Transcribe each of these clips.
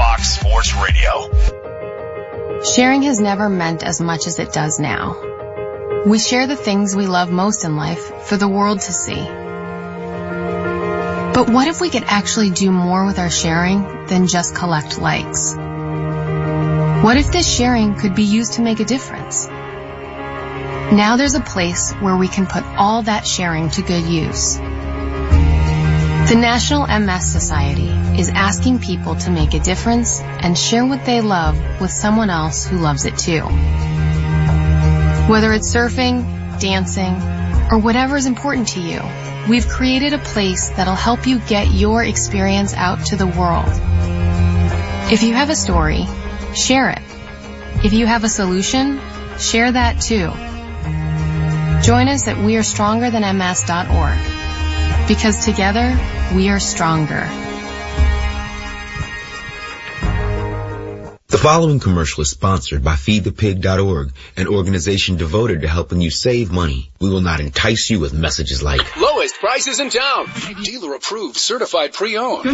Fox Sports Radio. Sharing has never meant as much as it does now. We share the things we love most in life for the world to see. But what if we could actually do more with our sharing than just collect likes? What if this sharing could be used to make a difference? Now there's a place where we can put all that sharing to good use. The National MS Society is asking people to make a difference and share what they love with someone else who loves it too. Whether it's surfing, dancing, or whatever is important to you, we've created a place that'll help you get your experience out to the world. If you have a story, share it. If you have a solution, share that too. Join us at wearestrongerthanms.org because together we are stronger. The following commercial is sponsored by FeedThePig.org, an organization devoted to helping you save money. We will not entice you with messages like lowest prices in town, dealer approved, certified pre-owned,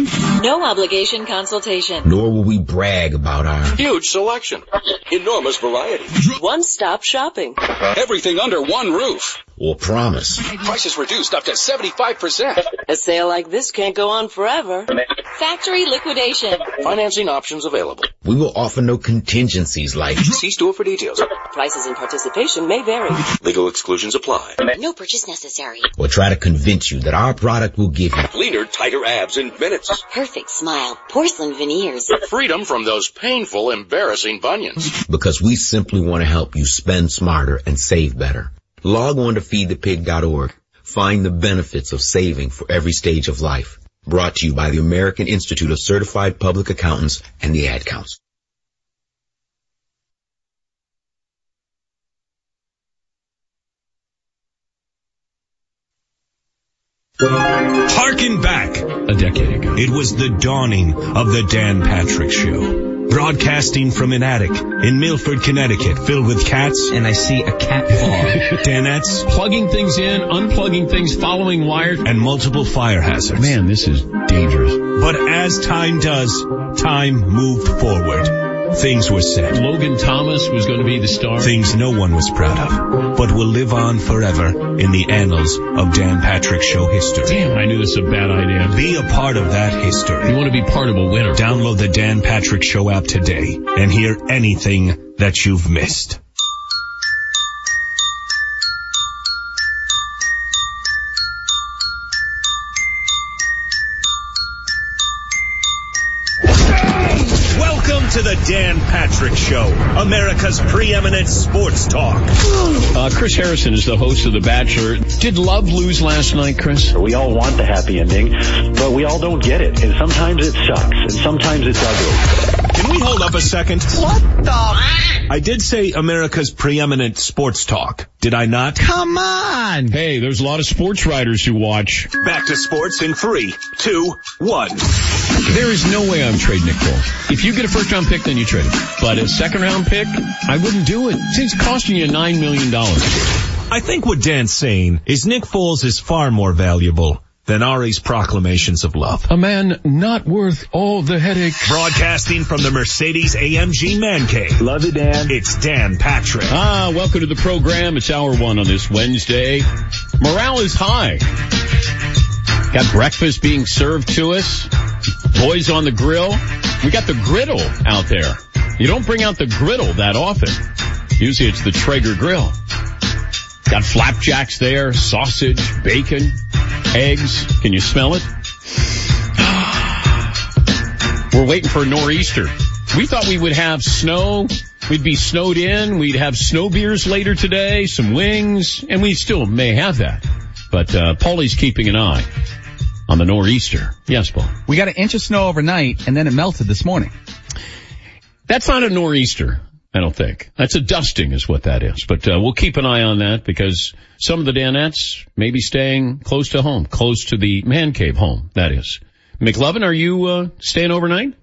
no obligation consultation, nor will we brag about our huge selection, enormous variety, one-stop shopping, everything under one roof. Or promise. Prices reduced up to 75%. A sale like this can't go on forever. Factory liquidation. Financing options available. We will offer no contingencies like see store for details. Prices and participation may vary. Legal exclusions apply. No purchase necessary. Or try to convince you that our product will give you leaner, tighter abs in minutes. Perfect smile. Porcelain veneers. Freedom from those painful, embarrassing bunions. Because we simply want to help you spend smarter and save better. Log on to feedthepig.org. Find the benefits of saving for every stage of life. Brought to you by the American Institute of Certified Public Accountants and the Ad Council. Harken back a decade ago. It was the dawning of the Dan Patrick Show. Broadcasting from an attic in Milford, Connecticut, filled with cats. And I see a cat paw. Danettes. Plugging things in, unplugging things, following wires. And multiple fire hazards. Man, this is dangerous. But as time does, time moved forward. Things were said. Logan Thomas was going to be the star. Things no one was proud of, but will live on forever in the annals of Dan Patrick Show history. Damn, I knew this was a bad idea. Be a part of that history. You want to be part of a winner. Download the Dan Patrick Show app today and hear anything that you've missed. To the Dan Patrick Show, America's preeminent sports talk. Uh, Chris Harrison is the host of The Bachelor. Did love lose last night, Chris? We all want the happy ending, but we all don't get it. And sometimes it sucks, and sometimes it's ugly. Can we hold up a second? What the? I did say America's preeminent sports talk. Did I not? Come on! Hey, there's a lot of sports writers who watch. Back to sports in three, two, one. There is no way I'm trading Nick Foles. If you get a first round pick, then you trade him. But a second round pick, I wouldn't do it. It's costing you $9 million. I think what Dan's saying is Nick Foles is far more valuable than Ari's proclamations of love. A man not worth all the headache. Broadcasting from the Mercedes AMG Man Cave. Love you, Dan. It's Dan Patrick. Ah, welcome to the program. It's hour one on this Wednesday. Morale is high. Got breakfast being served to us. Boys on the grill. We got the griddle out there. You don't bring out the griddle that often. Usually it's the Traeger grill. Got flapjacks there, sausage, bacon, eggs. Can you smell it? We're waiting for a nor'easter. We thought we would have snow. We'd be snowed in. We'd have snow beers later today, some wings, and we still may have that. But, uh, Paulie's keeping an eye on the nor'easter. Yes, Paul. We got an inch of snow overnight and then it melted this morning. That's not a nor'easter. I don't think. That's a dusting is what that is. But uh, we'll keep an eye on that because some of the Danettes may be staying close to home, close to the man cave home, that is. McLovin, are you uh, staying overnight?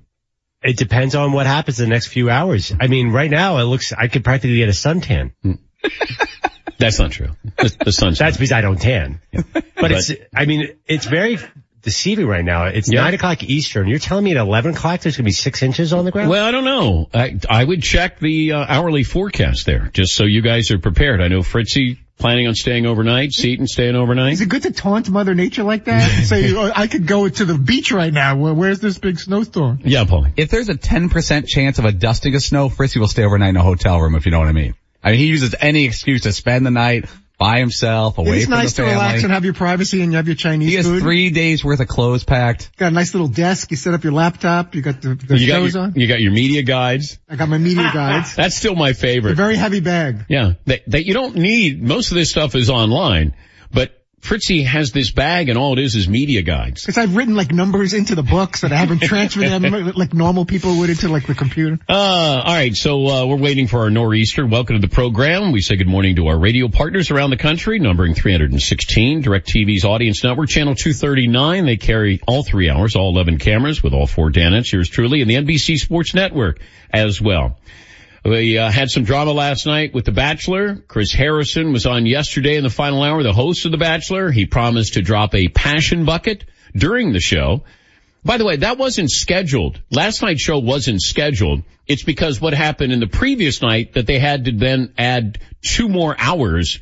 It depends on what happens in the next few hours. I mean, right now it looks, I could practically get a suntan. That's not true. The, the sun's That's because I don't tan. But, but, it's, I mean, it's very deceiving right now. It's Yeah. nine o'clock Eastern. You're telling me at 11 o'clock there's going to be six inches on the ground? Well, I don't know. I, I would check the uh, hourly forecast there, just so you guys are prepared. I know Fritzy planning on staying overnight, Seton staying overnight. Is it good to taunt Mother Nature like that? Say, oh, I could go to the beach right now. Where, where's this big snowstorm? Yeah, Paulie. If there's a 10% chance of a dusting of snow, Frisky will stay overnight in a hotel room, if you know what I mean. I mean, he uses any excuse to spend the night by himself, away It's from nice the to relax and have your privacy and you have your Chinese he has food. three days worth of clothes packed. Got a nice little desk. You set up your laptop. You got the, the You got, your, on. you got your media guides. I got my media guides. That's still my A favorite. very heavy bag. Yeah, that, that you don't need, most of this stuff is online, but Fritzy has this bag and all it is is media guides. Because I've written like numbers into the books and I haven't transferred them like normal people would into like the computer. Uh, all right, so uh, we're waiting for our nor'easter. Welcome to the program. We say good morning to our radio partners around the country, numbering 316, DirecTV's audience network, channel 239. They carry all three hours, all 11 cameras with all four Danettes, yours truly, and the NBC Sports Network as well. We uh, had some drama last night with The Bachelor. Chris Harrison was on yesterday in the final hour, the host of The Bachelor. He promised to drop a passion bucket during the show. By the way, that wasn't scheduled. Last night's show wasn't scheduled. It's because what happened in the previous night that they had to then add two more hours.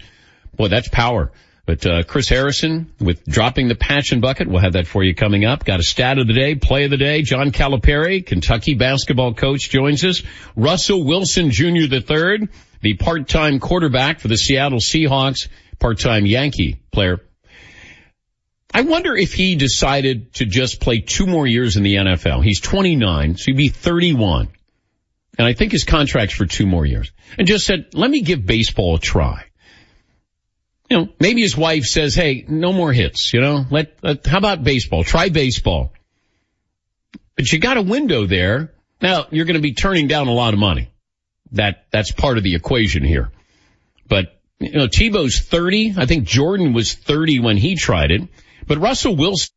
Boy, that's power. But uh, Chris Harrison with dropping the passion bucket. We'll have that for you coming up. Got a stat of the day, play of the day. John Calipari, Kentucky basketball coach, joins us. Russell Wilson Jr. III, the part-time quarterback for the Seattle Seahawks, part-time Yankee player. I wonder if he decided to just play two more years in the NFL. He's 29, so he'd be 31. And I think his contract's for two more years. And just said, let me give baseball a try. You know, maybe his wife says, hey, no more hits, you know, let, let how about baseball? Try baseball. But you got a window there. Now, you're going to be turning down a lot of money. That, that's part of the equation here. But, you know, Tebow's 30. I think Jordan was 30 when he tried it. But Russell Wilson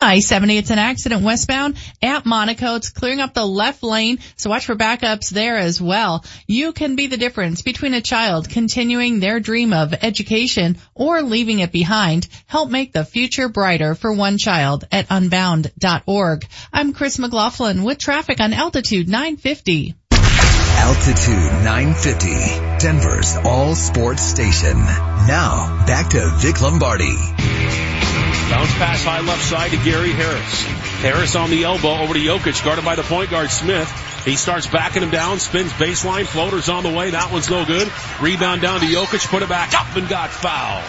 I-70, it's an accident westbound at Monaco. It's clearing up the left lane, so watch for backups there as well. You can be the difference between a child continuing their dream of education or leaving it behind. Help make the future brighter for one child at unbound.org. I'm Chris McLaughlin with traffic on Altitude 950. Altitude 950, Denver's all sports station. Now, back to Vic Lombardi. Bounce pass high left side to Gary Harris. Harris on the elbow over to Jokic, guarded by the point guard Smith. He starts backing him down, spins baseline, floaters on the way. That one's no good. Rebound down to Jokic, put it back up and got fouled.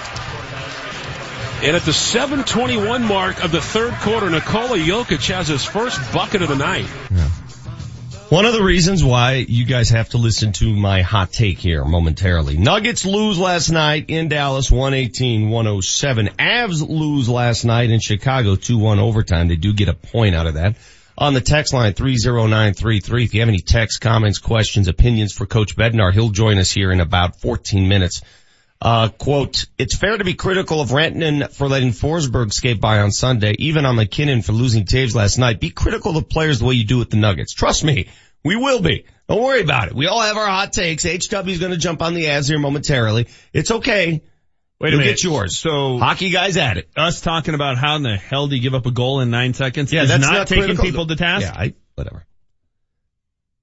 And at the 721 mark of the third quarter, Nikola Jokic has his first bucket of the night. Yeah. One of the reasons why you guys have to listen to my hot take here momentarily. Nuggets lose last night in Dallas 118-107. Avs lose last night in Chicago 2-1 overtime. They do get a point out of that. On the text line 30933, if you have any text, comments, questions, opinions for Coach Bednar, he'll join us here in about 14 minutes. Uh, quote, it's fair to be critical of Rantanen for letting Forsberg skate by on Sunday, even on MacKinnon for losing Toews last night. Be critical of players the way you do with the Nuggets. Trust me, we will be. Don't worry about it. We all have our hot takes. HW is going to jump on the ads here momentarily. It's okay. Wait a You'll minute. get yours. So hockey guys at it. Us talking about how in the hell do you give up a goal in nine seconds? Yeah, is that's not, not taking critical. people to task. Yeah, I, whatever.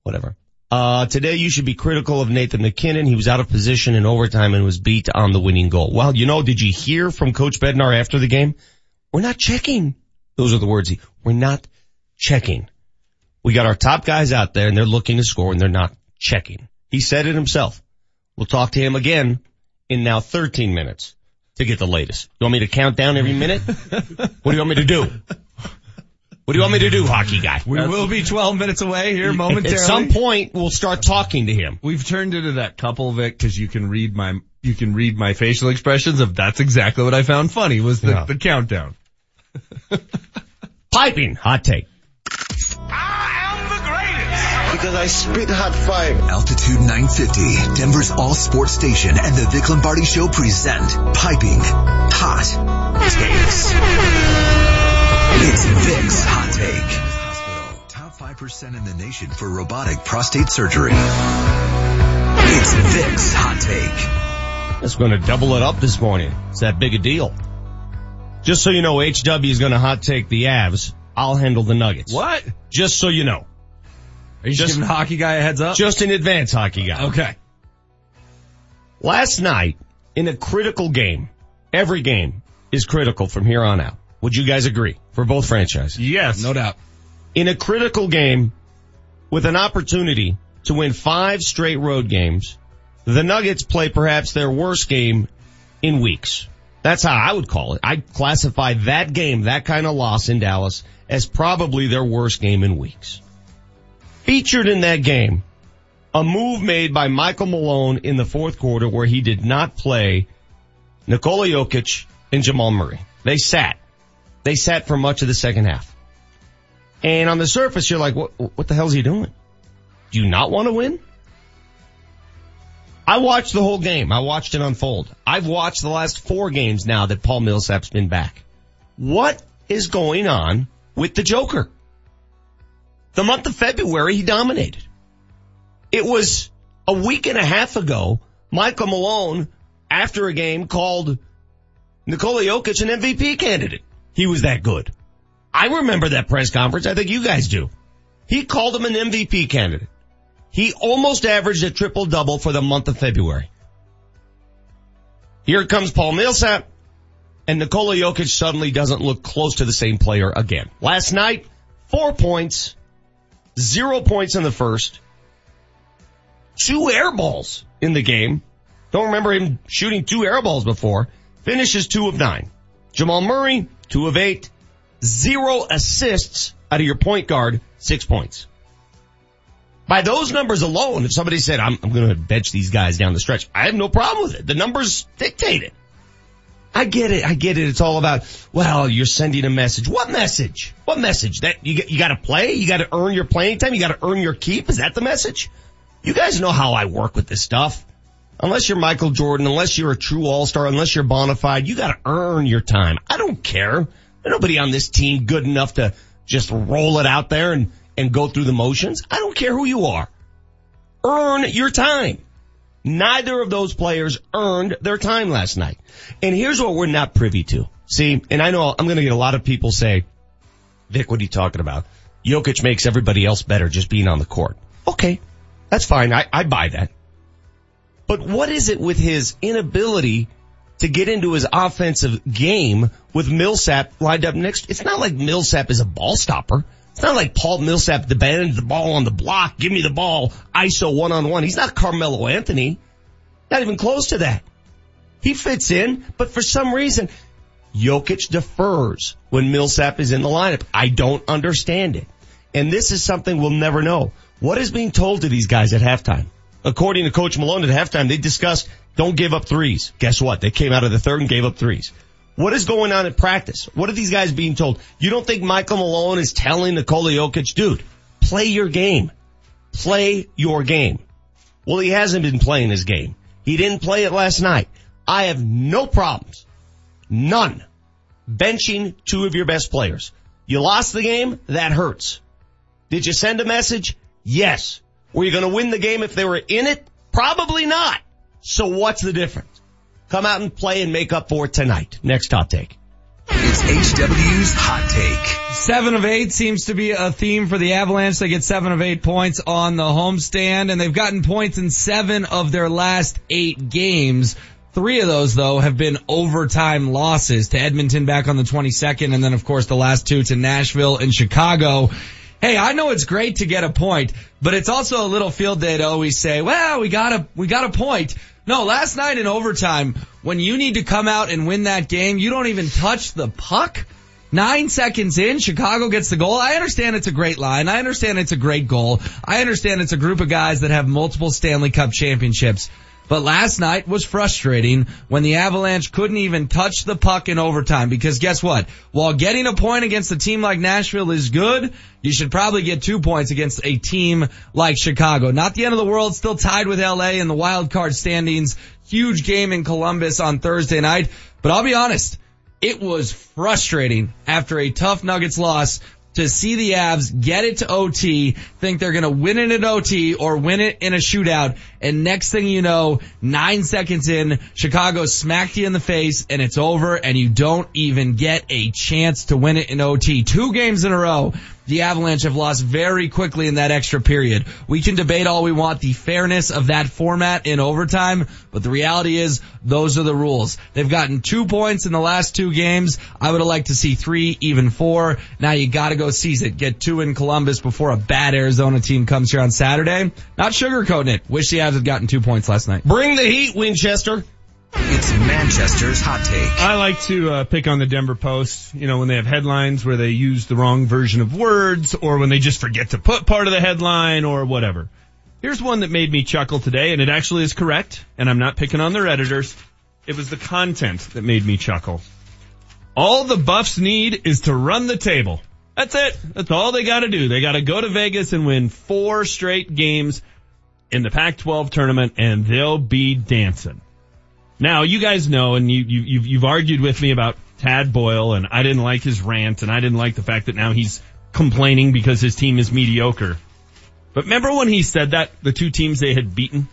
Whatever. Uh, today you should be critical of Nathan MacKinnon. He was out of position in overtime and was beat on the winning goal. Well, you know, did you hear from Coach Bednar after the game? We're not checking. Those are the words he, we're not checking. We got our top guys out there and they're looking to score and they're not checking. He said it himself. We'll talk to him again in now 13 minutes to get the latest. You want me to count down every minute? what do you want me to do? What do you want me to do, hockey guy? We will be 12 minutes away here momentarily. At some point, we'll start talking to him. We've turned into that couple, Vic, because you can read my you can read my facial expressions of that's exactly what I found funny was the, Yeah. the countdown. Piping hot take. I am the greatest. Because I spit hot fire. Altitude 950, Denver's all sports station and the Vic Lombardi Show present Piping Hot Takes. It's Vic's Hot Take. Top 5% in the nation for robotic prostate surgery. It's Vic's Hot Take. That's going to double it up this morning. It's that big a deal. Just so you know, HW is going to hot take the Avs. I'll handle the Nuggets. What? Just so you know. Are you just giving hockey guy a heads up? Just in advance, hockey guy. Okay. Last night, in a critical game, every game is critical from here on out. Would you guys agree? For both franchises. Yes. No doubt. In a critical game, with an opportunity to win five straight road games, the Nuggets play perhaps their worst game in weeks. That's how I would call it. I'd classify that game, that kind of loss in Dallas, as probably their worst game in weeks. Featured in that game, a move made by Michael Malone in the fourth quarter where he did not play Nikola Jokic and Jamal Murray. They sat. They sat for much of the second half. And on the surface, you're like, what, what the hell's he doing? Do you not want to win? I watched the whole game. I watched it unfold. I've watched the last four games now that Paul Millsap's been back. What is going on with the Joker? The month of February, he dominated. It was a week and a half ago, Michael Malone, after a game, called Nikola Jokic an MVP candidate. He was that good. I remember that press conference. I think you guys do. He called him an MVP candidate. He almost averaged a triple double for the month of February. Here comes Paul Millsap and Nikola Jokic suddenly doesn't look close to the same player again. Last night, four points, zero points in the first, two air balls in the game. Don't remember him shooting two air balls before. Finishes two of nine. Jamal Murray, two of eight, zero assists out of your point guard, six points. By those numbers alone, if somebody said, I'm, I'm going to bench these guys down the stretch, I have no problem with it. The numbers dictate it. I get it. I get it. It's all about, well, you're sending a message. What message? What message? That you, you gotta play? You gotta earn your playing time? You gotta earn your keep? Is that the message? You guys know how I work with this stuff. Unless you're Michael Jordan, unless you're a true all-star, unless you're bona fide, you gotta earn your time. I don't care. There's nobody on this team good enough to just roll it out there and, and go through the motions. I don't care who you are. Earn your time. Neither of those players earned their time last night. And here's what we're not privy to. See, and I know I'm going to get a lot of people say, Vic, what are you talking about? Jokic makes everybody else better just being on the court. Okay. That's fine. I, I buy that. But what is it with his inability to get into his offensive game with Millsap lined up next? It's not like Millsap is a ball stopper. It's not like Paul Millsap abandons the ball on the block. Give me the ball. ISO one on one. He's not Carmelo Anthony. Not even close to that. He fits in, but for some reason, Jokic defers when Millsap is in the lineup. I don't understand it. And this is something we'll never know. What is being told to these guys at halftime? According to Coach Malone at halftime, they discussed don't give up threes. Guess what? They came out of the third and gave up threes. What is going on at practice? What are these guys being told? You don't think Michael Malone is telling Nikola Jokic, dude, play your game. Play your game. Well, he hasn't been playing his game. He didn't play it last night. I have no problems. None. Benching two of your best players. You lost the game? That hurts. Did you send a message? Yes. Were you going to win the game if they were in it? Probably not. So what's the difference? Come out and play and make up for it tonight. Next hot take. It's HW's hot take. Seven of eight seems to be a theme for the Avalanche. They get seven of eight points on the homestand and they've gotten points in seven of their last eight games. Three of those though have been overtime losses to Edmonton back on the 22nd and then of course the last two to Nashville and Chicago. Hey, I know it's great to get a point, but it's also a little field day to always say, well, we got a, we got a point. No, last night in overtime, when you need to come out and win that game, you don't even touch the puck. Nine seconds in, Chicago gets the goal. I understand it's a great line. I understand it's a great goal. I understand it's a group of guys that have multiple Stanley Cup championships. But last night was frustrating when the Avalanche couldn't even touch the puck in overtime because guess what? While getting a point against a team like Nashville is good, you should probably get two points against a team like Chicago. Not the end of the world, still tied with LA in the wild card standings. Huge game in Columbus on Thursday night. But I'll be honest, it was frustrating after a tough Nuggets loss to see the Avs get it to OT, think they're gonna win it at OT or win it in a shootout, and next thing you know, nine seconds in, Chicago smacked you in the face and it's over and you don't even get a chance to win it in OT. Two games in a row, the Avalanche have lost very quickly in that extra period. We can debate all we want the fairness of that format in overtime, but the reality is those are the rules. They've gotten two points in the last two games. I would have liked to see three, even four. Now you gotta go seize it. Get two in Columbus before a bad Arizona team comes here on Saturday. Not sugarcoating it. Wish the Avs had gotten two points last night. Bring the heat, Winchester. It's Manchester's hot take. I like to uh, pick on the Denver Post, you know, when they have headlines where they use the wrong version of words or when they just forget to put part of the headline or whatever. Here's one that made me chuckle today and it actually is correct and I'm not picking on their editors. It was the content that made me chuckle. All the Buffs need is to run the table. That's it. That's all they gotta do. They gotta go to Vegas and win four straight games in the Pac-12 tournament and they'll be dancing. Now, you guys know, and you, you, you've, you've argued with me about Tad Boyle, and I didn't like his rant, and I didn't like the fact that now he's complaining because his team is mediocre. But remember when he said that, the two teams they had beaten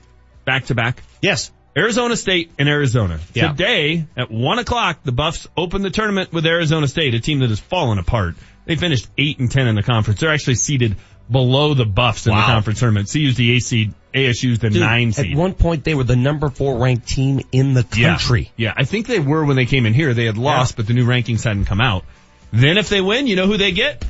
back to back? Yes. Arizona State and Arizona. Yeah. Today, at one o'clock, the Buffs open the tournament with Arizona State, a team that has fallen apart. They finished eight and ten in the conference. They're actually seeded below the Buffs in Wow. the conference tournament. CU's the A seed, ASU's the Dude, nine At seed. one point they were the number four ranked team in the country. Yeah. yeah, I think they were when they came in here. They had lost, but the new rankings hadn't come out. Then if they win, you know who they get?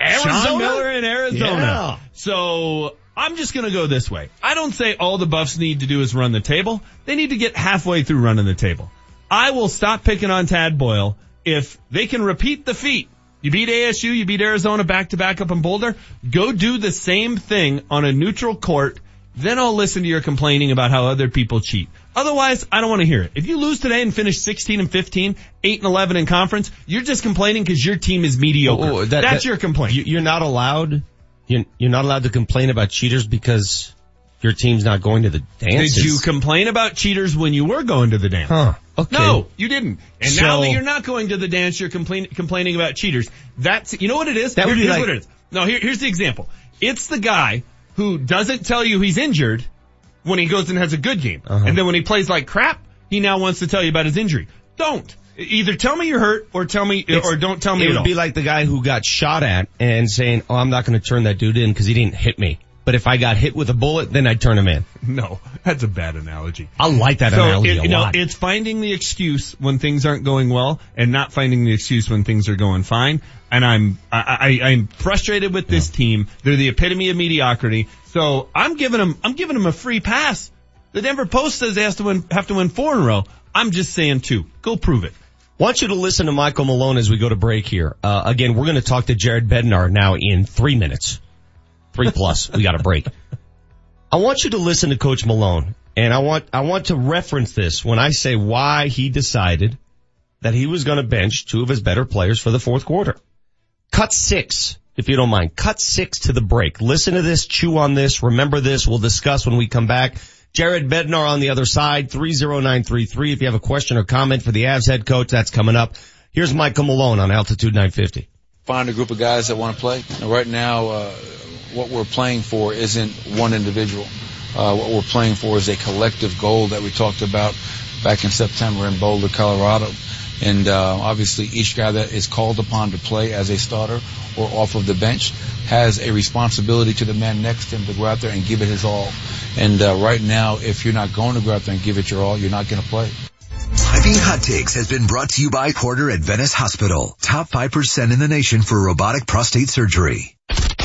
Arizona? Sean Miller in Arizona. Yeah. So I'm just going to go this way. I don't say all the Buffs need to do is run the table. They need to get halfway through running the table. I will stop picking on Tad Boyle if they can repeat the feat. You beat ASU, you beat Arizona back to back up in Boulder. Go do the same thing on a neutral court. Then I'll listen to your complaining about how other people cheat. Otherwise, I don't want to hear it. If you lose today and finish 16 and 15, 8 and 11 in conference, you're just complaining because your team is mediocre. Oh, that- That's that- your complaint. You, you're not allowed. You're, you're not allowed to complain about cheaters because your team's not going to the dances. Did you complain about cheaters when you were going to the dance? Huh. Okay. No, you didn't. And now that you're not going to the dance, you're complain, complaining about cheaters. That's, you know what it is? That would Here- be here's like- what it is. No, here, here's the example. It's the guy who doesn't tell you he's injured when he goes and has a good game. Uh-huh. And then when he plays like crap, he now wants to tell you about his injury. Don't. Either tell me you're hurt or tell me, It's- or don't tell me It would all. be like the guy who got shot at and saying, "Oh, I'm not going to turn that dude in because he didn't hit me." But if I got hit with a bullet, then I'd turn him in. No, that's a bad analogy. I like that so analogy it, a you know, it's finding the excuse when things aren't going well, and not finding the excuse when things are going fine. And I'm I, I, I'm frustrated with this team. They're the epitome of mediocrity. So I'm giving them I'm giving them a free pass. The Denver Post says they have to win have to win four in a row. I'm just saying two. Go prove it. want you to listen to Michael Malone as we go to break here. Uh, again, we're going to talk to Jared Bednar now in three minutes. Three plus. we got a break. I want you to listen to Coach Malone and I want, I want to reference this when I say why he decided that he was going to bench two of his better players for the fourth quarter. Cut six, if you don't mind. Cut six to the break. Listen to this, chew on this, remember this. We'll discuss when we come back. Jared Bednar on the other side, 30933. If you have a question or comment for the Avs head coach, that's coming up. Here's Michael Malone on Altitude 950. find a group of guys that want to play. And right now, uh, what we're playing for isn't one individual. Uh, what we're playing for is a collective goal that we talked about back in September in Boulder, Colorado. And uh, obviously, each guy that is called upon to play as a starter or off of the bench has a responsibility to the man next to him to go out there and give it his all. And uh, right now, if you're not going to go out there and give it your all, you're not going to play. Piping Hot Takes has been brought to you by Porter Adventist Hospital. Top 5% in the nation for robotic prostate surgery.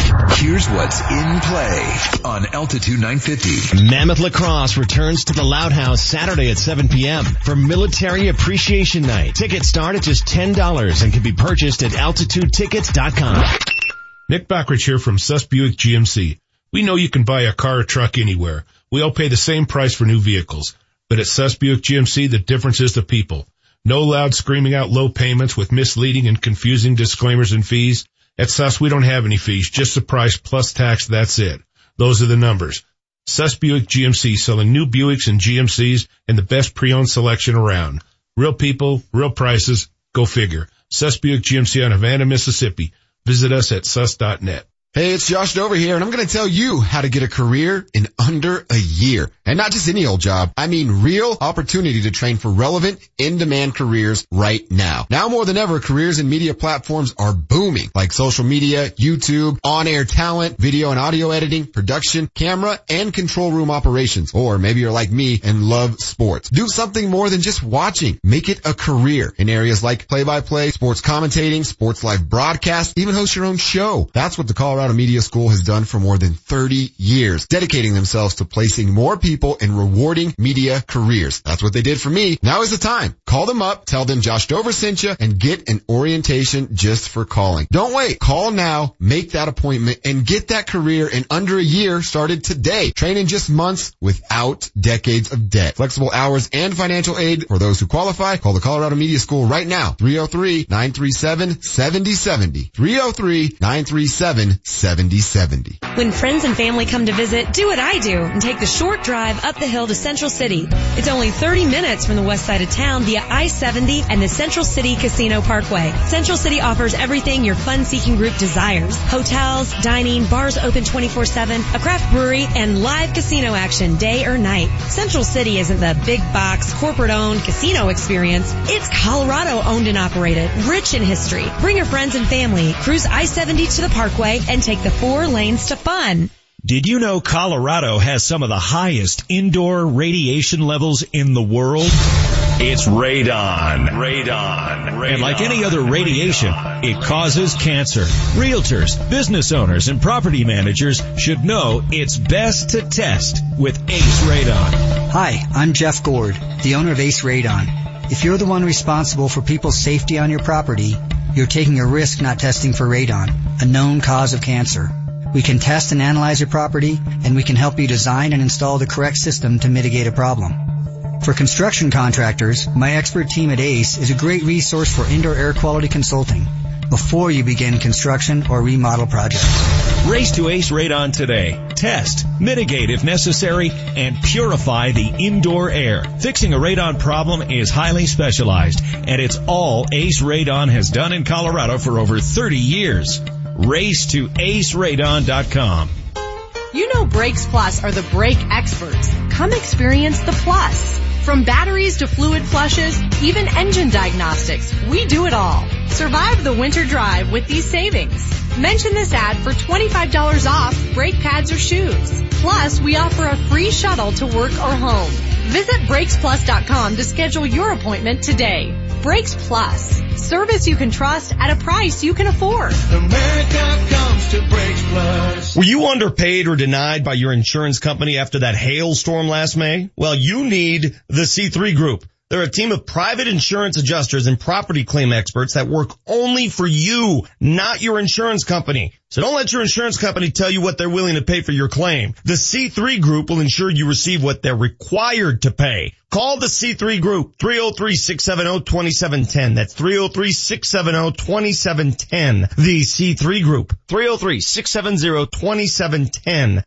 Here's what's in play on Altitude 950. Mammoth Lacrosse returns to the Loud House Saturday at 7 p.m. for Military Appreciation Night. Tickets start at just $10 and can be purchased at altitudetickets.com. Nick Backridge here from Suss Buick GMC. We know you can buy a car or truck anywhere. We all pay the same price for new vehicles. But at Suss Buick GMC, the difference is the people. No loud screaming out low payments with misleading and confusing disclaimers and fees. At Suss, we don't have any fees, just the price plus tax, that's it. Those are the numbers. Suss Buick GMC selling new Buicks and GMCs and the best pre-owned selection around. Real people, real prices, go figure. Suss Buick GMC on Havana, Mississippi. Visit us at suss.net. Hey, it's Josh Dover here, and I'm going to tell you how to get a career in under a year. And not just any old job. I mean real opportunity to train for relevant, in-demand careers right now. Now more than ever, careers in media platforms are booming, like social media, YouTube, on-air talent, video and audio editing, production, camera, and control room operations. Or maybe you're like me and love sports. Do something more than just watching. Make it a career in areas like play-by-play, sports commentating, sports live broadcast, even host your own show. That's what the Colorado Media School has done for more than 30 years, dedicating themselves to placing more people in rewarding media careers. That's what they did for me. Now is the time. Call them up, tell them Josh Dover sent you, and get an orientation just for calling. Don't wait. Call now, make that appointment, and get that career in under a year started today. Train in just months without decades of debt. Flexible hours and financial aid for those who qualify. Call the Colorado Media School right now. 303-937-7070. 303-937-7070. When friends and family come to visit, do what I do and take the short drive up the hill to Central City. It's only 30 minutes from the west side of town via I-70 and the Central City Casino Parkway. Central City offers everything your fun-seeking group desires. Hotels, dining, bars open 24-7, a craft brewery, and live casino action day or night. Central City isn't the big box, corporate-owned casino experience. It's Colorado owned and operated, rich in history. Bring your friends and family, cruise I-70 to the Parkway, and take the four lanes to fun. Did you know Colorado has some of the highest indoor radiation levels in the world? It's radon. Radon. And like any other radiation, it causes cancer. Realtors, business owners, and property managers should know it's best to test with ACE Radon. Hi, I'm Jeff Gord, the owner of Ace Radon. If you're the one responsible for people's safety on your property, you're taking a risk not testing for radon, a known cause of cancer. We can test and analyze your property, and we can help you design and install the correct system to mitigate a problem. For construction contractors, my expert team at ACE is a great resource for indoor air quality consulting before you begin construction or remodel projects. Race to Ace Radon today. Test, mitigate if necessary, and purify the indoor air. Fixing a radon problem is highly specialized, and it's all Ace Radon has done in Colorado for over 30 years. Race to aceradon.com. You know Brakes Plus are the brake experts. Come experience the plus. From batteries to fluid flushes, even engine diagnostics, we do it all. Survive the winter drive with these savings. Mention this ad for $25 off brake pads or shoes. Plus, we offer a free shuttle to work or home. Visit BrakesPlus.com to schedule your appointment today. Brakes Plus. Service you can trust at a price you can afford. America comes to Brakes Plus. Were you underpaid or denied by your insurance company after that hailstorm last May? Well, you need the C3 Group. They're a team of private insurance adjusters and property claim experts that work only for you, not your insurance company. So don't let your insurance company tell you what they're willing to pay for your claim. The C3 Group will ensure you receive what they're required to pay. Call the C3 Group, 303-670-2710. That's 303-670-2710. The C3 Group, 303-670-2710.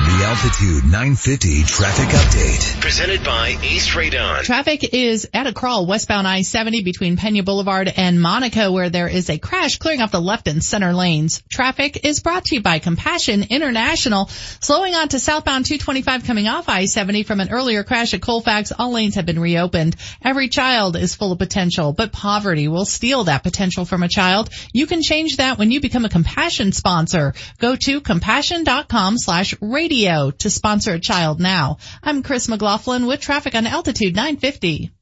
The Altitude 950 traffic update. Presented by Ace Radon. Traffic is at a crawl westbound I-70 between Pena Boulevard and Monaco where there is a crash clearing off the left and center lanes. Traffic is brought to you by Compassion International. Slowing on to southbound 225 coming off I-70 from an earlier crash at Colfax. All lanes have been reopened. Every child is full of potential, but poverty will steal that potential from a child. You can change that when you become a Compassion sponsor. Go to compassion.com slash radio to sponsor a child now. I'm Chris McLaughlin with traffic on Altitude 950.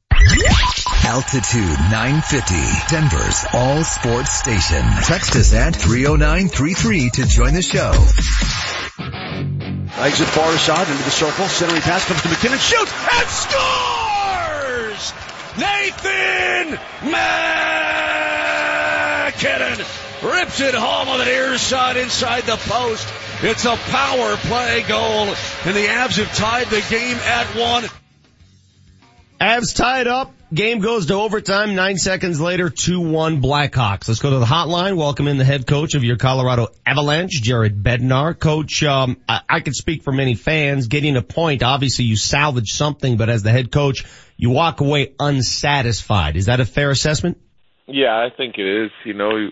Altitude 950, Denver's all sports station. Text us at 30933 to join the show. Exit far side into the circle. Centering pass comes to MacKinnon. Shoots and scores! Nathan MacKinnon rips it home on the near side inside the post. It's a power play goal, and the Avs have tied the game at one. Avs tied up. Game goes to overtime. Nine seconds later, 2-1 Blackhawks. Let's go to the hotline. Welcome in the head coach of your Colorado Avalanche, Jared Bednar. Coach, um, I, I can speak for many fans. Getting a point, obviously you salvage something, but as the head coach, you walk away unsatisfied. Is that a fair assessment? Yeah, I think it is. You know,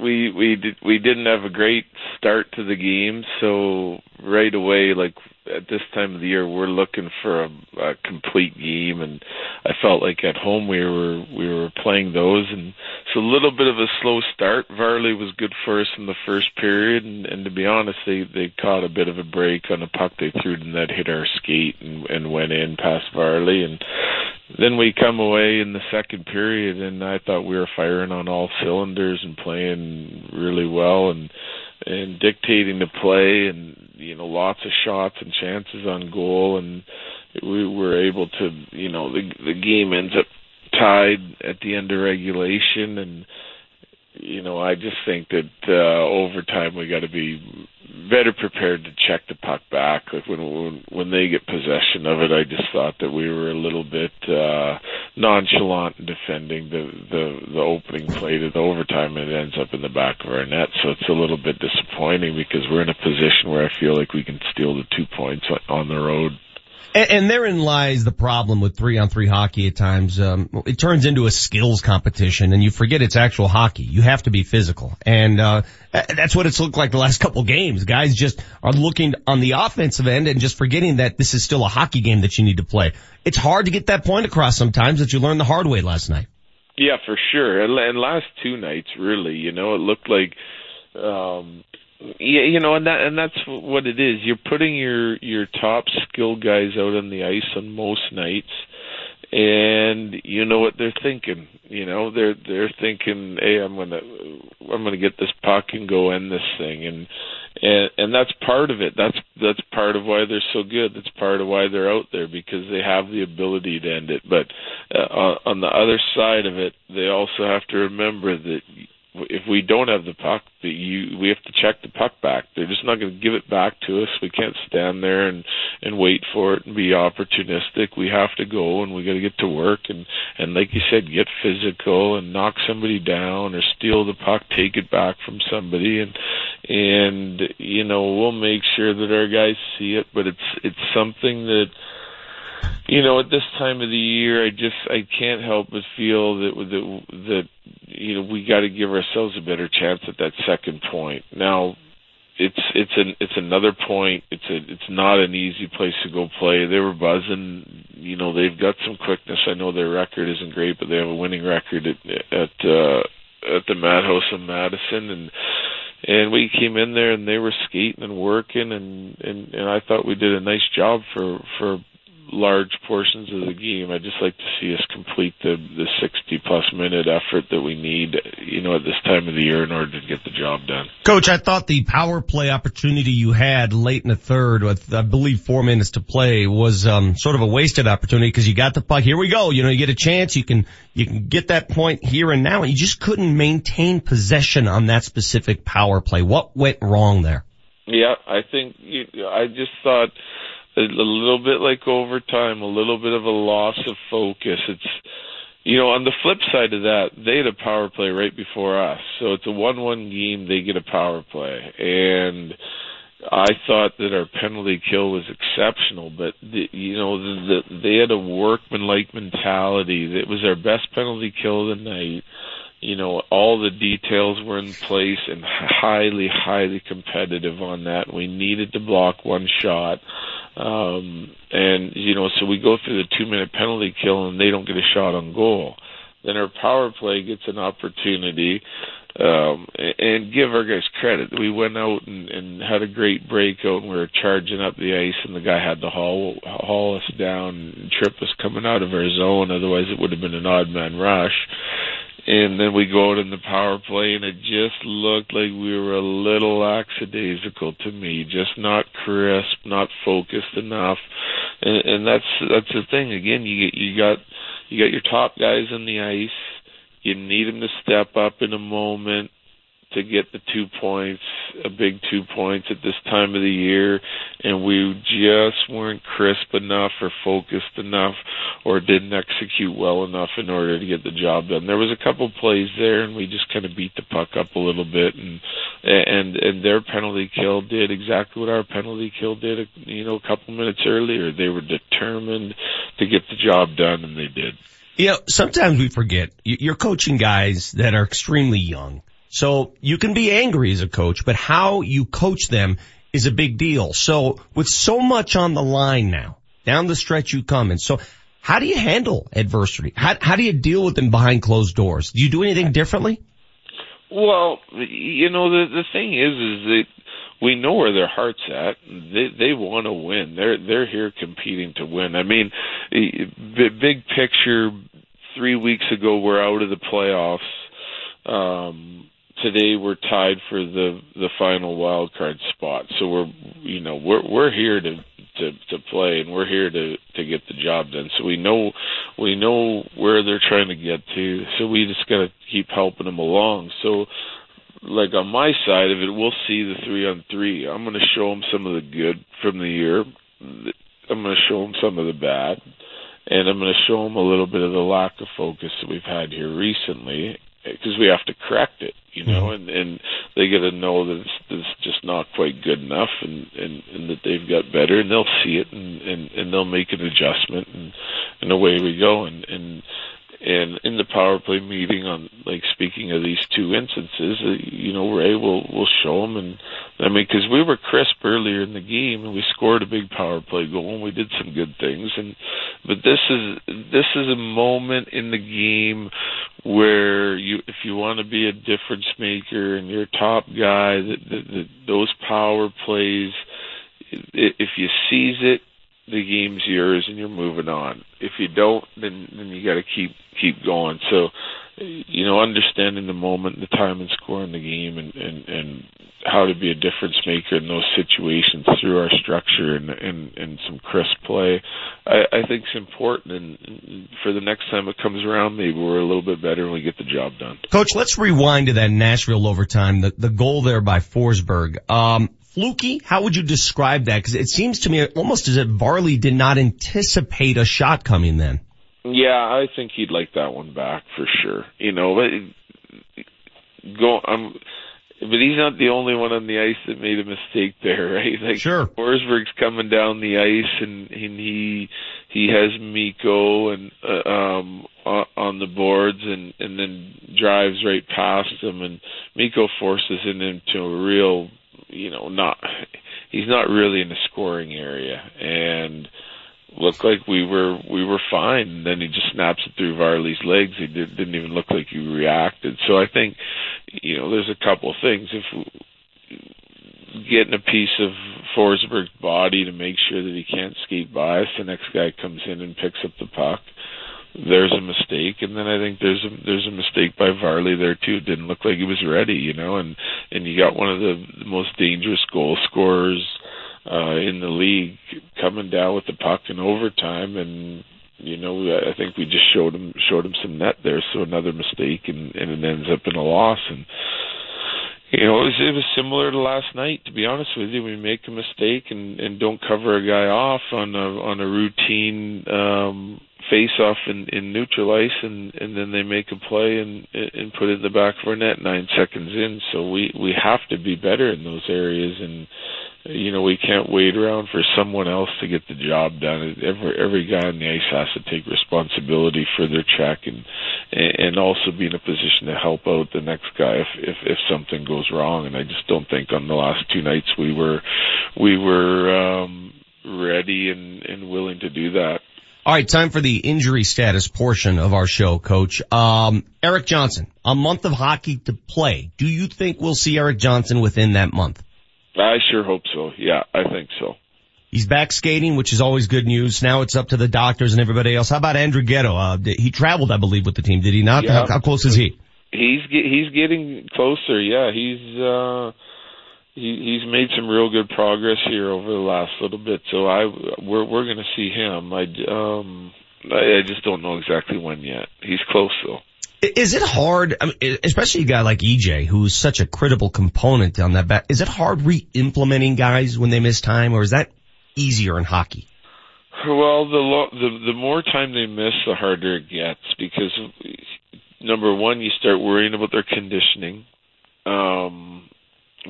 we we did we didn't have a great start to the game, so right away, like at this time of the year, we're looking for a, a complete game, and I felt like at home we were we were playing those, and so a little bit of a slow start. Varley was good for us in the first period, and, and to be honest, they they caught a bit of a break on a puck they threw, and that hit our skate and, and went in past Varley, and then we come away in the second period and I thought we were firing on all cylinders and playing really well and and dictating the play and you know lots of shots and chances on goal. And we were able to you know the the game ends up tied at the end of regulation. And you know I just think that uh overtime we got to be better prepared to check the puck back. Like when when when they get possession of it, I just thought that we were a little bit uh nonchalant in defending the the the opening play to the overtime. and It ends up in the back of our net, so it's a little bit disappointing because we're in a position where I feel like we can steal the two points on the road. And, and therein lies the problem with three on three hockey at times. Um, it turns into a skills competition and you forget it's actual hockey. You have to be physical. And, uh, that's what it's looked like the last couple games. Guys just are looking on the offensive end and just forgetting that this is still a hockey game that you need to play. It's hard to get that point across sometimes that you learned the hard way last night. Yeah, for sure. And, and last two nights, really, you know, it looked like, um, yeah, you know, and that and that's what it is. You're putting your your top skill guys out on the ice on most nights, and you know what they're thinking. You know, they're they're thinking, "Hey, I'm gonna I'm gonna get this puck and go end this thing," and and and that's part of it. That's that's part of why they're so good. That's part of why they're out there because they have the ability to end it. But uh, on the other side of it, they also have to remember that if we don't have the puck, the, you we have to check the puck back. They're just not going to give it back to us. We can't stand there and and wait for it and be opportunistic. We have to go and we got to get to work and and like you said, get physical and knock somebody down or steal the puck, take it back from somebody and and you know we'll make sure that our guys see it. But it's it's something that you know at this time of the year, I just I can't help but feel that that that you know we got to give ourselves a better chance at that second point. Now it's it's an it's another point. It's a it's not an easy place to go play. They were buzzing. You know they've got some quickness. I know their record isn't great, but they have a winning record at at uh, at the Madhouse in Madison, and and we came in there and they were skating and working, and and and I thought we did a nice job for for large portions of the game. I'd just like to see us complete the the 60 plus minute effort that we need, you know, at this time of the year in order to get the job done. Coach, I thought the power play opportunity you had late in the third with, I believe, four minutes to play was, um, sort of a wasted opportunity because you got the puck. Here we go. You know, you get a chance. You can, you can get that point here and now and you just couldn't maintain possession on that specific power play. What went wrong there? Yeah, I think you, I just thought a, little bit like overtime, a little bit of a loss of focus. It's you know, on the flip side of that, they had a power play right before us. So it's a one-one game. They get a power play, and I thought that our penalty kill was exceptional. But the, you know, the, the, they had a workman-like mentality. It was our best penalty kill of the night. You know, all the details were in place and highly, highly competitive on that. We needed to block one shot. Um, and, you know, so we go through the two minute penalty kill and they don't get a shot on goal. Then our power play gets an opportunity, um, and give our guys credit. We went out and, and had a great breakout and we were charging up the ice and the guy had to haul, haul us down trip us coming out of our zone. Otherwise it would have been an odd man rush and then we go out in the power play and it just looked like we were a little lackadaisical to me just not crisp not focused enough. And, and that's that's the thing. Again you you got you got your top guys on the ice. You need them to step up in a moment to get the two points, a big two points at this time of the year, and we just weren't crisp enough or focused enough or didn't execute well enough in order to get the job done. There was a couple plays there and we just kind of beat the puck up a little bit and and and their penalty kill did exactly what our penalty kill did, you know, a couple minutes earlier. They were determined to get the job done and they did. You know, sometimes we forget you're coaching guys that are extremely young so you can be angry as a coach, but how you coach them is a big deal. So with so much on the line now, down the stretch you come, and so how do you handle adversity? How, how do you deal with them behind closed doors? Do you do anything differently? Well, you know, the the thing is, is that we know where their heart's at. They they want to win. They're they're here competing to win. I mean, the big picture. Three weeks ago, we're out of the playoffs. Um, today we're tied for the the final wild card spot. So we're you know we're we're here to to to play and we're here to to get the job done. So we know we know where they're trying to get to. So we just got to keep helping them along. So like on my side of it, we'll see the three on three. I'm going to show them some of the good from the year. I'm going to show them some of the bad, and I'm going to show them a little bit of the lack of focus that we've had here recently because we have to correct it, you know, mm-hmm. and and they got to know that it's, it's just not quite good enough, and and and that they've got better, and they'll see it, and and and they'll make an adjustment, and and away we go, and and and in the power play meeting on like speaking of these two instances uh, you know ray will will show them and i mean because we were crisp earlier in the game and we scored a big power play goal and we did some good things. And but this is this is a moment in the game where you if you want to be a difference maker and your top guy that, that, that those power plays if you seize it the game's yours and you're moving on. If you don't, then then you got to keep keep going. So, you know, understanding the moment, the time, and score in the game, and and and how to be a difference maker in those situations through our structure and and, and some crisp play, I, I think is important. And for the next time it comes around, maybe we're a little bit better and we get the job done. Coach, let's rewind to that Nashville overtime. The the goal there by Forsberg. Um, fluky? How would you describe that? Because it seems to me almost as if Varley did not anticipate a shot coming then. Yeah, I think he'd like that one back for sure. You know, go. I'm. but he's not the only one on the ice that made a mistake there, right? Like sure. Forsberg's coming down the ice and, and he he has Mikko and uh, um on the boards and and then drives right past him and Mikko forces him into a real you know not he's not really in the scoring area and looked like we were we were fine. And then he just snaps it through Varley's legs. He did, didn't even look like he reacted. So I think you know there's a couple of things if getting a piece of Forsberg's body to make sure that he can't skate by us. The next guy comes in and picks up the puck. There's a mistake, and then I think there's a there's a mistake by Varley there too. Didn't look like he was ready, you know, and and you got one of the, the most dangerous goal scorers uh, in the league coming down with the puck in overtime, and you know I think we just showed him showed him some net there. So another mistake, and, and it ends up in a loss. And you know it was it was similar to last night. To be honest with you, we make a mistake and and don't cover a guy off on a on a routine. um face off in, in neutral ice and, and then they make a play and and put it in the back of our net nine seconds in. So we we have to be better in those areas and you know, we can't wait around for someone else to get the job done. Every every guy on the ice has to take responsibility for their check and and also be in a position to help out the next guy if if, if something goes wrong. And I just don't think on the last two nights we were we were um, ready and and willing to do that. All right, time for the injury status portion of our show, Coach. Um, Erik Johnson, a month of hockey to play. Do you think we'll see Erik Johnson within that month? I sure hope so. Yeah, I think so. He's back skating, which is always good news. Now it's up to the doctors and everybody else. How about Andrew Ghetto? Uh, he traveled, I believe, with the team. Did he not? Yeah. How, how close is he? He's he's getting closer. Yeah, he's uh he he's made some real good progress here over the last little bit. So I we're we're going to see him. I um I, I just don't know exactly when yet. He's close though. Is it hard, I mean, especially a guy like EJ, who's such a critical component on that back? Is it hard re-implementing guys when they miss time, or is that easier in hockey? Well, the lo- the the more time they miss, the harder it gets because number one, you start worrying about their conditioning. Um,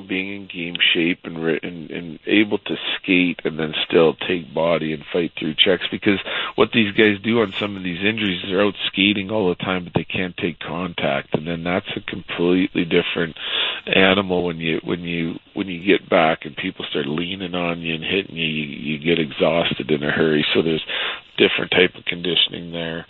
being in game shape and, and and able to skate and then still take body and fight through checks because what these guys do on some of these injuries they're out skating all the time but they can't take contact and then that's a completely different animal when you when you when you get back and people start leaning on you and hitting you you, you get exhausted in a hurry. So there's different type of conditioning there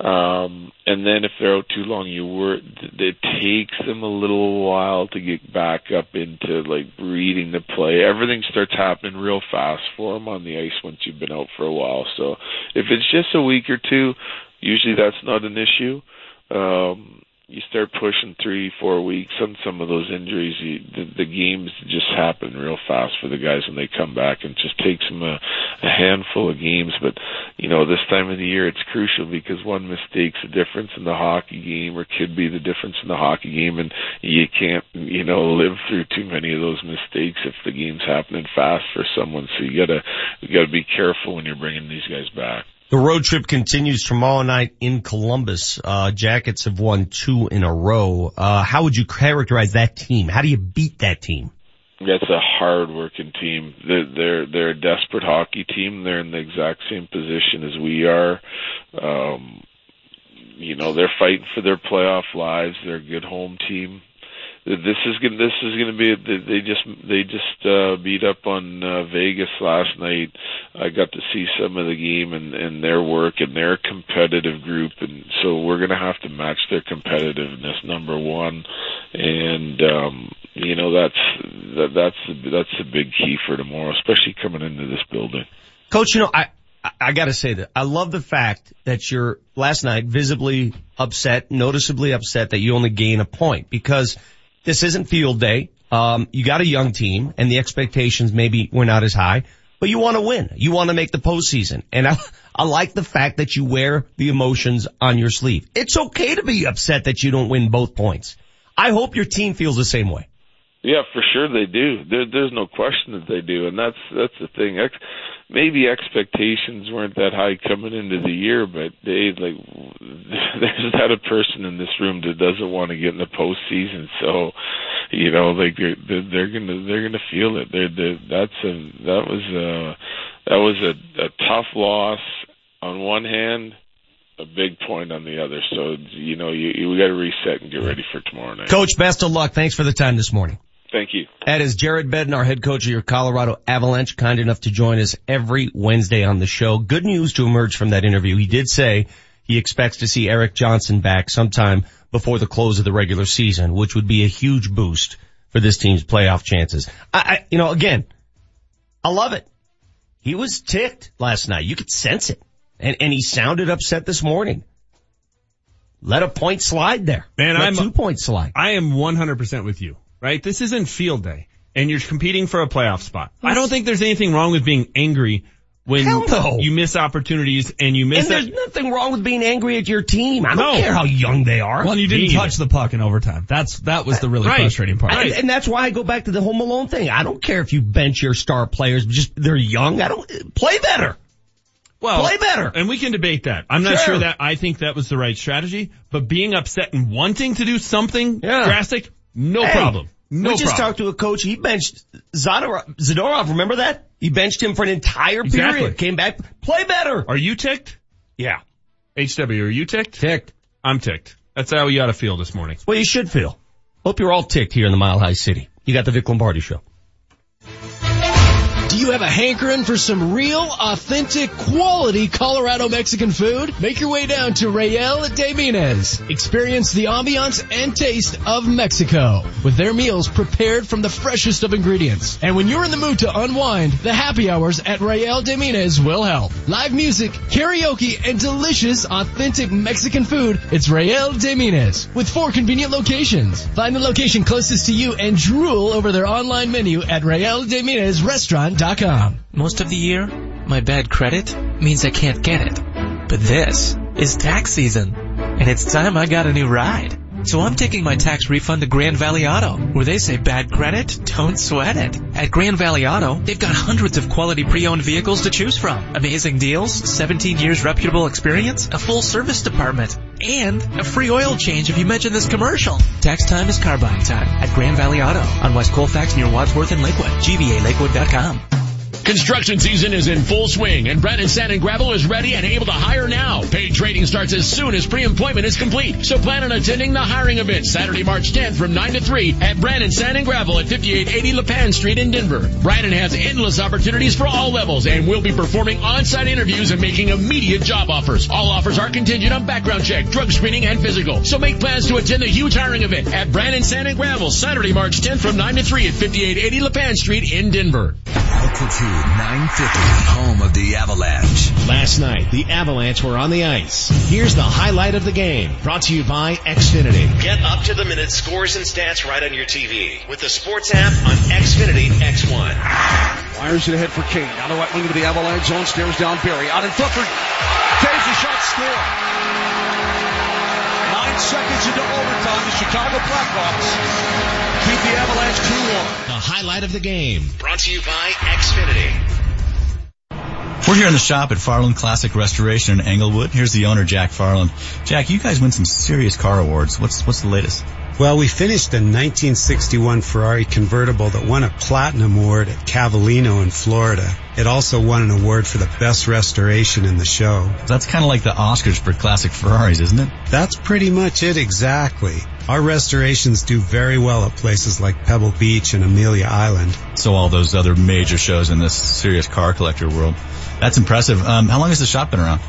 um, and then if they're out too long, you were it takes them a little while to get back up into like reading the play. Everything starts happening real fast for them on the ice once you've been out for a while. So if it's just a week or two, usually that's not an issue. Um, you start pushing three, four weeks on some of those injuries, you, the, the games just happen real fast for the guys when they come back. And it just takes them a, a handful of games. But you know, this time of the year, it's crucial because one mistake's the difference in the hockey game, or could be the difference in the hockey game, and you can't, you know, live through too many of those mistakes if the game's happening fast for someone. So you gotta, you gotta be careful when you're bringing these guys back. The road trip continues tomorrow night in Columbus. Uh, Jackets have won two in a row. Uh, how would you characterize that team? How do you beat that team? That's a hard working team. They're, they're, they're a desperate hockey team. They're in the exact same position as we are. Um, you know, they're fighting for their playoff lives. They're a good home team this is gonna this is gonna be they just they just uh beat up on uh, Vegas last night. I got to see some of the game and and their work and their competitive group and so we're gonna have to match their competitiveness number one and um you know that's that that's that's a big key for tomorrow especially coming into this building. Coach, you know I I gotta say that I love the fact that you're last night visibly upset, noticeably upset that you only gain a point because this isn't field day. Um, you got a young team and the expectations maybe were not as high, but you want to win. You want to make the postseason. And I, I like the fact that you wear the emotions on your sleeve. It's okay to be upset that you don't win both points. I hope your team feels the same way. Yeah, for sure they do. There, there's no question that they do, and that's that's the thing. Maybe expectations weren't that high coming into the year, but they like there's not a person in this room that doesn't want to get in the postseason. So, you know, like they're they're, gonna they're gonna feel it. They're, they're that's a that was a that was a, a tough loss on one hand, a big point on the other. So you know, you, you we got to reset and get ready for tomorrow night. Coach, best of luck. Thanks for the time this morning. Thank you. That is Jared Bednar, our head coach of your Colorado Avalanche, kind enough to join us every Wednesday on the show. Good news to emerge from that interview. He did say he expects to see Erik Johnson back sometime before the close of the regular season, which would be a huge boost for this team's playoff chances. I, I you know, again, I love it. He was ticked last night. You could sense it. And, and he sounded upset this morning. Let a point slide there. Man, Let I'm two points slide. I am 100% with you, right? This isn't field day and you're competing for a playoff spot. I don't think there's anything wrong with being angry when no. you miss opportunities and you miss And there's that. nothing wrong with being angry at your team. I don't No. care how young they are. Well, and you didn't touch the puck in overtime. That's, that was the really Right. frustrating part. And, and that's why I go back to the Home Alone thing. I don't care if you bench your star players, just they're young. I don't play better. Well, play better. And we can debate that. I'm not Sure. sure that I think that was the right strategy, but being upset and wanting to do something Yeah. drastic, no Hey, problem. No we just problem. talked to a coach. He benched Zadorov. Zadorov. Remember that? He benched him for an entire Exactly. period. Came back, play better. Are you ticked? Yeah. HW, are you ticked? Ticked. I'm ticked. That's how you ought to feel this morning. Well, you should feel. Hope you're all ticked here in the Mile High City. You got the Vic Lombardi show. Do you have a hankering for some real, authentic, quality Colorado Mexican food? Make your way down to Real de Minas. Experience the ambiance and taste of Mexico with their meals prepared from the freshest of ingredients. And when you're in the mood to unwind, the happy hours at Real de Minas will help. Live music, karaoke, and delicious, authentic Mexican food. It's Real de Minas with four convenient locations. Find the location closest to you and drool over their online menu at Most of the year, my bad credit means I can't get it. But this is tax season, and it's time I got a new ride. So I'm taking my tax refund to Grand Valley Auto, where they say bad credit, don't sweat it. At Grand Valley Auto, they've got hundreds of quality pre-owned vehicles to choose from. Amazing deals, 17 years reputable experience, a full service department, and a free oil change if you mention this commercial. Tax time is car buying time at Grand Valley Auto on West Colfax near Wadsworth and Lakewood. GVALakewood.com. Construction season is in full swing and Brannan Sand and Gravel is ready and able to hire now. Paid training starts as soon as pre-employment is complete. So plan on attending the hiring event Saturday, March 10th from 9 to 3 at Brannan Sand and Gravel at 5880 LaPan Street in Denver. Brannan has endless opportunities for all levels and will be performing on-site interviews and making immediate job offers. All offers are contingent on background check, drug screening, and physical. So make plans to attend the huge hiring event at Brannan Sand and Gravel Saturday, March 10th from 9 to 3 at 5880 LaPan Street in Denver. Altitude 950, home of the Avalanche. Last night, the Avalanche were on the ice. Here's the highlight of the game, brought to you by Xfinity. Get up to the minute scores and stats right on your TV with the sports app on Xfinity X1. Fires it ahead for King. Down the right wing of the Avalanche zone. Stares down Barry. Out in front for Saves the shot. Score. Nine seconds into overtime. The Chicago Blackhawks keep the Avalanche 2-1. The highlight of the game. Brought to you by Xfinity. We're here in the shop at Farland Classic Restoration in Englewood. Here's the owner, Jack Farland. Jack, you guys win some serious car awards. What's what's the latest? Well, we finished a 1961 Ferrari convertible that won a platinum award at Cavallino in Florida. It also won an award for the best restoration in the show. That's kind of like the Oscars for classic Ferraris, isn't it? That's pretty much it exactly. Our restorations do very well at places like Pebble Beach and Amelia Island. So all those other major shows in this serious car collector world. That's impressive. Um, how long has the shop been around?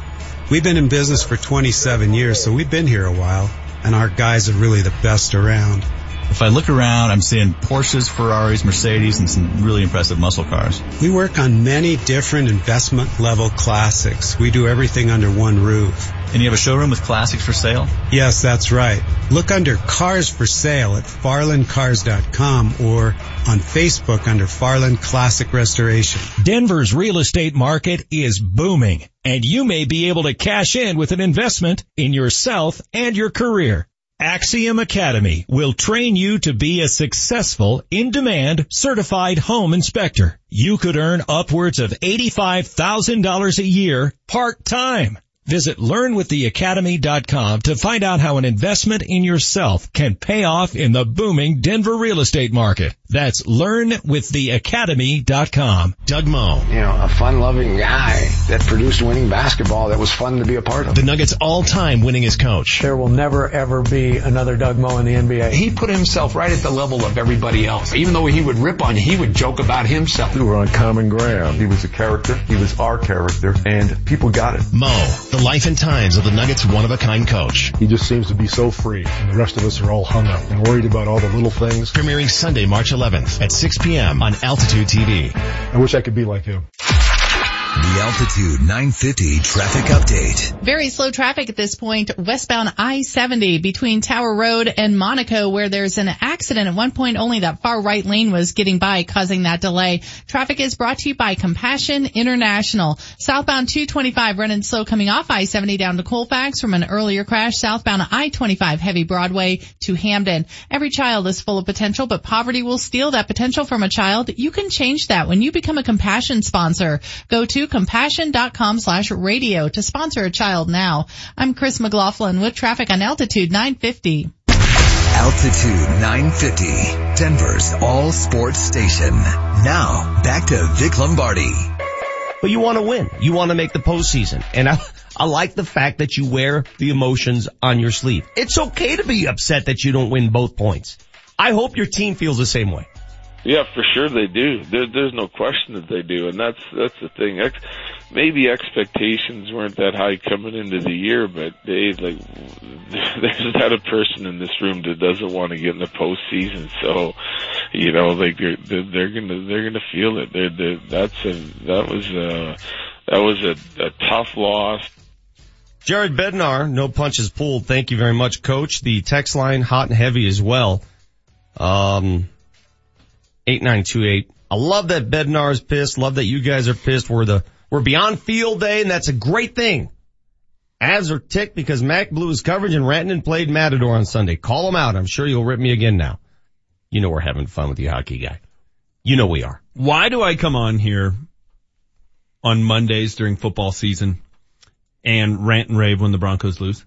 We've been in business for 27 years, so we've been here a while, and our guys are really the best around. If I look around, I'm seeing Porsches, Ferraris, Mercedes, and some really impressive muscle cars. We work on many different investment level classics. We do everything under one roof. And you have a showroom with classics for sale? Yes, that's right. Look under Cars for Sale at farlandcars.com or on Facebook under Farland Classic Restoration. Denver's real estate market is booming, and you may be able to cash in with an investment in yourself and your career. Axiom Academy will train you to be a successful, in-demand, certified home inspector. You could earn upwards of $85,000 a year part-time. Visit learnwiththeacademy.com to find out how an investment in yourself can pay off in the booming Denver real estate market. That's learnwiththeacademy.com. Doug Moe. You know, a fun-loving guy that produced winning basketball that was fun to be a part of. The Nuggets all-time winningest coach. There will never ever be another Doug Moe in the NBA. He put himself right at the level of everybody else. Even though he would rip on you, he would joke about himself. We were on common ground. He was a character. He was our character and people got it. Moe, the life and times of the Nuggets one-of-a-kind coach. He just seems to be so free and the rest of us are all hung up and worried about all the little things. Premiering Sunday, March 11th at 6 p.m. on Altitude TV. I wish I could be like him. The Altitude 950 traffic update. Very slow traffic at this point, westbound I-70 between Tower Road and Monaco where there's an accident. At one point only that far right lane was getting by causing that delay. Traffic is brought to you by Compassion International. Southbound 225 running slow coming off I-70 down to Colfax from an earlier crash. Southbound I-25 heavy Broadway to Hampden. Every child is full of potential, but poverty will steal that potential from a child. You can change that when you become a Compassion sponsor. Go to compassion.com slash radio to sponsor a child now. I'm Chris McLaughlin with traffic on Altitude 950. Altitude 950, Denver's all sports station. Now, back to Vic Lombardi. But you want to win. You want to make the postseason. And I, I like the fact that you wear the emotions on your sleeve. It's okay to be upset that you don't win both points. I hope your team feels the same way. Yeah, for sure they do. There, there's no question that they do, and that's that's the thing. Ex- maybe expectations weren't that high coming into the year, but they like there's not a person in this room that doesn't want to get in the postseason. So, you know, like they're they're, gonna they're gonna feel it. They're, they're that's a that was a that was a, a tough loss. Jared Bednar, no punches pulled. Thank you very much, coach. The text line hot and heavy as well. Um, 8928. I love that Bednar is pissed. Love that you guys are pissed. We're the, we're beyond field day and that's a great thing. Avs are ticked because Mac blew his coverage and Rantanen played Matador on Sunday. Call him out. I'm sure you'll rip me again now. You know we're having fun with the hockey guy. You know we are. Why do I come on here on Mondays during football season and rant and rave when the Broncos lose?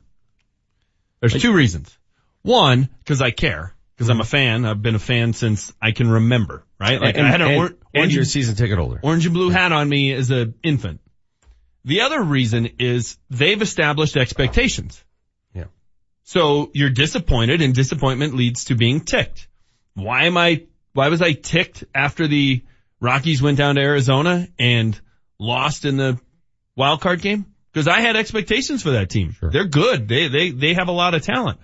There's two reasons. One, cause I care. Cause I'm a fan. I've been a fan since I can remember, right? Like and, I had an and, or- orange, your season ticket holder. orange and blue hat on me as an infant. The other reason is they've established expectations. Yeah. So you're disappointed and disappointment leads to being ticked. Why am I, why was I ticked after the Rockies went down to Arizona and lost in the wild card game? Because I had expectations for that team. Sure. They're good. They, they, they have a lot of talent.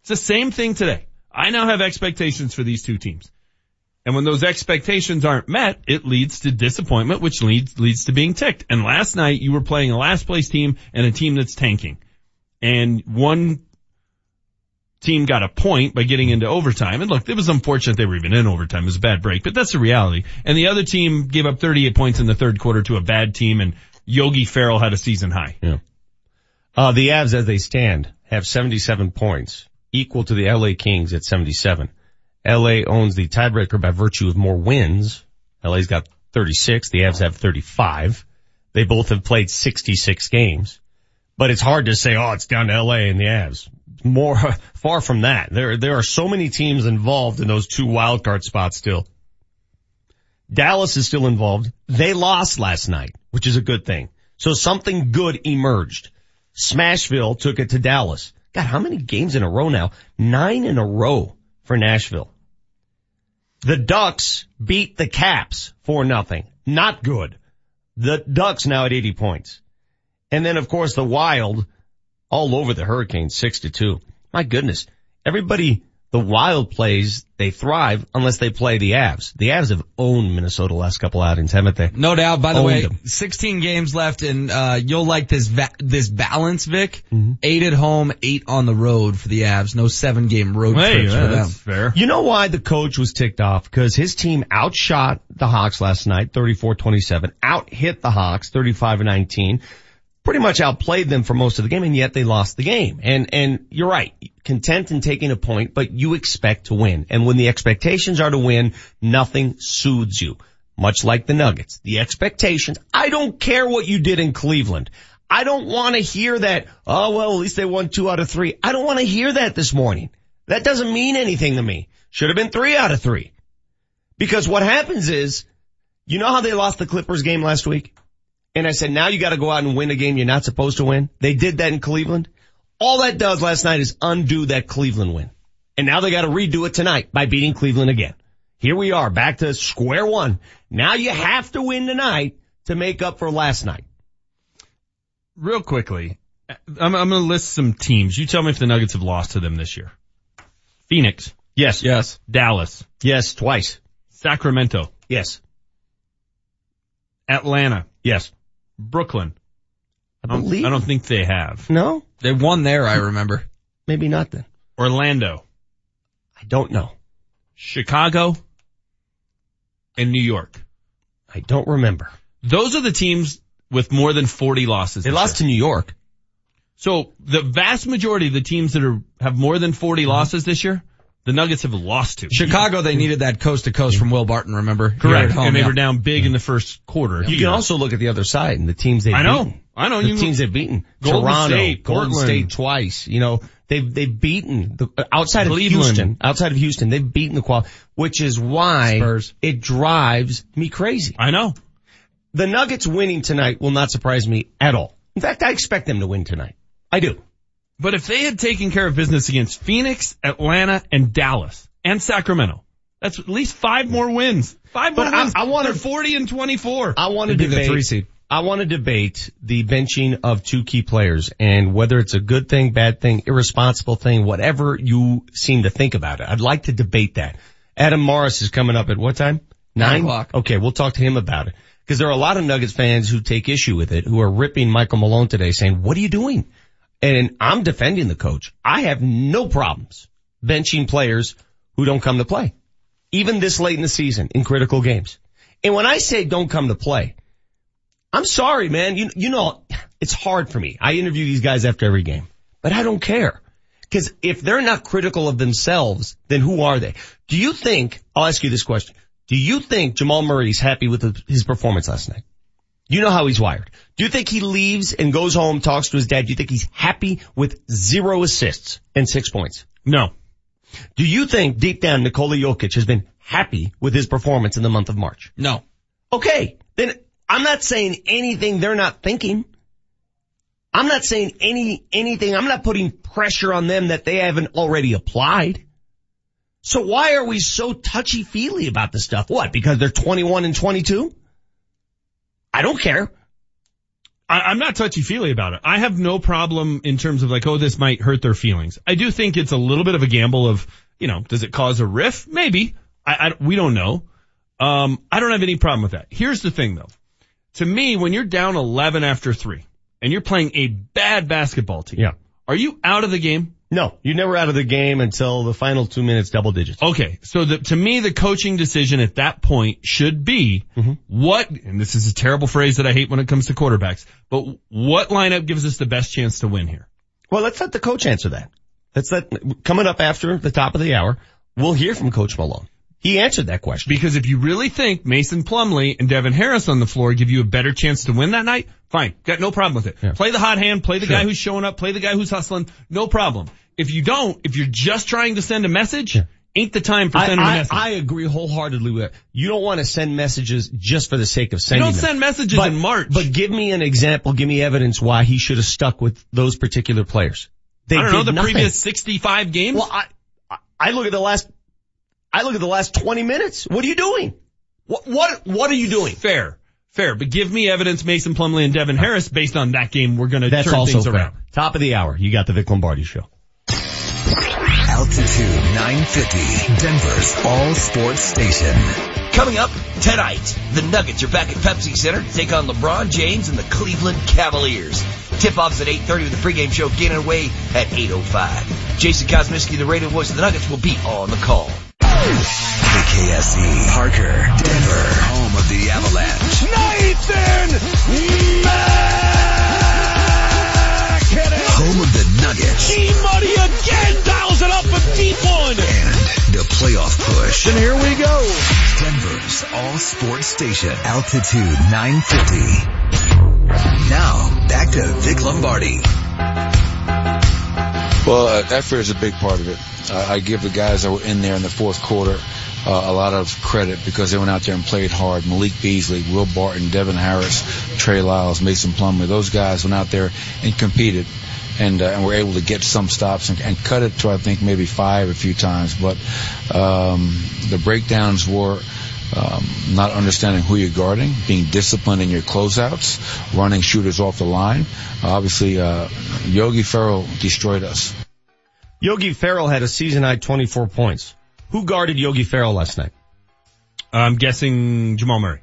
It's the same thing today. I now have expectations for these two teams. And when those expectations aren't met, it leads to disappointment, which leads, leads to being ticked. And last night you were playing a last place team and a team that's tanking. And one team got a point by getting into overtime. And look, it was unfortunate they were even in overtime. It was a bad break, but that's the reality. And the other team gave up 38 points in the third quarter to a bad team and Yogi Ferrell had a season high. Yeah. Uh, the Avs as they stand have 77 points, equal to the LA Kings at 77. LA owns the tiebreaker by virtue of more wins. LA's got 36. The Avs have 35. They both have played 66 games, but it's hard to say, oh, it's down to LA and the Avs. More, far from that. There, there are so many teams involved in those two wildcard spots still. Dallas is still involved. They lost last night, which is a good thing. So something good emerged. Smashville took it to Dallas. God, how many games in a row now? Nine in a row for Nashville. The Ducks beat the Caps for nothing. Not good. The Ducks now at 80 points. And then of course the Wild all over the Hurricanes, six to two. My goodness. Everybody, the Wild plays, they thrive unless they play the Avs. The Avs have owned Minnesota last couple outings, haven't they? No doubt. By the Owned way, them. 16 games left and, uh, you'll like this, va- this balance, Vic. Mm-hmm. Eight at home, eight on the road for the Avs. No seven game road trips for them. fair. You know why the coach was ticked off? Because his team outshot the Hawks last night, 34-27, out hit the Hawks, 35-19, pretty much outplayed them for most of the game, and yet they lost the game. And, and you're right, content in taking a point, but you expect to win. And when the expectations are to win, nothing soothes you. Much like the Nuggets. The expectations, I don't care what you did in Cleveland. I don't want to hear that, oh well, at least they won two out of three. I don't want to hear that this morning. That doesn't mean anything to me. Should have been three out of three. Because what happens is, you know how they lost the Clippers game last week? And I said, now you gotta go out and win a game you're not supposed to win. They did that in Cleveland. All that does last night is undo that Cleveland win. And now they gotta redo it tonight by beating Cleveland again. Here we are back to square one. Now you have to win tonight to make up for last night. Real quickly, I'm, I'm going to list some teams. You tell me if the Nuggets have lost to them this year. Phoenix. Yes. Yes. Dallas. Yes, twice. Sacramento. Yes. Atlanta. Yes. Brooklyn. I don't, believe. I don't think they have. No? They won there, I remember. Maybe not then. Orlando. I don't know. Chicago. And New York. I don't remember. Those are the teams with more than 40 losses. They lost to New York. So the vast majority of the teams that are, have more than 40 mm-hmm. losses this year, the Nuggets have lost to. Chicago, they needed that coast to coast from Will Barton, remember? Correct. at home, and they yeah. were down big in the first quarter. You can also look at the other side and the teams they've I know. beaten. I know. The You- teams they've beaten. Golden Toronto, State, Golden Portland. State twice. You know, they've, they've beaten the, outside of Houston, outside of Houston, they've beaten the qual, which is why Spurs. it drives me crazy. I know. The Nuggets winning tonight will not surprise me at all. In fact, I expect them to win tonight. I do. But if they had taken care of business against Phoenix, Atlanta, and Dallas, and Sacramento, that's at least five more wins. Five more But I- wins. I wanna- They're 40 and 24. I want to They'd be the three seed. I want to debate the benching of two key players and whether it's a good thing, bad thing, irresponsible thing, whatever you seem to think about it. I'd like to debate that. Adam Mares is coming up at what time? Nine o'clock. Okay, we'll talk to him about it. Because there are a lot of Nuggets fans who take issue with it, who are ripping Michael Malone today saying, what are you doing? And I'm defending the coach. I have no problems benching players who don't come to play. Even this late in the season in critical games. And when I say don't come to play, I'm sorry, man. You, you know, it's hard for me. I interview these guys after every game, but I don't care. Cause if they're not critical of themselves, then who are they? Do you think, I'll ask you this question. Do you think Jamal Murray's happy with his performance last night? You know how he's wired. Do you think he leaves and goes home, talks to his dad? Do you think he's happy with zero assists and six points? No. Do you think deep down Nikola Jokic has been happy with his performance in the month of March? No. Okay, then I'm not saying anything they're not thinking. I'm not saying any, anything, I'm not putting pressure on them that they haven't already applied. So why are we so touchy feely about this stuff? What? Because they're 21 and 22? I don't care. I, I'm not touchy feely about it. I have no problem in terms of like, oh, this might hurt their feelings. I do think it's a little bit of a gamble of, you know, does it cause a riff? Maybe. I, I we don't know. Um, I don't have any problem with that. Here's the thing though. To me, when you're down 11 after three and you're playing a bad basketball team, Yeah. are you out of the game? No, you're never out of the game until the final two minutes double digits. Okay, so the, to me, the coaching decision at that point should be Mm-hmm. what, and this is a terrible phrase that I hate when it comes to quarterbacks, but what lineup gives us the best chance to win here? Well, let's let the coach answer that. Let's let, coming up after the top of the hour, we'll hear from Coach Malone. He answered that question. Because if you really think Mason Plumlee and Devin Harris on the floor give you a better chance to win that night, fine. Got no problem with it. Play the hot hand, play the Sure. guy who's showing up, play the guy who's hustling, no problem. If you don't, if you're just trying to send a message, ain't the time for I, sending a I, message. I agree wholeheartedly with it. You don't want to send messages just for the sake of sending don't them. send messages but, in March. But give me an example, give me evidence why he should have stuck with those particular players. They I don't know, the nothing. previous 65 games? Well, I- I look at the last, I look at the last 20 minutes. What are you doing? What, what, what are you doing? Fair. Fair. But give me evidence Mason Plumlee and Devin Harris based on that game. We're going to That's turn also things fair. around. Top of the hour. You got the Vic Lombardi show. Altitude 950, Denver's all sports station. Coming up tonight, the Nuggets are back at Pepsi Center to take on LeBron James and the Cleveland Cavaliers. Tip-offs at 8.30 with the pregame show getting away at 8.05. Jason Kosminski, the radio voice of the Nuggets, will be on the call. KKSE, Parker, Denver, home of the Avalanche. Nathan MacKinnon. Home of the Nuggets. Money again dials it up a deep one. And the playoff push. And here we go. Denver's all sports station. Altitude 950. Now, back to Vic Lombardi. Well, uh, effort is a big part of it. Uh, I give the guys that were in there in the fourth quarter uh, a lot of credit because they went out there and played hard. Malik Beasley, Will Barton, Devin Harris, Trey Lyles, Mason Plumlee, those guys went out there and competed and, uh, and were able to get some stops and, and cut it to I think maybe five a few times. But um, the breakdowns were um, not understanding who you're guarding, being disciplined in your closeouts, running shooters off the line. obviously, uh, Yogi Ferrell destroyed us. Yogi Ferrell had a season high 24 points. Who guarded Yogi Ferrell last night? I'm guessing Jamal Murray.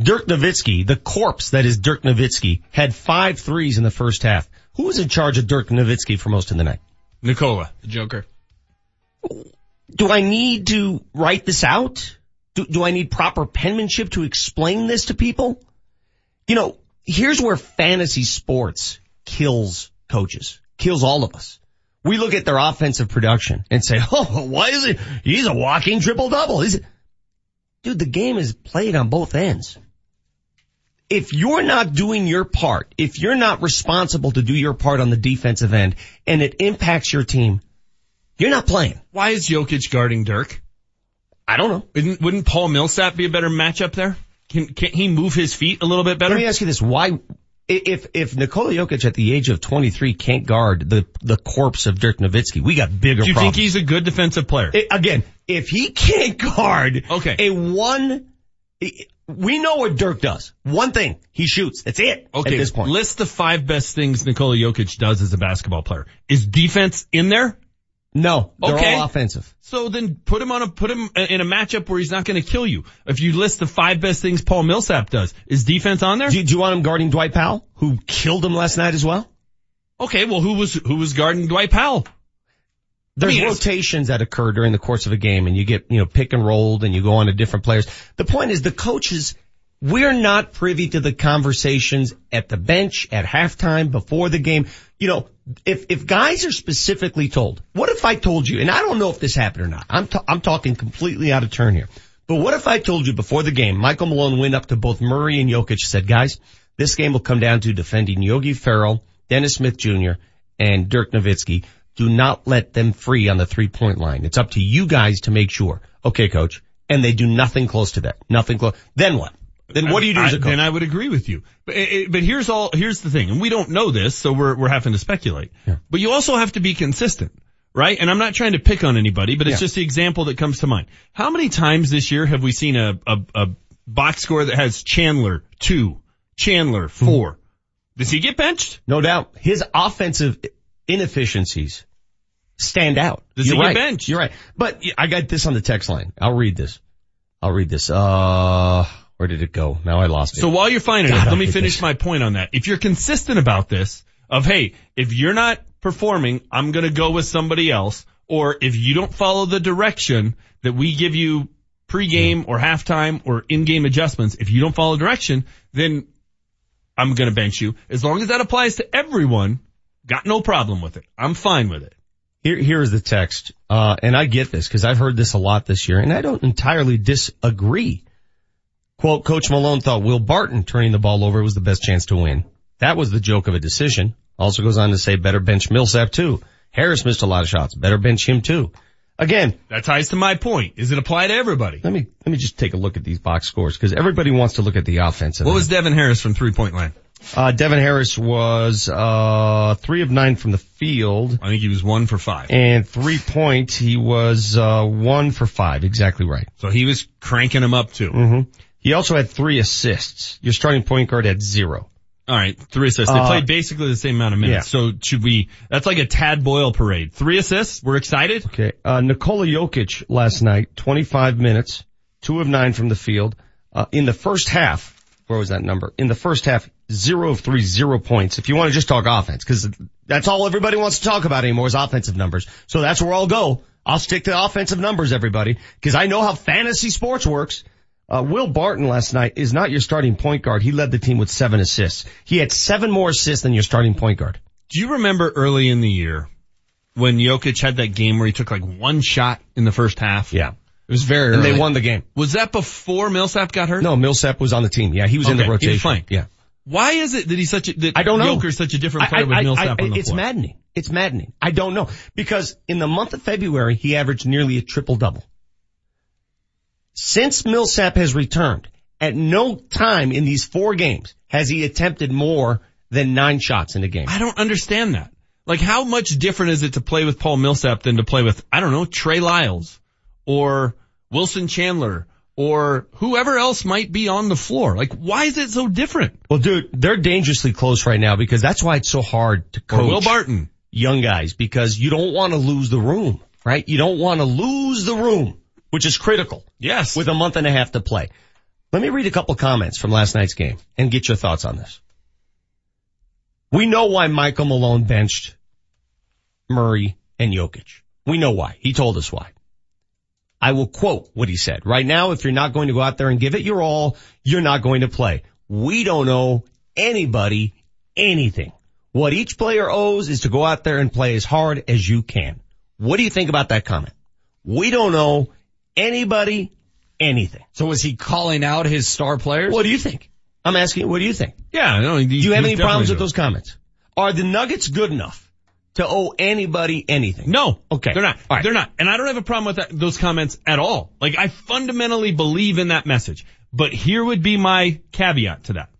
Dirk Nowitzki, the corpse that is Dirk Nowitzki, had five threes in the first half. Who was in charge of Dirk Nowitzki for most of the night? Nikola, the Joker. Do I need to write this out? Do, do I need proper penmanship to explain this to people? You know, here's where fantasy sports kills coaches, kills all of us. We look at their offensive production and say, oh, why is it? He's a walking triple double. Is it? Dude, the game is played on both ends. If you're not doing your part, if you're not responsible to do your part on the defensive end and it impacts your team, you're not playing. Why is Jokic guarding Dirk? I don't know. Wouldn't, wouldn't Paul Millsap be a better matchup there? Can, can't he move his feet a little bit better? Let me ask you this. Why, if, if Nikola Jokic at the age of 23 can't guard the, the corpse of Dirk Nowitzki, we got bigger Do you problems. think he's a good defensive player? It- again, if he can't guard Okay. a one, we know what Dirk does. One thing, he shoots. That's it. Okay, At this point. list the five best things Nikola Jokic does as a basketball player. Is defense in there? No, they're Okay. all offensive. So then put him on a, put him in a matchup where he's not going to kill you. If you list the five best things Paul Millsap does, is defense on there? Do you, do you want him guarding Dwight Powell, who killed him last night as well? Okay, well who was, who was guarding Dwight Powell? There's I mean, rotations that occur during the course of a game and you get, you know, pick and rolled and you go on to different players. The point is the coaches, we're not privy to the conversations at the bench, at halftime, before the game. You know, if, if guys are specifically told, what if I told you, and I don't know if this happened or not, I'm, I'm talking completely out of turn here, but what if I told you before the game, Michael Malone went up to both Murray and Jokic, said, guys, this game will come down to defending Yogi Ferrell, Dennis Smith Jr., and Dirk Nowitzki. Do not let them free on the three point line. It's up to you guys to make sure. Okay, coach. And they do nothing close to that. Nothing close. Then what? Then what do you do I- as a coach? Then I would agree with you. But, eh, eh, but here's all, here's the thing, and we don't know this, so we're, we're having to speculate. But you also have to be consistent, right? And I'm not trying to pick on anybody, but it's Yeah. just the example that comes to mind. How many times this year have we seen a, a, a box score that has Chandler two, Chandler Hmm. four? Does he get benched? No doubt. His offensive inefficiencies stand out. Does You're he get right. benched? You're right. But I got this on the text line. I'll read this. I'll read this. Uh, where did it go? Now I lost it. So while you're finding God, it, let me finish this. my point on that. If you're consistent about this, of hey, if you're not performing, I'm gonna go with somebody else, or if you don't follow the direction that we give you pregame or halftime or in-game adjustments, if you don't follow direction, then I'm gonna bench you. As long as that applies to everyone, got no problem with it. I'm fine with it. Here, here is the text. Uh, and I get this because I've heard this a lot this year and I don't entirely disagree. Quote, Coach Malone thought Will Barton turning the ball over was the best chance to win. That was the joke of a decision. Also goes on to say better bench Millsap too. Harris missed a lot of shots. Better bench him too. Again, That ties to my point. Is it apply to everybody? let me, let me just take a look at these box scores because everybody wants to look at the offensive. What was Devin Harris from three point line? Uh, Devin Harris was, uh, three of nine from the field I think he was one for five. and three point. He was, uh, one for five. Exactly right. So he was cranking him up too. hmm He also had three assists. Your starting point guard had zero. All right, three assists. They Uh, played basically the same amount of minutes. So should we? That's like a Tad Boyle parade. Three assists. We're excited. Okay. Uh, Nikola Jokic last night, 25 minutes, two of nine from the field. Uh, in the first half, where was that number? In the first half, zero of three, zero points. If you want to just talk offense, cause that's all everybody wants to talk about anymore is offensive numbers. So that's where I'll go. I'll stick to offensive numbers, everybody, cause I know how fantasy sports works. Uh, Will Barton last night is not your starting point guard. He led the team with seven assists. He had seven more assists than your starting point guard. Do you remember early in the year when Jokic had that game where he took like one shot in the first half? Yeah. It was very And early. they won the game. Was that before Millsap got hurt? No, Millsap was on the team. Yeah, he was in the Okay, he was rotation. playing. Yeah. Why is it that he's such a, that I don't know. Joker's such a different player I- with I- Millsap I- on the It's floor? maddening. It's maddening. I don't know. Because in the month of February, he averaged nearly a triple double. Since Millsap has returned, at no time in these four games has he attempted more than nine shots in a game. I don't understand that. Like how much different is it to play with Paul Millsap than to play with, I don't know, Trey Lyles or Wilson Chandler or whoever else might be on the floor? Like why is it so different? Well, dude, they're dangerously close right now because that's why it's so hard to Or coach Will Barton. young guys because you don't want to lose the room, right? You don't want to lose the room, which is critical. Yes. With a month and a half to play. Let me read a couple comments from last night's game and get your thoughts on this. We know why Michael Malone benched Murray and Jokic. We know why. He told us why. I will quote what he said. Right now, if you're not going to go out there and give it your all, you're not going to play. We don't owe anybody anything. What each player owes is to go out there and play as hard as you can. What do you think about that comment? We don't owe anybody anything. So was he calling out his star players? What do you think? I'm asking what do you think? Yeah, no, Do you have any problems with those comments? Are the Nuggets good enough to owe anybody anything? No. Okay. They're not. Right. They're not. And I don't have a problem with that, those comments at all. Like I fundamentally believe in that message. But here would be my caveat to that.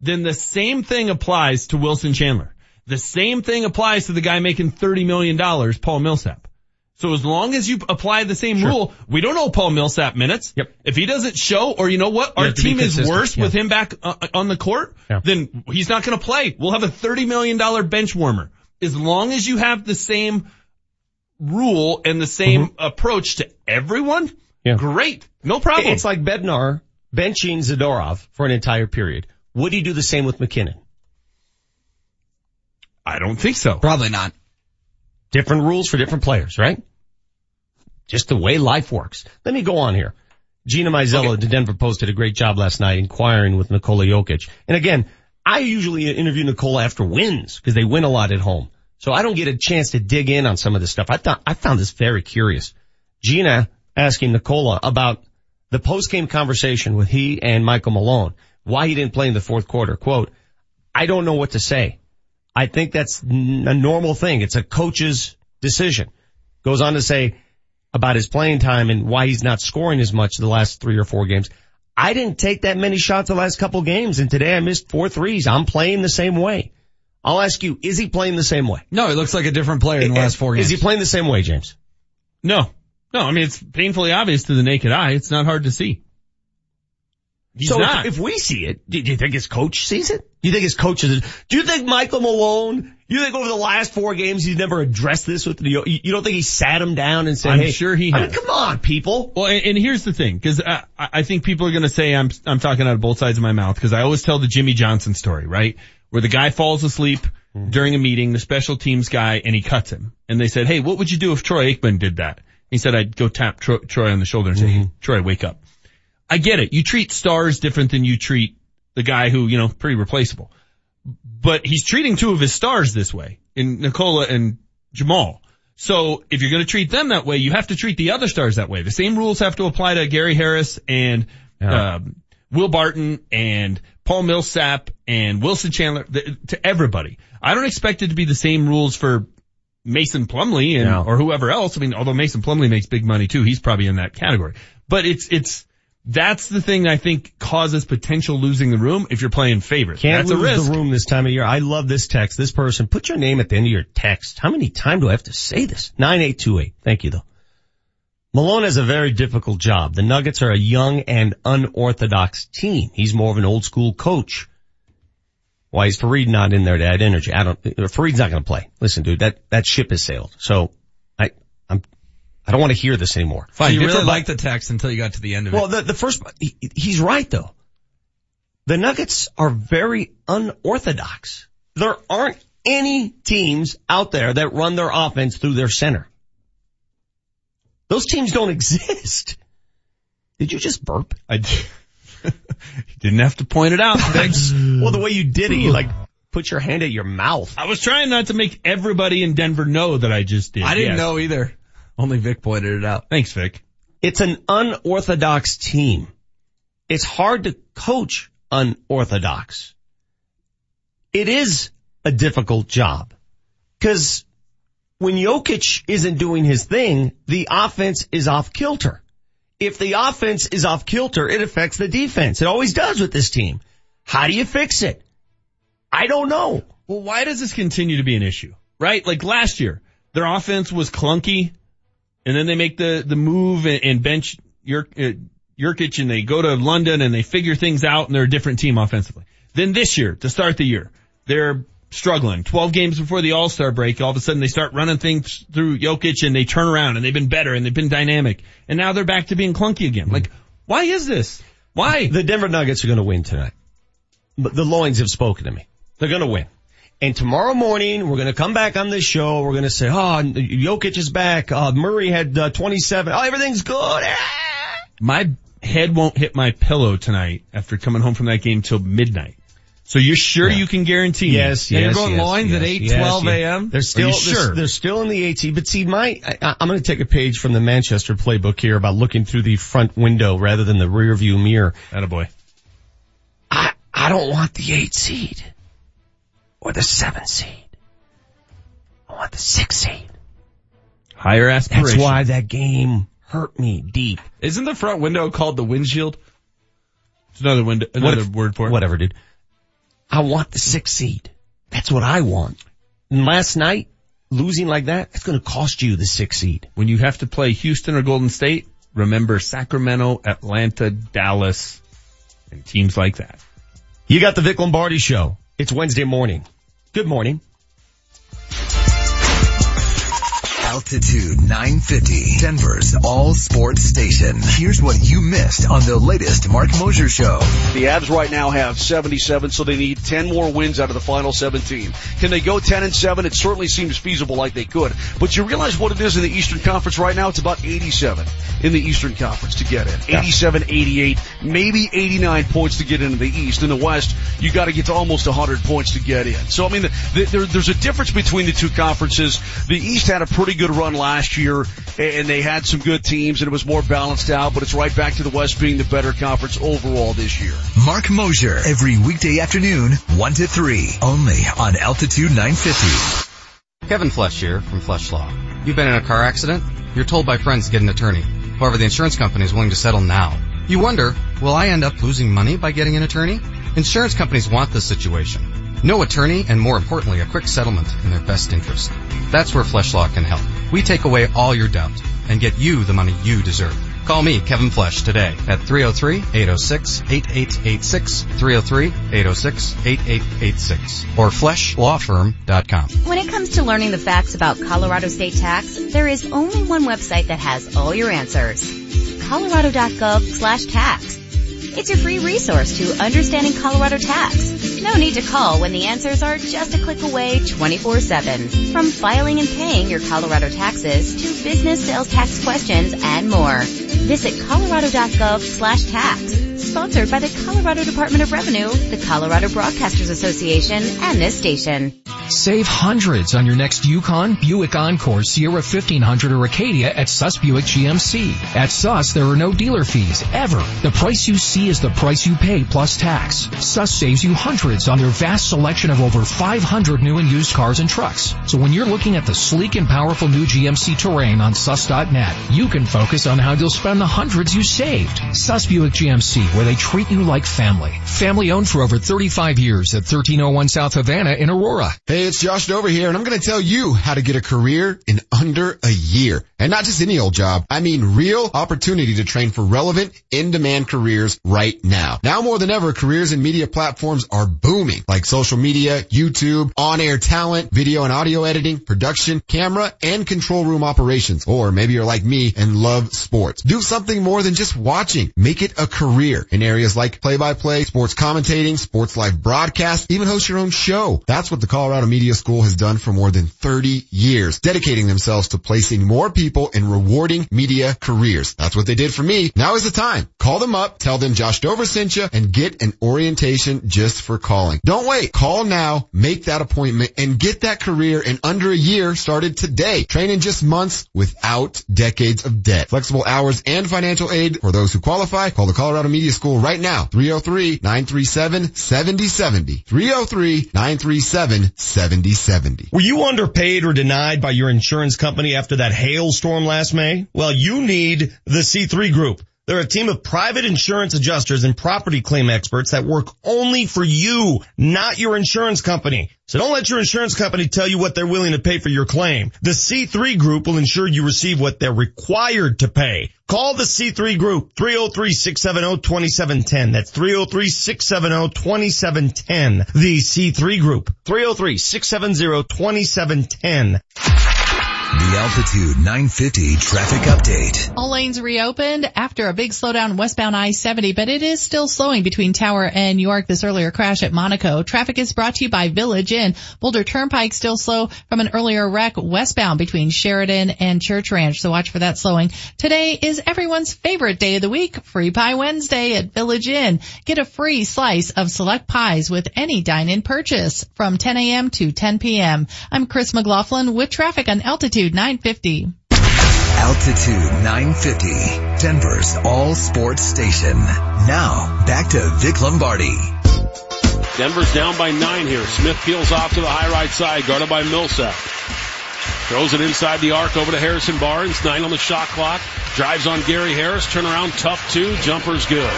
Then the same thing applies to Wilson Chandler. The same thing applies to the guy making $30 million, Paul Millsap. So as long as you apply the same rule, we don't owe Paul Millsap minutes. Yep. If he doesn't show, or you know what, You our have to be team is worse Yeah. with him back uh, on the court, Yeah. then he's not going to play. We'll have a $30 million bench warmer. As long as you have the same rule and the same approach to everyone, Mm-hmm. Yeah. great. No problem. It's like Bednar benching Zadorov for an entire period. Would he do the same with MacKinnon? I don't think so. Probably not. Different rules for different players, right? Just the way life works. Let me go on here. Gina Mizella, the Denver Post, did a great job last night inquiring with Nikola Jokic. And again, I usually interview Nikola after wins because they win a lot at home. So I don't get a chance to dig in on some of this stuff. I thought, I found this very curious. Gina asking Nikola about the post-game conversation with he and Michael Malone, why he didn't play in the fourth quarter. Quote, I don't know what to say. I think that's a normal thing. It's a coach's decision. Goes on to say about his playing time and why he's not scoring as much the last three or four games. I didn't take that many shots the last couple games and today I missed four threes. I'm playing the same way. I'll ask you, is he playing the same way? No, he looks like a different player in the last four games. Is he playing the same way, James? no. No, I mean, it's painfully obvious to the naked eye. It's not hard to see. He's so. If, if we see it, do you think his coach sees it? Do you think his coach is? Do you think Michael Malone? You think over the last four games he's never addressed this with the? You don't think he sat him down and said, I'm "Hey, sure he I mean, come on, people." Well, and, and here's the thing, because I, I think people are going to say I'm I'm talking out of both sides of my mouth because I always tell the Jimmy Johnson story, right? Where the guy falls asleep mm-hmm. during a meeting, the special teams guy, and he cuts him, and they said, "Hey, what would you do if Troy Aikman did that?" He said, "I'd go tap Troy, Troy on the shoulder and say, hey, mm-hmm. Troy, wake up." I get it. You treat stars different than you treat the guy who you know pretty replaceable, but he's treating two of his stars this way in Nikola and Jamal. So if you're going to treat them that way, you have to treat the other stars that way. The same rules have to apply to Gary Harris and um, Will Barton and Paul Millsap and Wilson Chandler th- to everybody. I don't expect it to be the same rules for Mason Plumlee and No. or whoever else. I mean, although Mason Plumlee makes big money too, he's probably in that category. But it's it's that's the thing I think causes potential losing the room if you're playing favorites. Can't that's a lose risk. the room this time of year. I love this text. This person, put your name at the end of your text. How many times do I have to say this? 9828. Thank you though. Malone has a very difficult job. The Nuggets are a young and unorthodox team. He's more of an old school coach. Why is Fareed not in there to add energy? I don't, Fareed's not going to play. Listen, dude, that, that ship has sailed. So I don't want to hear this anymore. So you really Different- liked the text until you got to the end of well, it. Well, the, the first, he, he's right though. The Nuggets are very unorthodox. There aren't any teams out there that run their offense through their center. Those teams don't exist. Did you just burp? I didn't have to point it out. Thanks. well, the way you did it, you like put your hand at your mouth. I was trying not to make everybody in Denver know that I just did. I didn't Yes. know either. Only Vic pointed it out. Thanks, Vic. It's an unorthodox team. It's hard to coach unorthodox. it is a difficult job. Cause when Jokic isn't doing his thing, the offense is off kilter. If the offense is off kilter, it affects the defense. It always does with this team. How do you fix it? I don't know. Well, why does this continue to be an issue? Right? Like last year, their offense was clunky, and then they make the the move and, and bench Jur, uh, Nurkic, and they go to London and they figure things out, and they're a different team offensively. Then this year, to start the year, they're struggling. 12 games before the All-Star break, all of a sudden they start running things through Jokic and they turn around and they've been better and they've been dynamic. And now they're back to being clunky again. Like, why is this? Why? The Denver Nuggets are going to win tonight. But the Loins have spoken to me. They're going to win. And tomorrow morning, we're going to come back on this show. We're going to say, oh, Jokic is back. Uh, Murray had uh, 27. Oh, everything's good. Ah! My head won't hit my pillow tonight after coming home from that game till midnight. So you're sure Yeah. you can guarantee me? Yes, And you're going yes, loins yes, at 8, yes, 12 yes. a.m.? They're still, you they're, they're still in the AT, but see, my, I, I'm going to take a page from the Manchester playbook here about looking through the front window rather than the rear view mirror. Attaboy. I, I don't want the eight seed or the seven seed. I want the six seed. Higher aspiration. That's why that game hurt me deep. Isn't the front window called the windshield? It's another window, another if- word for it. Whatever, dude. I want the six seed. That's what I want. And last night, losing like that, it's going to cost you the six seed. When you have to play Houston or Golden State, remember Sacramento, Atlanta, Dallas, and teams like that. You got the Vic Lombardi show. It's Wednesday morning. Good morning. Altitude 950, Denver's all sports station. Here's what you missed on the latest Mark Mosier show. The Avs right now have 77, so they need 10 more wins out of the final 17. Can they go 10 and 7? It certainly seems feasible like they could. But you realize what it is in the Eastern Conference right now? It's about 87 in the Eastern Conference to get in. 87, 88, maybe 89 points to get into the East. In the West, you got to get to almost 100 points to get in. So I mean, the, the, there, there's a difference between the two conferences. The East had a pretty good run last year, and they had some good teams, and it was more balanced out. But it's right back to the West being the better conference overall this year. Mark Mosier, every weekday afternoon, 1 to 3, only on Altitude 950. Kevin Flesh here from Flesh Law. You've been in a car accident? You're told by friends to get an attorney. However, the insurance company is willing to settle now. You wonder, will I end up losing money by getting an attorney? Insurance companies want this situation. No attorney and more importantly, a quick settlement in their best interest. That's where Flesh Law can help. We take away all your doubt and get you the money you deserve. Call me, Kevin Flesh, today at 303-806-8886, 303-806-8886, or fleshlawfirm.com. When it comes to learning the facts about Colorado state tax, there is only one website that has all your answers. colorado.gov slash tax. It's your free resource to understanding Colorado tax. No need to call when the answers are just a click away 24-7. From filing and paying your Colorado taxes to business sales tax questions and more. Visit colorado.gov slash tax. Sponsored by the Colorado Department of Revenue, the Colorado Broadcasters Association, and this station. Save hundreds on your next Yukon, Buick Encore, Sierra 1500 or Acadia at Suss Buick GMC. At Suss, there are no dealer fees, ever. The price you is the price you pay plus tax. Suss saves you hundreds on their vast selection of over 500 new and used cars and trucks. So when you're looking at the sleek and powerful new GMC Terrain on suss.net, you can focus on how you'll spend the hundreds you saved. Suss Buick GMC, where they treat you like family. Family owned for over 35 years at 1301 South Havana in Aurora. Hey, it's Josh Dover here, and I'm going to tell you how to get a career in under a year. And not just any old job. I mean real opportunity to train for relevant, in-demand careers right now. Now more than ever, careers in media platforms are booming, like social media, YouTube, on-air talent, video and audio editing, production, camera, and control room operations. Or maybe you're like me and love sports. Do something more than just watching. Make it a career in areas like play-by-play, sports commentating, sports live broadcast, even host your own show. That's what the Colorado Media School has done for more than 30 years, dedicating themselves to placing more people in rewarding media careers. That's what they did for me. Now is the time. Call them up, tell them Josh Dover sent you, and get an orientation just for calling. Don't wait. Call now, make that appointment, and get that career in under a year started today. Train in just months without decades of debt. Flexible hours and financial aid for those who qualify. Call the Colorado Media School right now. 303-937-7070. 303-937-7070. Were you underpaid or denied by your insurance company after that hailstorm last May? Well, you need the C3 Group. They're a team of private insurance adjusters and property claim experts that work only for you, not your insurance company. So don't let your insurance company tell you what they're willing to pay for your claim. The C3 Group will ensure you receive what they're required to pay. Call the C3 Group, 303-670-2710. That's 303-670-2710. The C3 Group, 303-670-2710. The Altitude 950 traffic update. All lanes reopened after a big slowdown westbound I-70, but it is still slowing between Tower and York. This earlier crash at Monaco. Traffic is brought to you by Village Inn. Boulder Turnpike still slow from an earlier wreck westbound between Sheridan and Church Ranch. So watch for that slowing. Today is everyone's favorite day of the week, Free Pie Wednesday at Village Inn. Get a free slice of select pies with any dine-in purchase from 10 a.m. to 10 p.m. I'm Chris McLaughlin with traffic on Altitude 950. Altitude 950, Denver's all sports station. Now, back to Vic Lombardi. Denver's down by nine here. Smith peels off to the high right side, guarded by Millsap. Throws it inside the arc over to Harrison Barnes. Nine on the shot clock. Drives on Gary Harris. Turn around, tough two. Jumper's good.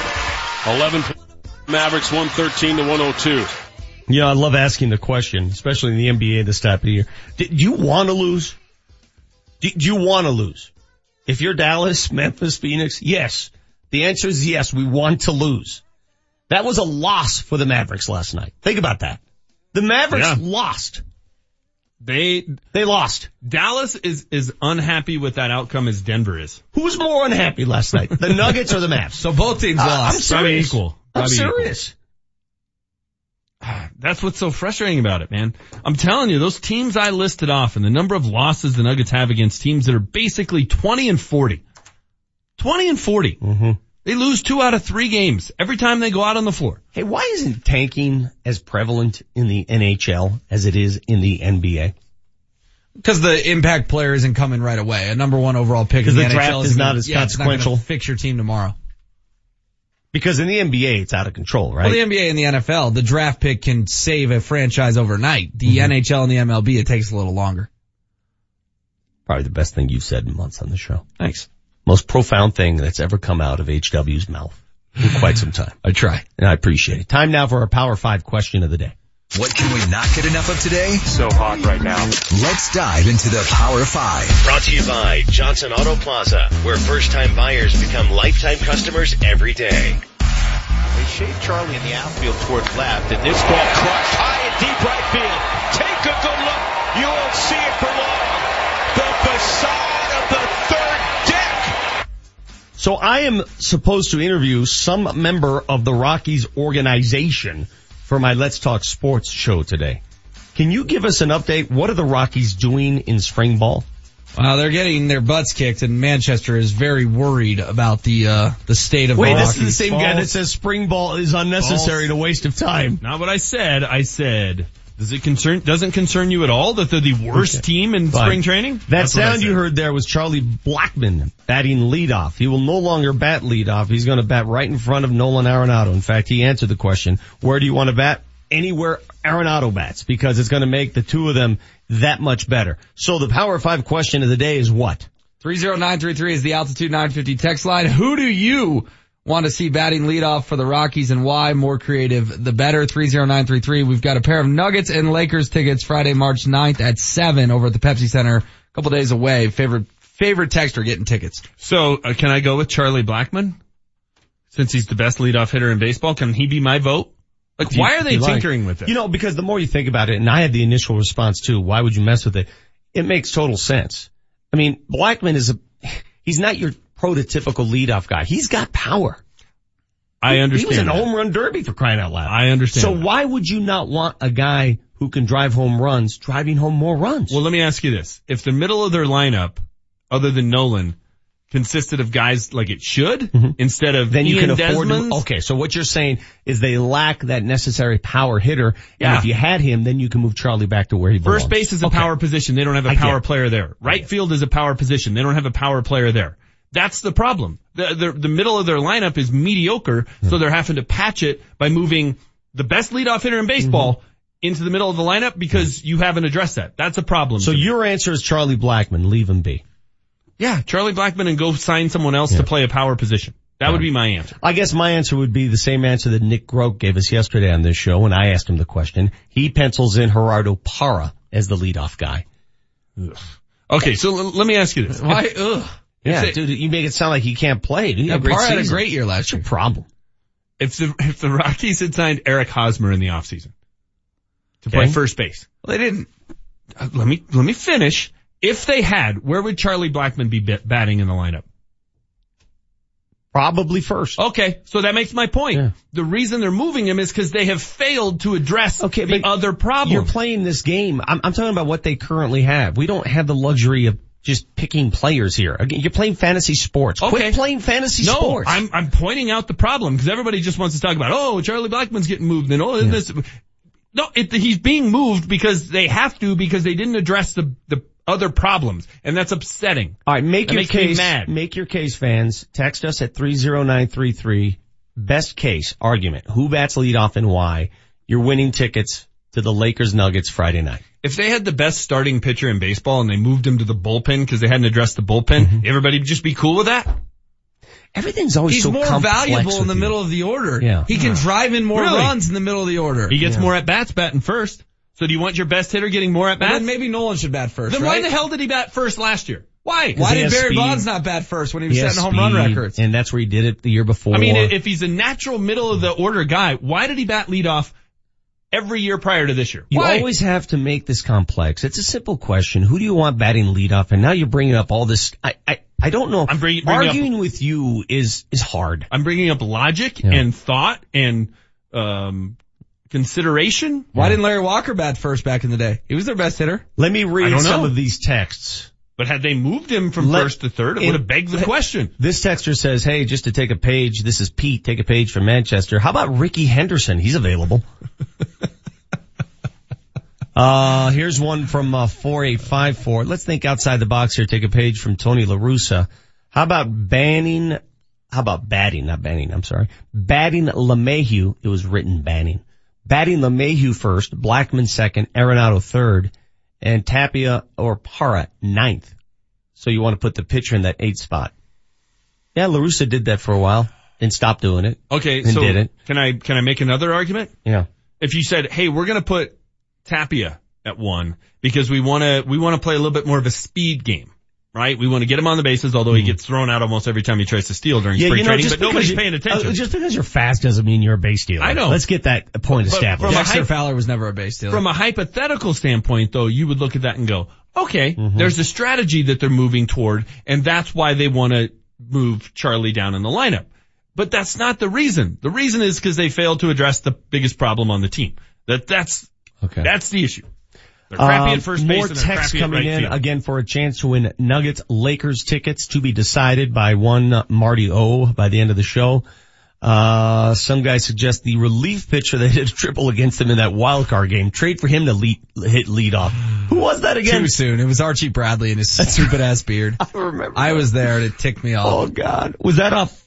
11 Mavericks 113 to 102. Yeah, I love asking the question, especially in the NBA this type of year. Do you want to lose? Do you want to lose? If you're Dallas, Memphis, Phoenix, yes. The answer is yes, we want to lose. That was a loss for the Mavericks last night. Think about that. The Mavericks Yeah. lost. They They lost. Dallas is is unhappy with that outcome as Denver is. Who's more unhappy last night? The Nuggets or the Mavs? So both teams Uh, lost. I'm Probably serious. equal. I'm serious. equal. Serious. That's what's so frustrating about it, man. I'm telling you, those teams I listed off and the number of losses the Nuggets have against teams that are basically 20 and 40. 20 and 40. Mm-hmm. They lose two out of three games every time they go out on the floor. Hey, why isn't tanking as prevalent in the NHL as it is in the NBA? Because the impact player isn't coming right away. A number one overall pick in 'Cause the, the NHL draft is isn't gonna- as yeah, it's not consequential. fix your team tomorrow. Because in the NBA, it's out of control, right? Well, the NBA and the NFL, the draft pick can save a franchise overnight. The Mm-hmm. NHL and the MLB, it takes a little longer. Probably the best thing you've said in months on the show. Thanks. Most profound thing that's ever come out of HW's mouth in quite some time. I try. And I appreciate it. Time now for our Power 5 question of the day. What can we not get enough of today? So hot right now. Let's dive into the Power 5. Brought to you by Johnson Auto Plaza, where first time buyers become lifetime customers every day. They shade Charlie in the outfield towards left, and this ball crushed high and deep right field. Take a good look. You won't see it for long. The facade of the third deck. So I am supposed to interview some member of the Rockies organization for my Let's Talk Sports show today. Can you give us an update? What are the Rockies doing in spring ball? Well, they're getting their butts kicked, and Manchester is very worried about the uh, the state of Wait, the this is the same guy that says spring ball is unnecessary False. and a waste of time. Not what I said. I said, does it concern, doesn't concern you at all that they're the worst team in Fine. spring training? That That's sound you heard there was Charlie Blackmon batting leadoff. He will no longer bat leadoff. He's going to bat right in front of Nolan Arenado. In fact, he answered the question, where do you want to bat? Anywhere Arenado bats because it's going to make the two of them that much better. So the Power 5 question of the day is what? 30933 is the altitude 950 text line. Who do you want to see batting leadoff for the Rockies and why? More creative, the better. 30933. We've got a pair of Nuggets and Lakers tickets Friday, March 9th at 7 over at the Pepsi Center. A couple days away. Favorite, favorite texter getting tickets. So, uh, can I go with Charlie Blackmon? Since he's the best leadoff hitter in baseball, can he be my vote? Like, you- why are they you like- tinkering with it? You know, because the more you think about it, and I had the initial response too, why would you mess with it? It makes total sense. I mean, Blackmon is a, he's not your prototypical leadoff guy. He's got power. I understand. He was in home run derby for crying out loud. I understand. So that. why would you not want a guy who can drive home runs, driving home more runs. Well, let me ask you this. If the middle of their lineup, other than Nolan, consisted of guys like it should, instead of Mm-hmm. then you Ian can afford Desmond, to, okay, so what you're saying is they lack that necessary power hitter. Yeah. And if you had him, then you can move Charlie back to where he belongs. First base is a Okay. power position. They don't have a I power player there. Right field is a power position. They don't have a power player there. That's the problem. The, the, the middle of their lineup is mediocre, Hmm. so they're having to patch it by moving the best leadoff hitter in baseball Mm-hmm. into the middle of the lineup because you haven't addressed that. That's a problem. So to me. your answer is Charlie Blackmon, leave him be. yeah, Charlie Blackmon and go sign someone else to play a power position. That would be my answer. I guess my answer would be the same answer that Nick Groke gave us yesterday on this show when I asked him the question. He pencils in Gerardo Parra as the leadoff guy. Okay, so l- let me ask you this. Why? Ugh. Yeah, they- dude, you make it sound like he can't play. Dude, he had a great had a great year last What's your year. problem? If the, if the Rockies had signed Eric Hosmer in the offseason to play first base, Well, they didn't. Uh, let me let me finish. If they had, where would Charlie Blackmon be bat- batting in the lineup? Probably first. Okay, so that makes my point. Yeah. The reason they're moving him is because they have failed to address Okay, the other problem. You're playing this game. I'm, I'm talking about what they currently have. We don't have the luxury of just picking players here. Again, you're playing fantasy sports. Okay. Quit playing fantasy no, sports. I'm I'm pointing out the problem because everybody just wants to talk about oh Charlie Blackmon's getting moved and oh this. No, it, he's being moved because they have to because they didn't address the the other problems and that's upsetting. All right, make That your case. Make your case, fans. Text us at three zero nine three three. Best case argument: Who bats leadoff and why? You're winning tickets to the Lakers Nuggets Friday night. If they had the best starting pitcher in baseball and they moved him to the bullpen because they hadn't addressed the bullpen, Mm-hmm. everybody would just be cool with that. Everything's always He's so more valuable in the you. middle of the order. Yeah. He can drive in more Really? runs in the middle of the order. He gets more at bats batting first. So do you want your best hitter getting more at Well, bats? then maybe Nolan should bat first. Then right? why the hell did he bat first last year? Why? Why did Barry speed. Bonds not bat first when he was He setting home run records? and that's where he did it the year before. I mean, if he's a natural middle of the order guy, why did he bat leadoff every year prior to this year? You Why? always have to make this complex. It's a simple question. Who do you want batting leadoff? And now you're bringing up all this. I, I, I don't know. I'm bringing- bringing up- Arguing with you is, is hard. I'm bringing up logic Yeah. and thought and um consideration. Why didn't Larry Walker bat first back in the day? He was their best hitter. Let me read some know. of these texts. But had they moved him from Let- first to third, it in- would have begged the question. This texter says, hey, just to take a page, this is Pete, take a page from Manchester. How about Rickey Henderson? He's available. uh, here's one from, uh, 4854. Let's think outside the box here. Take a page from Tony LaRussa. How about banning, how about batting, not banning, I'm sorry. Batting LeMahieu. It was written banning. Batting LeMahieu first, Blackmon second, Arenado third, and Tapia or Parra ninth. So you want to put the pitcher in that eighth spot. Yeah, LaRussa did that for a while and stopped doing it. Okay, And so didn't. can I can I make another argument? Yeah. If you said, "Hey, we're going to put Tapia at one because we want to we want to play a little bit more of a speed game." Right? We want to get him on the bases, although he gets thrown out almost every time he tries to steal during spring training, but nobody's you- paying attention. uh, just because you're fast doesn't mean you're a base stealer. I know. Let's get that point But established. from a Dexter hype- Fowler was never a base stealer. From a hypothetical standpoint though, you would look at that and go, okay, there's a strategy that they're moving toward and that's why they want to move Charlie down in the lineup. But that's not the reason. The reason is because they failed to address the biggest problem on the team. That that's, Okay. that's the issue. They're crappy Um, at first base more texts coming right in field. again for a chance to win Nuggets Lakers tickets to be decided by one Marty O by the end of the show. Uh, some guy suggests the relief pitcher that hit a triple against him in that wild card game. Trade for him to lead, hit lead off. Who was that again? Too soon. It was Archie Bradley and his stupid ass beard. I remember. I was there and it ticked me off. Oh God. Was that off?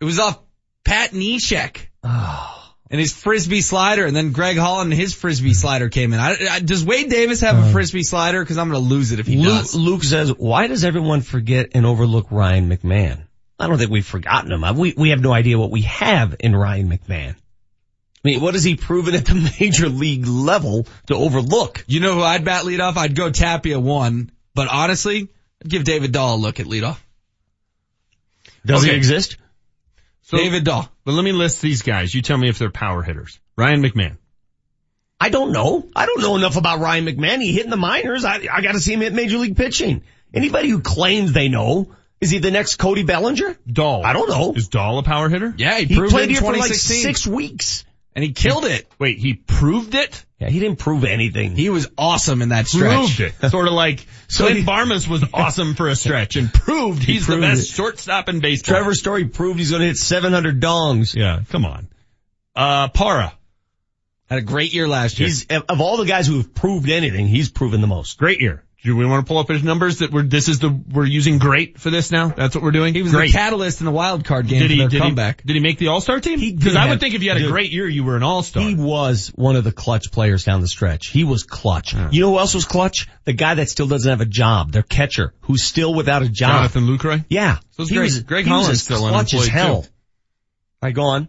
It was off Pat Neshek. Oh. And his frisbee slider, and then Greg Holland and his frisbee slider came in. I, I, does Wade Davis have a uh, frisbee slider? Because I'm going to lose it if he Luke, does. Luke says, why does everyone forget and overlook Ryan McMahon? I don't think we've forgotten him. We, we have no idea what we have in Ryan McMahon. I mean, what has he proven at the major league level to overlook? You know who I'd bat leadoff? I'd go Tapia one, but honestly, I'd give David Dahl a look at leadoff. Does Okay. he exist? So, David Dahl. But let me list these guys. You tell me if they're power hitters. Ryan McMahon. I don't know. I don't know enough about Ryan McMahon. He hit in the minors. I, I gotta see him hit major league pitching. Anybody who claims they know, is he the next Cody Bellinger? Dahl. I don't know. Is Dahl a power hitter? Yeah, he, He proved played it in here for like six weeks. And he killed it. Wait, he proved it? Yeah, he didn't prove anything. He was awesome in that stretch. Proved it. sort of like so Clint Barmes was awesome for a stretch and proved he's proved the best it. shortstop in baseball. Trevor Story proved he's going to hit 700 dongs. Yeah, come on. Uh, Parra. Had a great year last year. He's of all the guys who have proved anything, he's proven the most. Great year. Do we want to pull up his numbers that we're, this is the, we're using great for this now? That's what we're doing? he was great. the catalyst in the wild card game did for he, their did comeback. He, did he make the All-Star team? Did I have- would think if you had a great year, you were an All-Star. He was one of the clutch players down the stretch. He was clutch. You know who else was clutch? The guy that still doesn't have a job, their catcher, who's still without a job. Jonathan Lucroy? Yeah. So he Greg- was, Greg was Holland's as still clutch as unemployed, hell. too. All right, go on.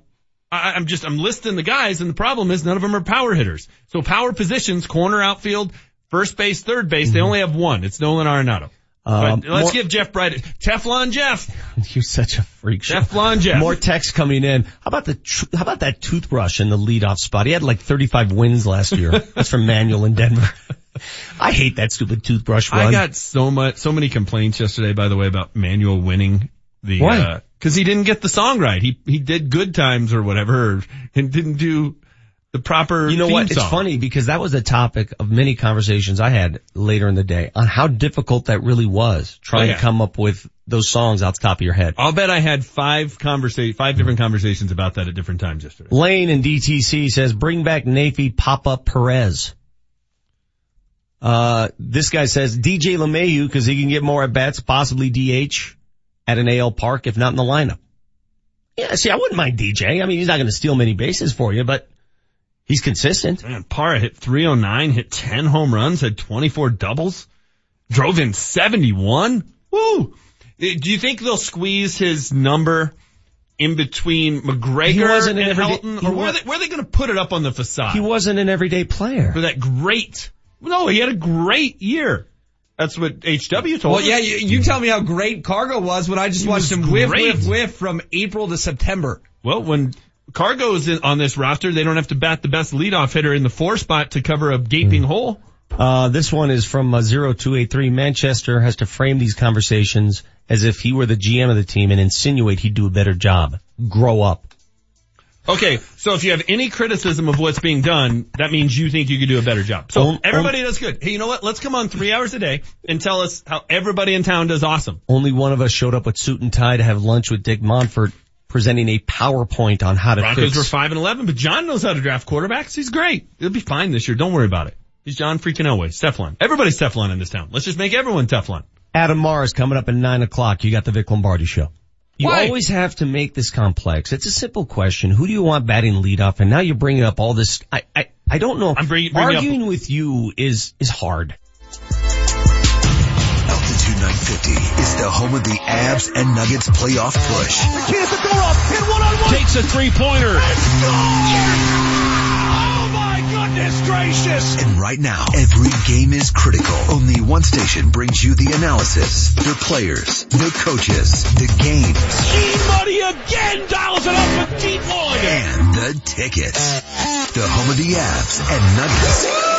I, I'm just, I'm listing the guys and the problem is none of them are power hitters. So power positions, corner outfield, first base, third base, they only have one. It's Nolan Arenado. Um, but let's more- give Jeff Bridich, Teflon Jeff. You're such a freak show. Teflon Jeff. More text coming in. How about the how about that toothbrush in the leadoff spot? He had like 35 wins last year. That's from Manuel in Denver. I hate that stupid toothbrush run. I got so much, so many complaints yesterday, by the way, about Manuel winning the, Why? uh, cause he didn't get the song right. He, he did good times or whatever and didn't do the proper You know what? It's funny because that was the topic of many conversations I had later in the day on how difficult that really was trying Oh, yeah. to come up with those songs out the top of your head. I'll bet I had five conversa- five different conversations about that at different times yesterday. Lane in DTC says, bring back Neifi Papa Perez. Uh, this guy says DJ LeMahieu because he can get more at bats, possibly DH at an AL park, if not in the lineup. Yeah, see, I wouldn't mind DJ. I mean, he's not going to steal many bases for you, but he's consistent. Man, Parra hit 309, hit 10 home runs, had 24 doubles, drove in 71. Woo! Eh, Do you think they'll squeeze his number in between He McGregor wasn't an and everyday- Helton? he Or where wa- are they, where are they going to put it up on the facade? He wasn't an everyday player. For that great, no, he had a great year. That's what HW told me. Well, us. yeah, you, you tell me how great Cargo was when I just He watched him whiff, great. whiff, whiff from April to September. Well, when Cargo's in, on this roster, they don't have to bat the best leadoff hitter in the four spot to cover a gaping hole. Uh, this one is from uh, 0283. Manchester has to frame these conversations as if he were the GM of the team and insinuate he'd do a better job. Grow up. Okay, so if you have any criticism of what's being done, that means you think you could do a better job. So everybody does good. Hey, you know what? Let's come on three hours a day and tell us how everybody in town does awesome. Only one of us showed up with suit and tie to have lunch with Dick Monfort presenting a PowerPoint on how to Broncos fix. were five and eleven, but John knows how to draft quarterbacks. He's great. He'll be fine this year. Don't worry about it. He's John freaking Elway. Teflon. Everybody's Teflon in this town. Let's just make everyone Teflon. Adam Mares coming up at nine o'clock. You got the Vic Lombardi show. You Why? always have to make this complex. It's a simple question. Who do you want batting leadoff? And now you're bringing up all this. I, I, I don't know. I'm bringing- bringing up- Arguing with you is, is hard. Altitude 950 is the home of the Avs and Nuggets playoff push. Takes a three pointer. Oh my goodness gracious. And right now, every game is critical. Only one station brings you the analysis, the players, the coaches, the game. E-money again dials it up with deep one. and the tickets. The home of the Avs and Nuggets.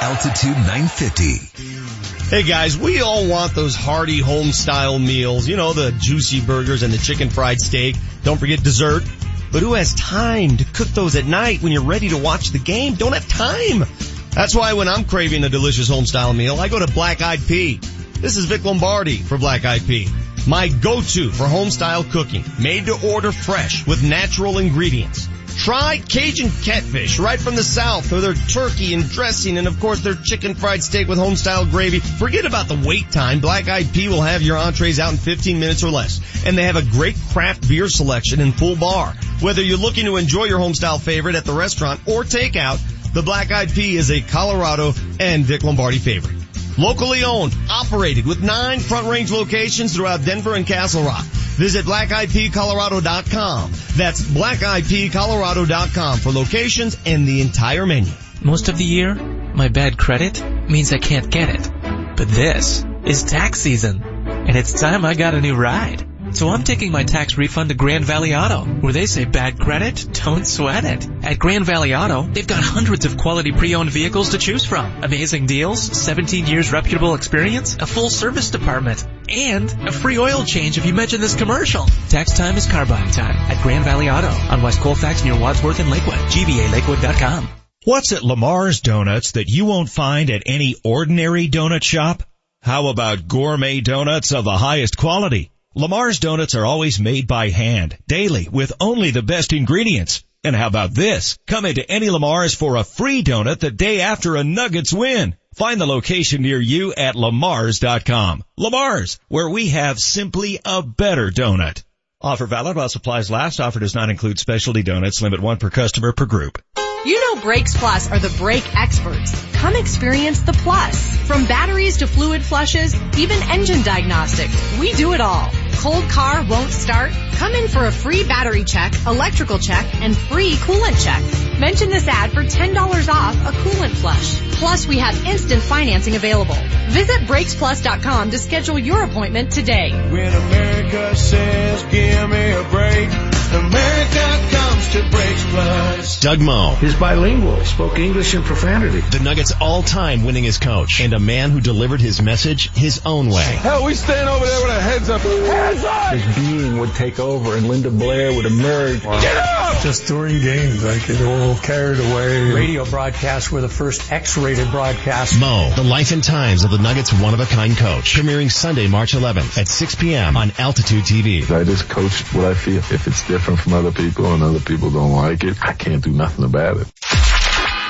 Altitude 950. Hey guys, we all want those hearty home style meals. You know, the juicy burgers and the chicken fried steak. Don't forget dessert. But who has time to cook those at night when you're ready to watch the game? Don't have time. That's why when I'm craving a delicious home style meal, I go to Black Eyed Pea. This is Vic Lombardi for Black Eyed Pea. My go-to for home style cooking, made to order fresh with natural ingredients. Try Cajun catfish right from the south or their turkey and dressing and of course their chicken fried steak with home style gravy. Forget about the wait time. Black Eyed Pea will have your entrees out in 15 minutes or less. And they have a great craft beer selection and full bar. Whether you're looking to enjoy your home style favorite at the restaurant or takeout, the Black Eyed Pea is a Colorado and Vic Lombardi favorite. Locally owned, operated with nine front range locations throughout Denver and Castle Rock. Visit blackeyedpeacolorado.com. That's blackeyedpeacolorado.com for locations and the entire menu. Most of the year, my bad credit means I can't get it. But this is tax season, and it's time I got a new ride. So I'm taking my tax refund to Grand Valley Auto, where they say bad credit, don't sweat it. At Grand Valley Auto, they've got hundreds of quality pre-owned vehicles to choose from. Amazing deals, 17 years reputable experience, a full service department, and a free oil change if you mention this commercial. Tax time is car buying time at Grand Valley Auto on West Colfax near Wadsworth and Lakewood. GVALakewood.com. What's at Lamar's Donuts that you won't find at any ordinary donut shop? How about gourmet donuts of the highest quality? Lamar's Donuts are always made by hand, daily, with only the best ingredients. And how about this? Come into any Lamar's for a free donut the day after a Nuggets win. Find the location near you at lamars.com. Lamar's, where we have simply a better donut. Offer valid while supplies last. Offer does not include specialty donuts. Limit one per customer per group. You know Brakes Plus are the brake experts. Come experience the plus. From batteries to fluid flushes, even engine diagnostics, we do it all. Cold car won't start? Come in for a free battery check, electrical check, and free coolant check. Mention this ad for $10 off a coolant flush. Plus, we have instant financing available. Visit BrakesPlus.com to schedule your appointment today. When America says, give me a break, America comes to Brakes Plus. Doug Moe. He's bilingual, spoke English and profanity. The Nuggets all-time winningest coach and a man who delivered his message his own way. Hell, we stand over there with our heads up. Heads up! His being would take over and Linda Blair would emerge. Get up! Just during games, I get all carried away. Radio broadcasts were the first X-rated broadcasts. Moe, the life and times of the Nuggets one-of-a-kind coach. Premiering Sunday, March 11th at 6 p.m. on Altitude TV. I just coach what I feel. If it's different from other people and other people don't like it, I can't do nothing about it.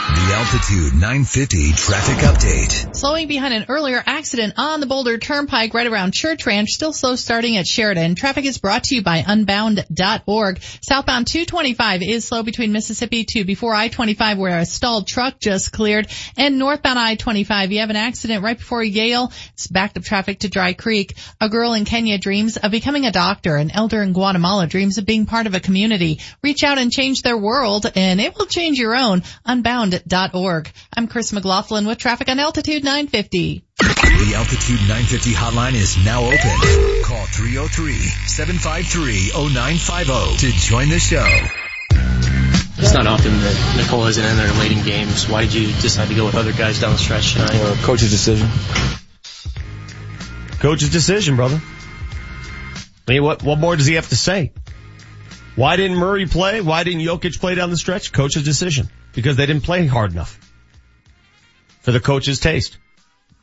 The Altitude 950 traffic update. Slowing behind an earlier accident on the Boulder Turnpike right around Church Ranch, still slow starting at Sheridan. Traffic is brought to you by unbound.org. Southbound 225 is slow between Mississippi to before I-25 where a stalled truck just cleared and northbound I-25 you have an accident right before Yale. It's backed up traffic to Dry Creek. A girl in Kenya dreams of becoming a doctor. An elder in Guatemala dreams of being part of a community. Reach out and change their world and it will change your own. Unbound altitude.org. I'm Chris McLaughlin with traffic on Altitude 950. The Altitude 950 hotline is now open. Call 303-753-0950 to join the show. It's not often that Nikola isn't in there late in games. Why did you decide to go with other guys down the stretch tonight? Uh, coach's decision. Coach's decision, brother. I mean, what, what more does he have to say? Why didn't Murray play? Why didn't Jokic play down the stretch? Coach's decision. Because they didn't play hard enough. For the coach's taste.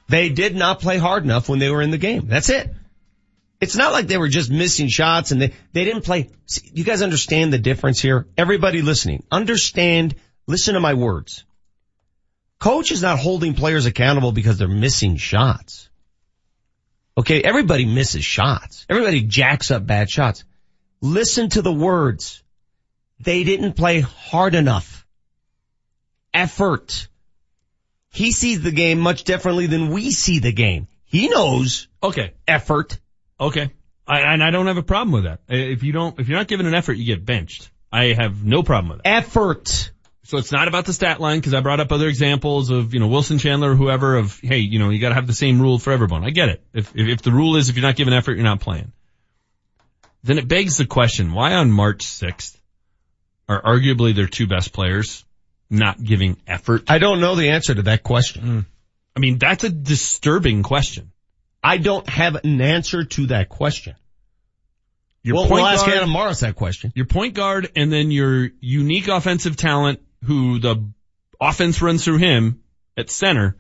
They did not play hard enough when they were in the game. That's it. It's not like they were just missing shots and they, they didn't play. See, you guys understand the difference here? Everybody listening, understand, listen to my words. Coach is not holding players accountable because they're missing shots. Okay, everybody misses shots. Everybody jacks up bad shots. Listen to the words. They didn't play hard enough. Effort. He sees the game much differently than we see the game. He knows. Okay. Effort. Okay. I, and I don't have a problem with that. If you don't, if you're not giving an effort, you get benched. I have no problem with that. Effort. So it's not about the stat line because I brought up other examples of, you know, Wilson Chandler, whoever of, hey, you know, you gotta have the same rule for everyone. I get it. If, if, if the rule is if you're not giving effort, you're not playing. Then it begs the question, why on March 6th are arguably their two best players not giving effort? I don't know the answer to that question. Mm. I mean, that's a disturbing question. I don't have an answer to that question. Your well, point we'll ask guard- Adam Mares that question. Your point guard and then your unique offensive talent who the offense runs through him at center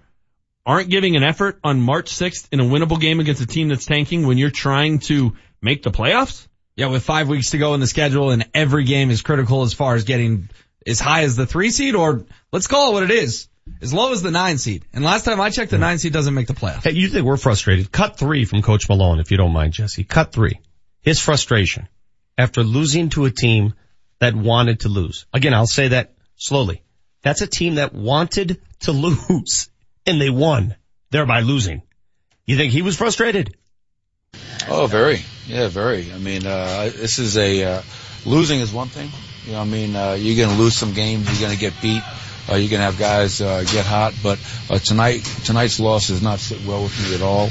aren't giving an effort on March 6th in a winnable game against a team that's tanking when you're trying to make the playoffs? Yeah, with five weeks to go in the schedule and every game is critical as far as getting as high as the three seed or let's call it what it is. As low as the nine seed. And last time I checked, the nine seed doesn't make the playoffs. Hey, you think we're frustrated? Cut three from Coach Malone, if you don't mind, Jesse. Cut three. His frustration after losing to a team that wanted to lose. Again, I'll say that slowly. That's a team that wanted to lose and they won, thereby losing. You think he was frustrated? Oh, very. Yeah, very. I mean, uh, this is a, uh, losing is one thing. You know, I mean, uh, you're going to lose some games. You're going to get beat. Uh, you're going to have guys, uh, get hot. But, uh, tonight, tonight's loss does not sit well with me at all.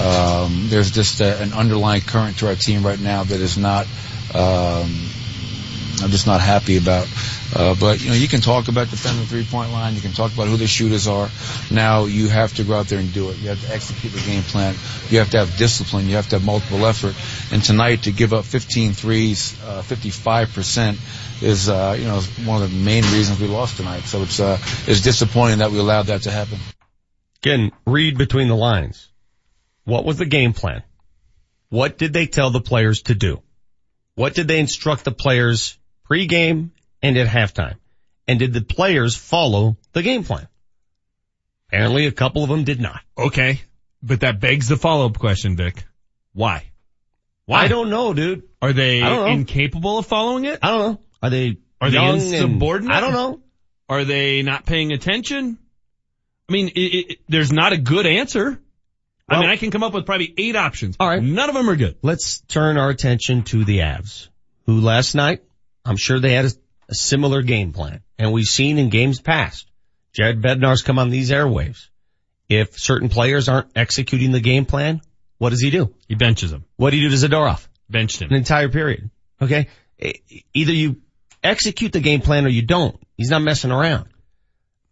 Um, there's just a, an underlying current to our team right now that is not. Um, I'm just not happy about. Uh, but you know, you can talk about defending the three point line. You can talk about who the shooters are. Now you have to go out there and do it. You have to execute the game plan. You have to have discipline. You have to have multiple effort. And tonight to give up 15 threes, uh, 55% is, uh, you know, one of the main reasons we lost tonight. So it's, uh, it's disappointing that we allowed that to happen. Again, read between the lines. What was the game plan? What did they tell the players to do? What did they instruct the players pregame and at halftime? And did the players follow the game plan? Apparently a couple of them did not. Okay. But that begs the follow-up question, Vic. Why? Why? I don't know, dude. Are they I don't know. incapable of following it? I don't know. Are they Are they insubordinate? I don't know. Are they not paying attention? I mean, it, it, there's not a good answer. I mean, I can come up with probably eight options. All right. None of them are good. Let's turn our attention to the Avs, who last night, I'm sure they had a, a similar game plan. And we've seen in games past, Jared Bednar's come on these airwaves. If certain players aren't executing the game plan, what does he do? He benches them. What do you do to Zadorov? Benched him. An entire period. Okay? Either you execute the game plan or you don't. He's not messing around.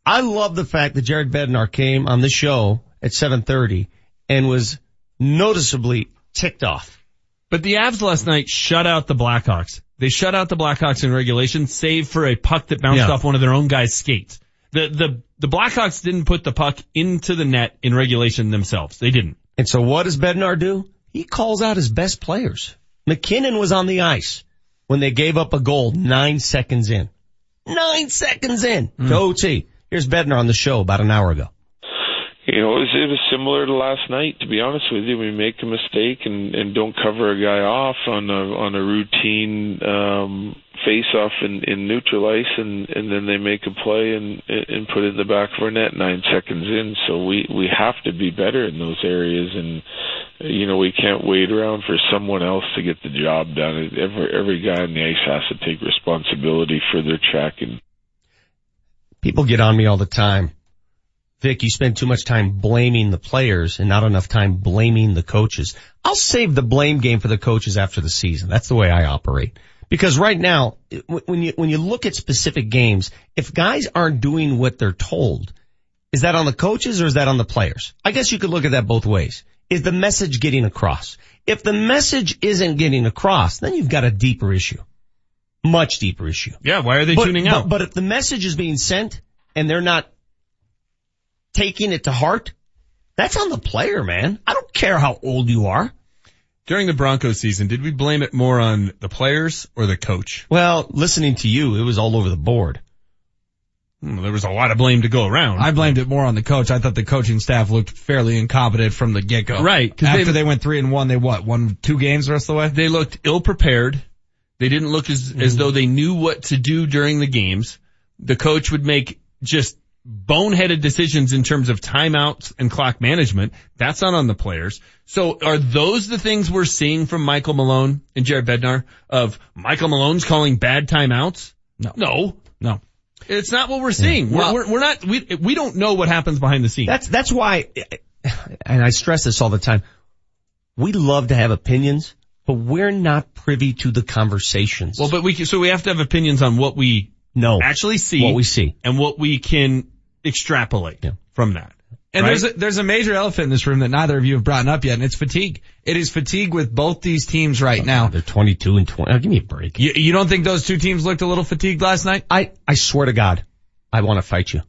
I love the fact that Jared Bednar came on the show at 730 and was noticeably ticked off. But the Avs last night shut out the Blackhawks. They shut out the Blackhawks in regulation, save for a puck that bounced Yeah. off one of their own guys' skates. The, the, the Blackhawks didn't put the puck into the net in regulation themselves. They didn't. And so what does Bednar do? He calls out his best players. MacKinnon was on the ice when they gave up a goal nine seconds in. Nine seconds in mm. to OT. Here's Bednar on the show about an hour ago. You know, it was, it was similar to last night. To be honest with you, we make a mistake and, and don't cover a guy off on a on a routine um, face off in, in neutral ice, and and then they make a play and and put it in the back of our net nine seconds in. So we we have to be better in those areas, and you know we can't wait around for someone else to get the job done. Every every guy on the ice has to take responsibility for their check and People get on me all the time. Vic, you spend too much time blaming the players and not enough time blaming the coaches. I'll save the blame game for the coaches after the season. That's the way I operate. Because right now, when you, when you look at specific games, if guys aren't doing what they're told, is that on the coaches or is that on the players? I guess you could look at that both ways. Is the message getting across? If the message isn't getting across, then you've got a deeper issue. Much deeper issue. Yeah, why are they But- tuning but- out? But if the message is being sent and they're not taking it to heart, that's on the player, man. I don't care how old you are. During the Broncos season, did we blame it more on the players or the coach? Well, listening to you, it was all over the board. Hmm, there was a lot of blame to go around. I blamed it more on the coach. I thought the coaching staff looked fairly incompetent from the get go. Right. After they- they, went three and one, they what? Won two games the rest of the way? They looked ill prepared. They didn't look as, as though they knew what to do during the games. The coach would make just boneheaded decisions in terms of timeouts and clock management. That's not on the players. So are those the things we're seeing from Michael Malone and Jared Bednar of Michael Malone's calling bad timeouts? No. No. No. It's not what we're seeing. Well- we're, we're, we're not, we, we don't know what happens behind the scenes. That's, that's why, and I stress this all the time. We love to have opinions, but we're not privy to the conversations. well, but we, can- so we have to have opinions on what we no, actually see. what we see. and what we can extrapolate from that. And Right? there's a, there's a major elephant in this room that neither of you have brought up yet, and it's fatigue. It is fatigue with both these teams right now. They're 22 and 20. Oh, give me a break. You, you don't think those two teams looked a little fatigued last night? I, I swear to God, I want to fight you.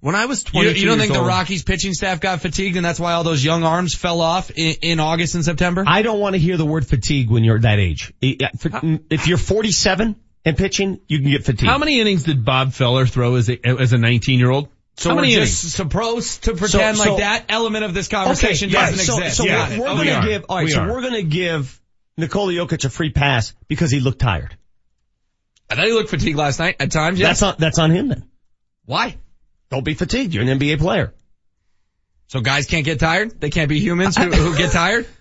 When I was You, 22 you don't think years the Rockies pitching staff got fatigued and that's why all those young arms fell off in, in August and September? I don't want to hear the word fatigue when you're that age. If you're 47 and pitching, you can get fatigued. How many innings did Bob Feller throw as a, as a 19 year old? So How we're many just innings? supposed to pretend So- so- like that element of this conversation okay, doesn't so, exist. So Got we're, we're Okay. going are. to give, all right, We so are. we're going to give Nikola Jokic a free pass because he looked tired. I thought he looked fatigued last night at times. Yes. That's on, that's on him then. Why? Don't be fatigued. You're an NBA player. So guys can't get tired? They can't be humans who, who get tired?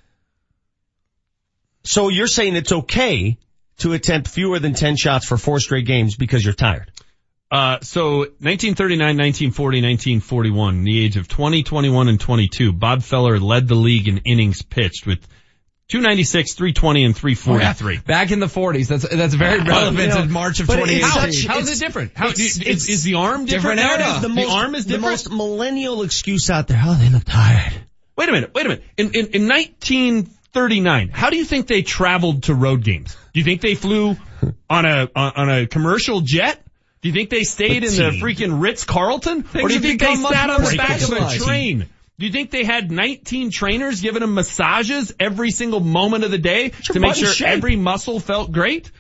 So you're saying it's okay to attempt fewer than 10 shots for four straight games because you're tired. Uh, so 1939, 1940, 1941, the age of 20, 21, and 22, Bob Feller led the league in innings pitched with 296, 320, and 343. Back in the 40s. That's that's very relevant you know, in March of but 2018. such- How is it different? How, it's- is, it's- is the arm different? different now? era. The, most, arm is the most millennial excuse out there. Oh, they look tired. Wait a minute, wait a minute. In, in, in 1939, how do you think they traveled to road games? Do you think they flew on a, on, a commercial jet? Do you think they stayed in the freaking Ritz Carlton? Or do you think they sat on the back of a train? Do you think they had 19 trainers giving them massages every single moment of the day to make sure every muscle felt great?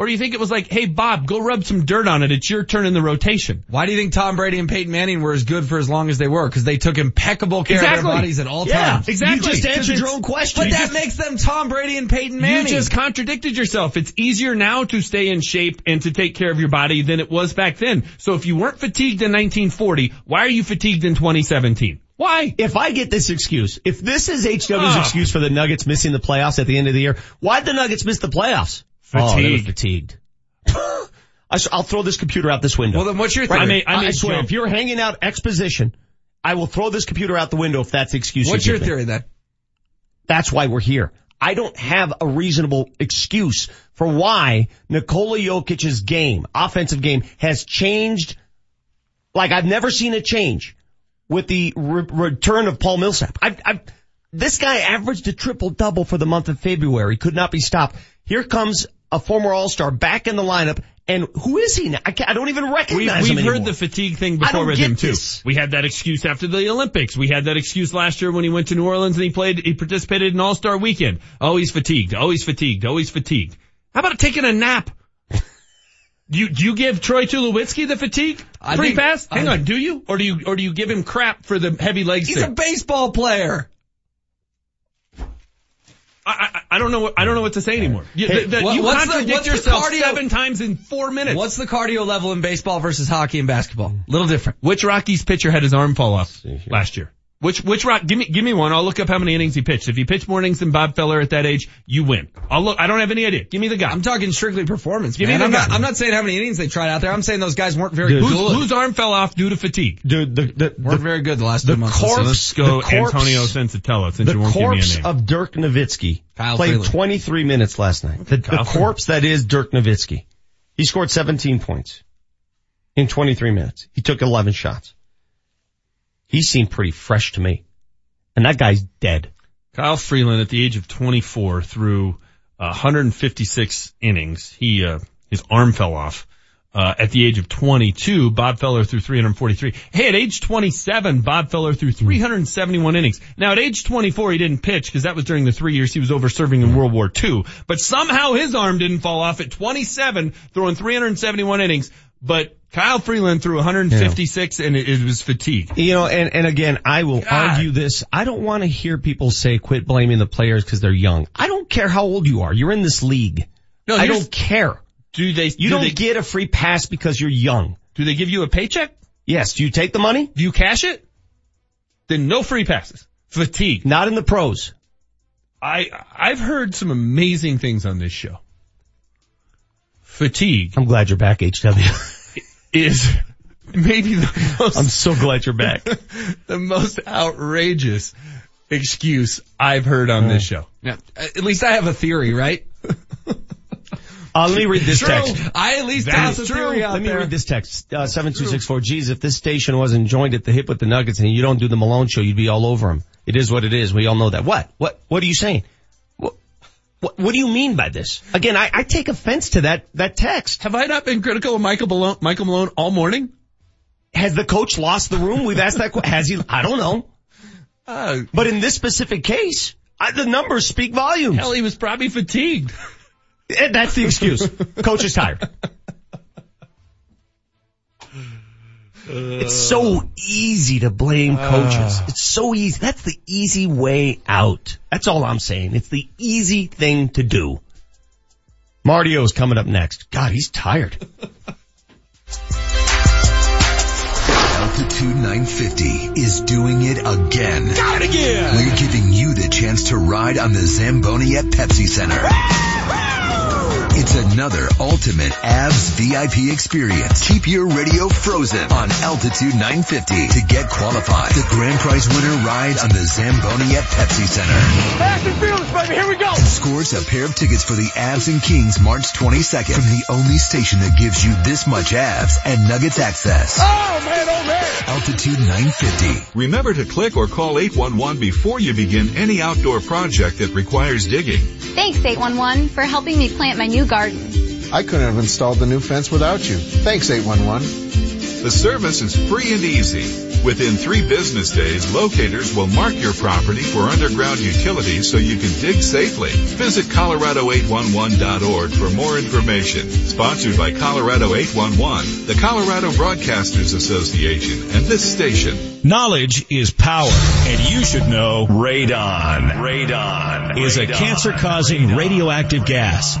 Or do you think it was like, hey Bob, go rub some dirt on it. It's your turn in the rotation. Why do you think Tom Brady and Peyton Manning were as good for as long as they were? Because they took impeccable care of their bodies at all Yeah, times. exactly. You just 'Cause answered your own question. But You that just- makes them Tom Brady and Peyton Manning. You just contradicted yourself. It's easier now to stay in shape and to take care of your body than it was back then. So if you weren't fatigued in 1940, why are you fatigued in 2017? Why? If I get this excuse, if this is HW's Ah. excuse for the Nuggets missing the playoffs at the end of the year, why'd the Nuggets miss the playoffs? Oh, they were Fatigue. fatigued. I will throw this computer out this window. well, then what's your theory? I may- I may swear, jump. if you're hanging out exposition, I will throw this computer out the window if that's the excuse you what's your give me. theory then? That's why we're here. I don't have a reasonable excuse for why Nikola Jokic's game, offensive game, has changed like I've never seen it change with the re- return of Paul Millsap. I've, I've, this guy averaged a triple double for the month of February, could not be stopped. Here comes a former All-Star back in the lineup, and who is he now? I, I don't even We, recognize we've him heard the fatigue thing before with him too. this. We had that excuse after the Olympics. We had that excuse last year when he went to New Orleans and he played, he participated in All-Star Weekend. Oh, he's fatigued. Oh, he's fatigued. Oh, he's fatigued. How about taking a nap? Do you, do you give Troy Tulowitzki the fatigue I free think- pass? Hang I- on, do you? Or do you, or do you give him crap for the heavy legs He's thing? a baseball player. I, I, I don't know what, I don't know what to say anymore. You, Hey, the- the- what- you what's the- contradict the yourself cardio- seven times in four minutes. What's the cardio level in baseball versus hockey and basketball? A Little different. Which Rockies pitcher had his arm fall off last year? Which which rock? Give me give me one. I'll look up how many innings he pitched. If he pitched more innings than Bob Feller at that age, you win. I'll look. I don't have any idea. Give me the guy. I'm talking strictly performance, Give man. me the I'm not, guy. I'm not saying how many innings they tried out there. I'm saying those guys weren't very Dude, good. whose, whose arm fell off due to fatigue? Dude, the, the, weren't the, very good the last the two months. corpse- Let's go the corpse- Antonio Senzatela since the you won't give me a corpse name. of Dirk Nowitzki Kyle played Freeland. 23 minutes last night. The, the corpse that is Dirk Nowitzki. He scored 17 points in 23 minutes. He took 11 shots. He seemed pretty fresh to me. And that guy's dead. Kyle Freeland at the age of 24 through uh, 156 innings. He, uh, his arm fell off. Uh, at the age of 22, Bob Feller threw 343. Hey, at age 27, Bob Feller threw 371 innings. Now at age 24, he didn't pitch because that was during the three years he was over serving in World War II. But somehow his arm didn't fall off at 27, throwing 371 innings. But Kyle Freeland threw 156 and it, it was fatigue. You know, and, and again, I will argue this. I don't want to hear people say quit blaming the players because they're young. I don't care how old you are. You're in this league. No, I don't care. Do they, You do don't they, get a free pass because you're young. do they give you a paycheck? Yes. Do you take the money? Do you cash it? Then no free passes. Fatigue. Not in the pros. I I've heard some amazing things on this show. Fatigue I'm glad you're back, HW. is maybe the most I'm so glad you're back. the most outrageous excuse I've heard on this show. Yeah. At least I have a theory, right? Uh, let me read this True. text. I at least That's have a true. theory out Let me there. read this text. Uh, 7264 G's. If this station wasn't joined at the hip with the Nuggets and you don't do the Malone show, you'd be all over him. It is what it is. We all know that. What? What? What are you saying? What? What, do you mean by this? Again, I, I take offense to that, that text. Have I not been critical of Michael Malone, Michael Malone all morning? Has the coach lost the room? We've asked that. que- Has he? I don't know. Uh, But in this specific case, I, the numbers speak volumes. hell, he was probably fatigued. Eh, That's the excuse. Coach is tired. Uh, it's so easy to blame ah. coaches. It's so easy. That's the easy way out. That's all I'm saying. It's the easy thing to do. Martio's coming up next. God, he's tired. Altitude 950 is doing it again. Got it again. We're giving you the chance to ride on the Zamboni at Pepsi Center. It's another ultimate Avs VIP experience. Keep your radio frozen on Altitude 950 to get qualified. The grand prize winner ride on the Zamboni at Pepsi Center. Fast and fearless, baby. Here we go. And scores a pair of tickets for the Avs and Kings March 22nd from the only station that gives you this much Avs and Nuggets access. Oh, man, oh, man. Altitude 950. Remember to click or call 811 before you begin any outdoor project that requires digging. Thanks 811 for helping me plant my new garden. I couldn't have installed the new fence without you. Thanks 811. The service is free and easy. Within three business days, locators will mark your property for underground utilities so you can dig safely. Visit Colorado811.org for more information. Sponsored by Colorado 811, the Colorado Broadcasters Association, and this station. Knowledge is power, and you should know radon. Radon is a cancer-causing radioactive gas.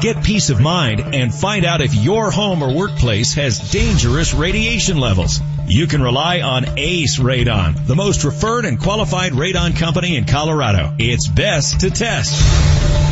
Get peace of mind and find out if your home or workplace has dangerous radiation levels. You can rely on Ace Radon, the most referred and qualified radon company in Colorado. It's best to test.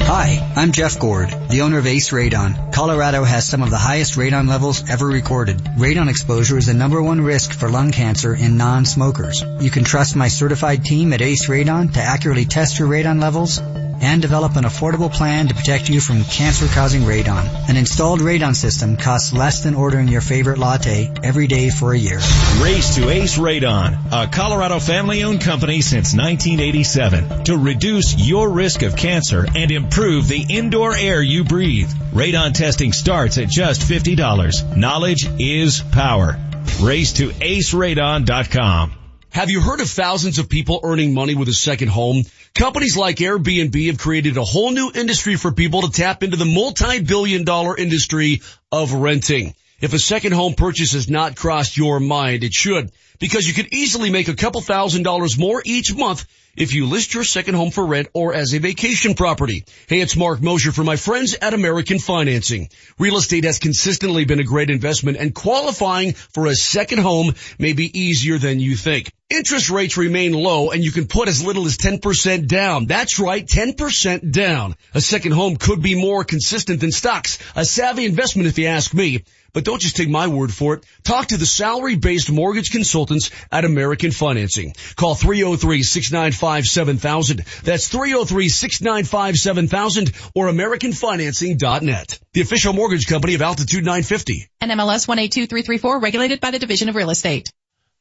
Hi, I'm Jeff Gord, the owner of Ace Radon. Colorado has some of the highest radon levels ever recorded. Radon exposure is the number one risk for lung cancer in non-smokers. You can trust my certified team at Ace Radon to accurately test your radon levels and develop an affordable plan to protect you from cancer-causing radon. An installed radon system costs less than ordering your favorite latte every day for a year. Race to Ace Radon, a Colorado family-owned company since 1987 to reduce your risk of cancer and improve the indoor air you breathe. Radon testing starts at just $50. Knowledge is power. Race to aceradon.com. Have you heard of thousands of people earning money with a second home? Companies like Airbnb have created a whole new industry for people to tap into the multi-billion dollar industry of renting. If a second home purchase has not crossed your mind, it should, because you could easily make a couple thousand dollars more each month if you list your second home for rent or as a vacation property. Hey, it's Mark Mosier for my friends at American Financing. Real estate has consistently been a great investment and qualifying for a second home may be easier than you think. Interest rates remain low and you can put as little as 10% down. That's right, 10% down. A second home could be more consistent than stocks. A savvy investment if you ask me. But don't just take my word for it. Talk to the salary-based mortgage consultants at American Financing. Call 303-695-7000. That's 303-695-7000 or AmericanFinancing.net. The official mortgage company of Altitude 950. NMLS 182334 regulated by the Division of Real Estate.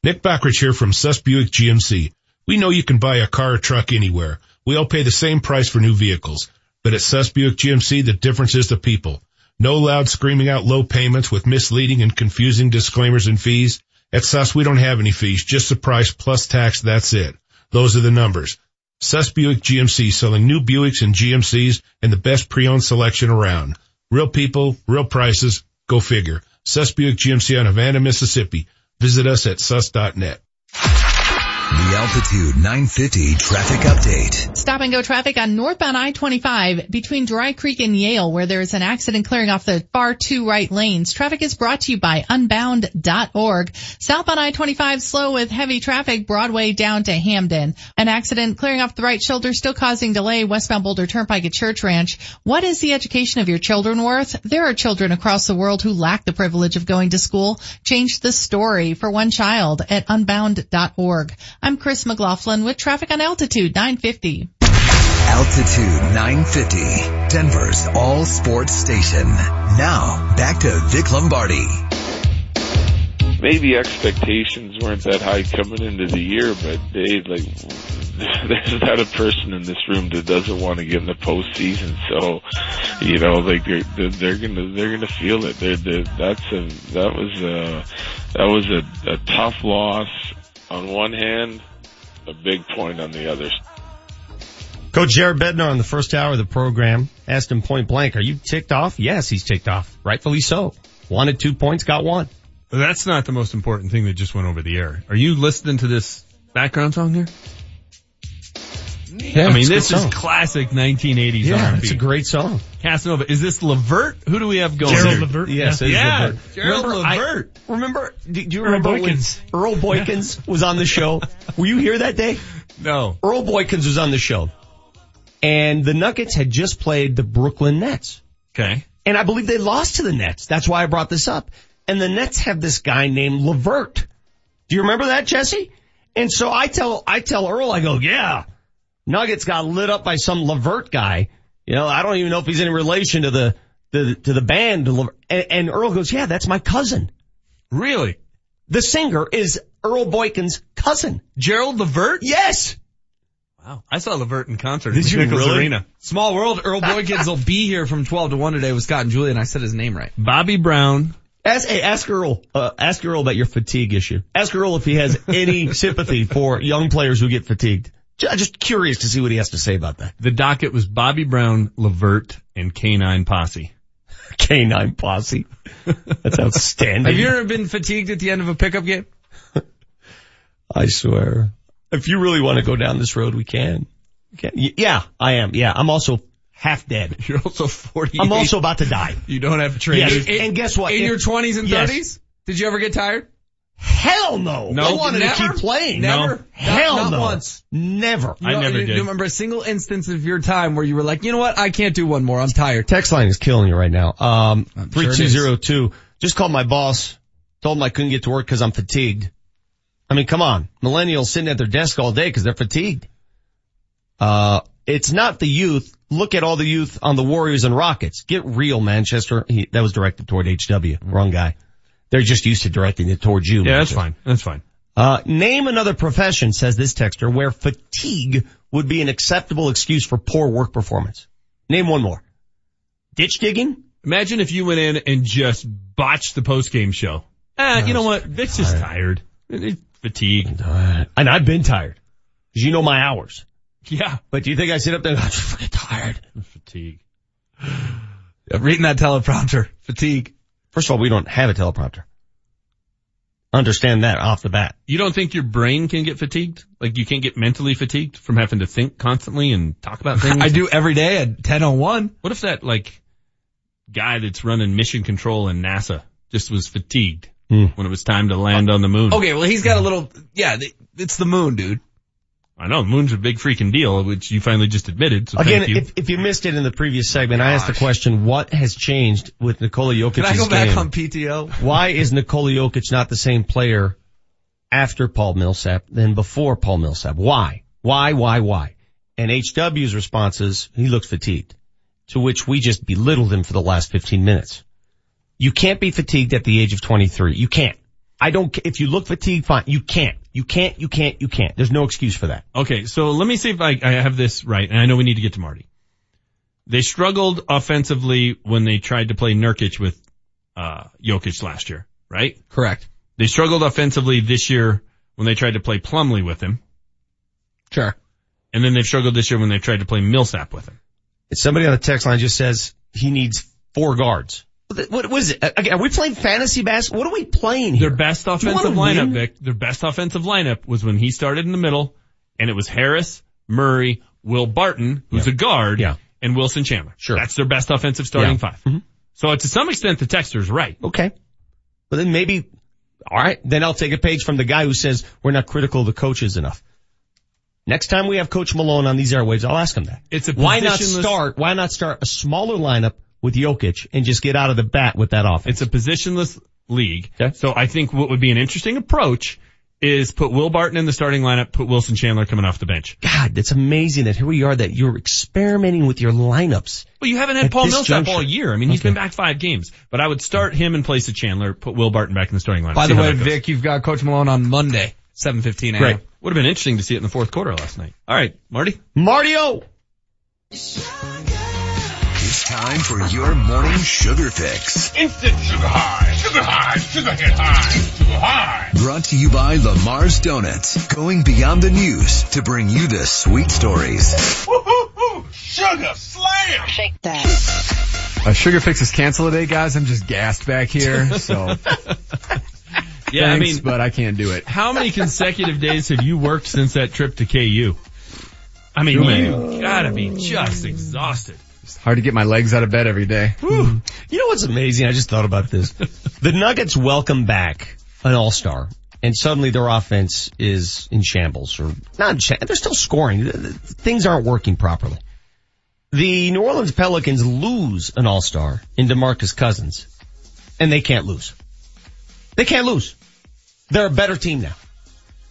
Nick Backrich here from Suss Buick GMC. We know you can buy a car or truck anywhere. We all pay the same price for new vehicles. But at Suss Buick GMC, the difference is the people. No loud screaming out low payments with misleading and confusing disclaimers and fees. At Suss, we don't have any fees, just the price plus tax, that's it. Those are the numbers. Suss Buick GMC selling new Buicks and GMCs and the best pre-owned selection around. Real people, real prices, go figure. Suss Buick GMC on Havana, Mississippi. Visit us at suss.net. The Altitude 950 traffic update. Stop and go traffic on northbound I-25 between Dry Creek and Yale where there is an accident clearing off the far two right lanes. Traffic is brought to you by unbound.org. Southbound I-25 slow with heavy traffic Broadway down to Hampden. An accident clearing off the right shoulder still causing delay westbound Boulder Turnpike at Church Ranch. What is the education of your children worth? There are children across the world who lack the privilege of going to school. Change the story for one child at unbound.org. I'm Chris McLaughlin with traffic on Altitude 950. Altitude 950, Denver's all sports station. Now, back to Vic Lombardi. Maybe expectations weren't that high coming into the year, but they like there's not a person in this room that doesn't want to get in the postseason. So, you know, like they're they're, they're gonna they're gonna feel it. They're, they're, that's a that was a that was a, a tough loss on one hand, a big point on the other. Coach Jared Bednar on the first hour of the program asked him point blank, are you ticked off? Yes, he's ticked off. Rightfully so. Wanted two points, got one. That's not the most important thing that just went over the air. Are you listening to this background song here? Yeah, I mean, this is song. classic 1980s Yeah, R&B. it's a great song. Casanova. Is this Levert? Who do we have going Gerald here? Levert? Yes, it is yeah. Levert. Gerald Remember, I- Levert. remember, do, do you Earl remember when Earl Boykins was on the show? Were you here that day? No. Earl Boykins was on the show. And the Nuggets had just played the Brooklyn Nets. Okay. And I believe they lost to the Nets. That's why I brought this up. And the Nets have this guy named Levert. Do you remember that, Jesse? And so I tell, I tell Earl, I go, yeah, Nuggets got lit up by some Levert guy. You know, I don't even know if he's in relation to the, the to the band. And, and Earl goes, yeah, that's my cousin. Really? The singer is Earl Boykin's cousin. Gerald Levert? Yes. Wow. I saw Levert in concert. Did at you Nichols really? Arena. Small world. Earl Boykins will be here from 12 to 1 today with Scott and Julie, and I said his name right. Bobby Brown. Ask, hey, ask Earl, uh, ask Earl about your fatigue issue. Ask Earl if he has any sympathy for young players who get fatigued. Ju- Just curious to see what he has to say about that. The docket was Bobby Brown, Levert, and K9 Posse. K9 posse. That's outstanding. Have you ever been fatigued at the end of a pickup game? I swear. If you really want to go down this road, we can. We can. Yeah, I am. Yeah, I'm also half dead. You're also 40. I'm also about to die. You don't have to train. Yes, and guess what? In If- your 20s and Yes. 30s? Did you ever get tired? Hell no. No. I wanted Never? to keep playing. Never? No. Hell not, no. Once. Never. I You know, never you, did. You remember a single instance of your time where you were like, you know what? I can't do one more. I'm tired. Text line is killing you right now. Um, I'm sure 3202. Just called my boss. Told him I couldn't get to work because I'm fatigued. I mean, come on. Millennials sitting at their desk all day because they're fatigued. Uh, it's not the youth. Look at all the youth on the Warriors and Rockets. Get real, Manchester. He, that was directed toward HW. Wrong guy. They're just used to directing it towards you. Yeah, that's fine. That's fine. Uh, name another profession, says this texter, where fatigue would be an acceptable excuse for poor work performance. Name one more. Ditch digging? Imagine if you went in and just botched the post-game show. Ah, you know what? Vic's just tired. It's Fatigue. And I've been tired. Cause you know my hours. Yeah. But do you think I sit up there and I'm just fucking tired? Fatigue. Reading that teleprompter. Fatigue. First of all, we don't have a teleprompter. Understand that off the bat. You don't think your brain can get fatigued? Like you can't get mentally fatigued from having to think constantly and talk about things? I do every day at 10:01. What if that like guy that's running mission control in NASA just was fatigued Hmm. when it was time to land on the moon? Okay, well he's got a little, yeah, it's the moon, dude. I know the moon's a big freaking deal, which you finally just admitted. So Again, thank you. if, if you missed it in the previous segment, I asked the question, what has changed with Nikola Jokic's Can I go game? back on PTO? Why is Nikola Jokic not the same player after Paul Millsap than before Paul Millsap? Why? Why, why, why? And HW's response is, he looks fatigued. To which we just belittled him for the last 15 minutes. You can't be fatigued at the age of 23. You can't. I don't, if you look fatigued, fine. You can't. You can't, you can't, you can't. There's no excuse for that. Okay, so let me see if I, I have this right, and I know we need to get to Marty. They struggled offensively when they tried to play Nurkic with uh, Jokic last year, right? Correct. They struggled offensively this year when they tried to play Plumlee with him, Sure. and then they've struggled this year when they tried to play Millsap with him. Somebody on the text line just says he needs four guards. What, is it? Again, are we playing fantasy basketball? What are we playing here? Their best offensive lineup? Vic, their best offensive lineup was when he started in the middle, and it was Harris, Murray, Will Barton, who's a guard, Yeah. and Wilson Chandler. Sure. That's their best offensive starting Yeah. 5 Mhm. So to some extent, the texter's right. Okay. But then maybe, alright, then I'll take a page from the guy who says we're not critical of the coaches enough. Next time we have Coach Malone on these airwaves, I'll ask him that. It's a why not start, why not start a smaller lineup with Jokic and just get out of the bat with that offense? It's a positionless league. Okay. So I think what would be an interesting approach is put Will Barton in the starting lineup, put Wilson Chandler coming off the bench. God, that's amazing that here we are that you're experimenting with your lineups. Well, you haven't had Paul this Millsap juncture. all year. I mean, he's Okay. been back five games, but I would start him in place of Chandler, put Will Barton back in the starting lineup. By the way. Vic, you've got Coach Malone on Monday, 7:15 a.m. Great. Would have been interesting to see it in the fourth quarter last night. All right, Marty. Mario! It's time for your morning sugar fix. Instant sugar high, sugar high, sugar hit high, sugar high. Brought to you by Lamar's Donuts. Going beyond the news to bring you the sweet stories. Woo-hoo-hoo, sugar slam. Shake that. Uh, Sugar Fix is canceled today, guys. I'm just gassed back here, so Yeah, I mean, but I can't do it. how many consecutive days have you worked since that trip to KU? I mean, you gotta be just exhausted. It's hard to get my legs out of bed every day. You know what's amazing? I just thought about this. the Nuggets welcome back an all-star and suddenly their offense is in shambles or not in shambles. They're still scoring. Things aren't working properly. The New Orleans Pelicans lose an all-star in DeMarcus Cousins and they can't lose. They can't lose. They're a better team now.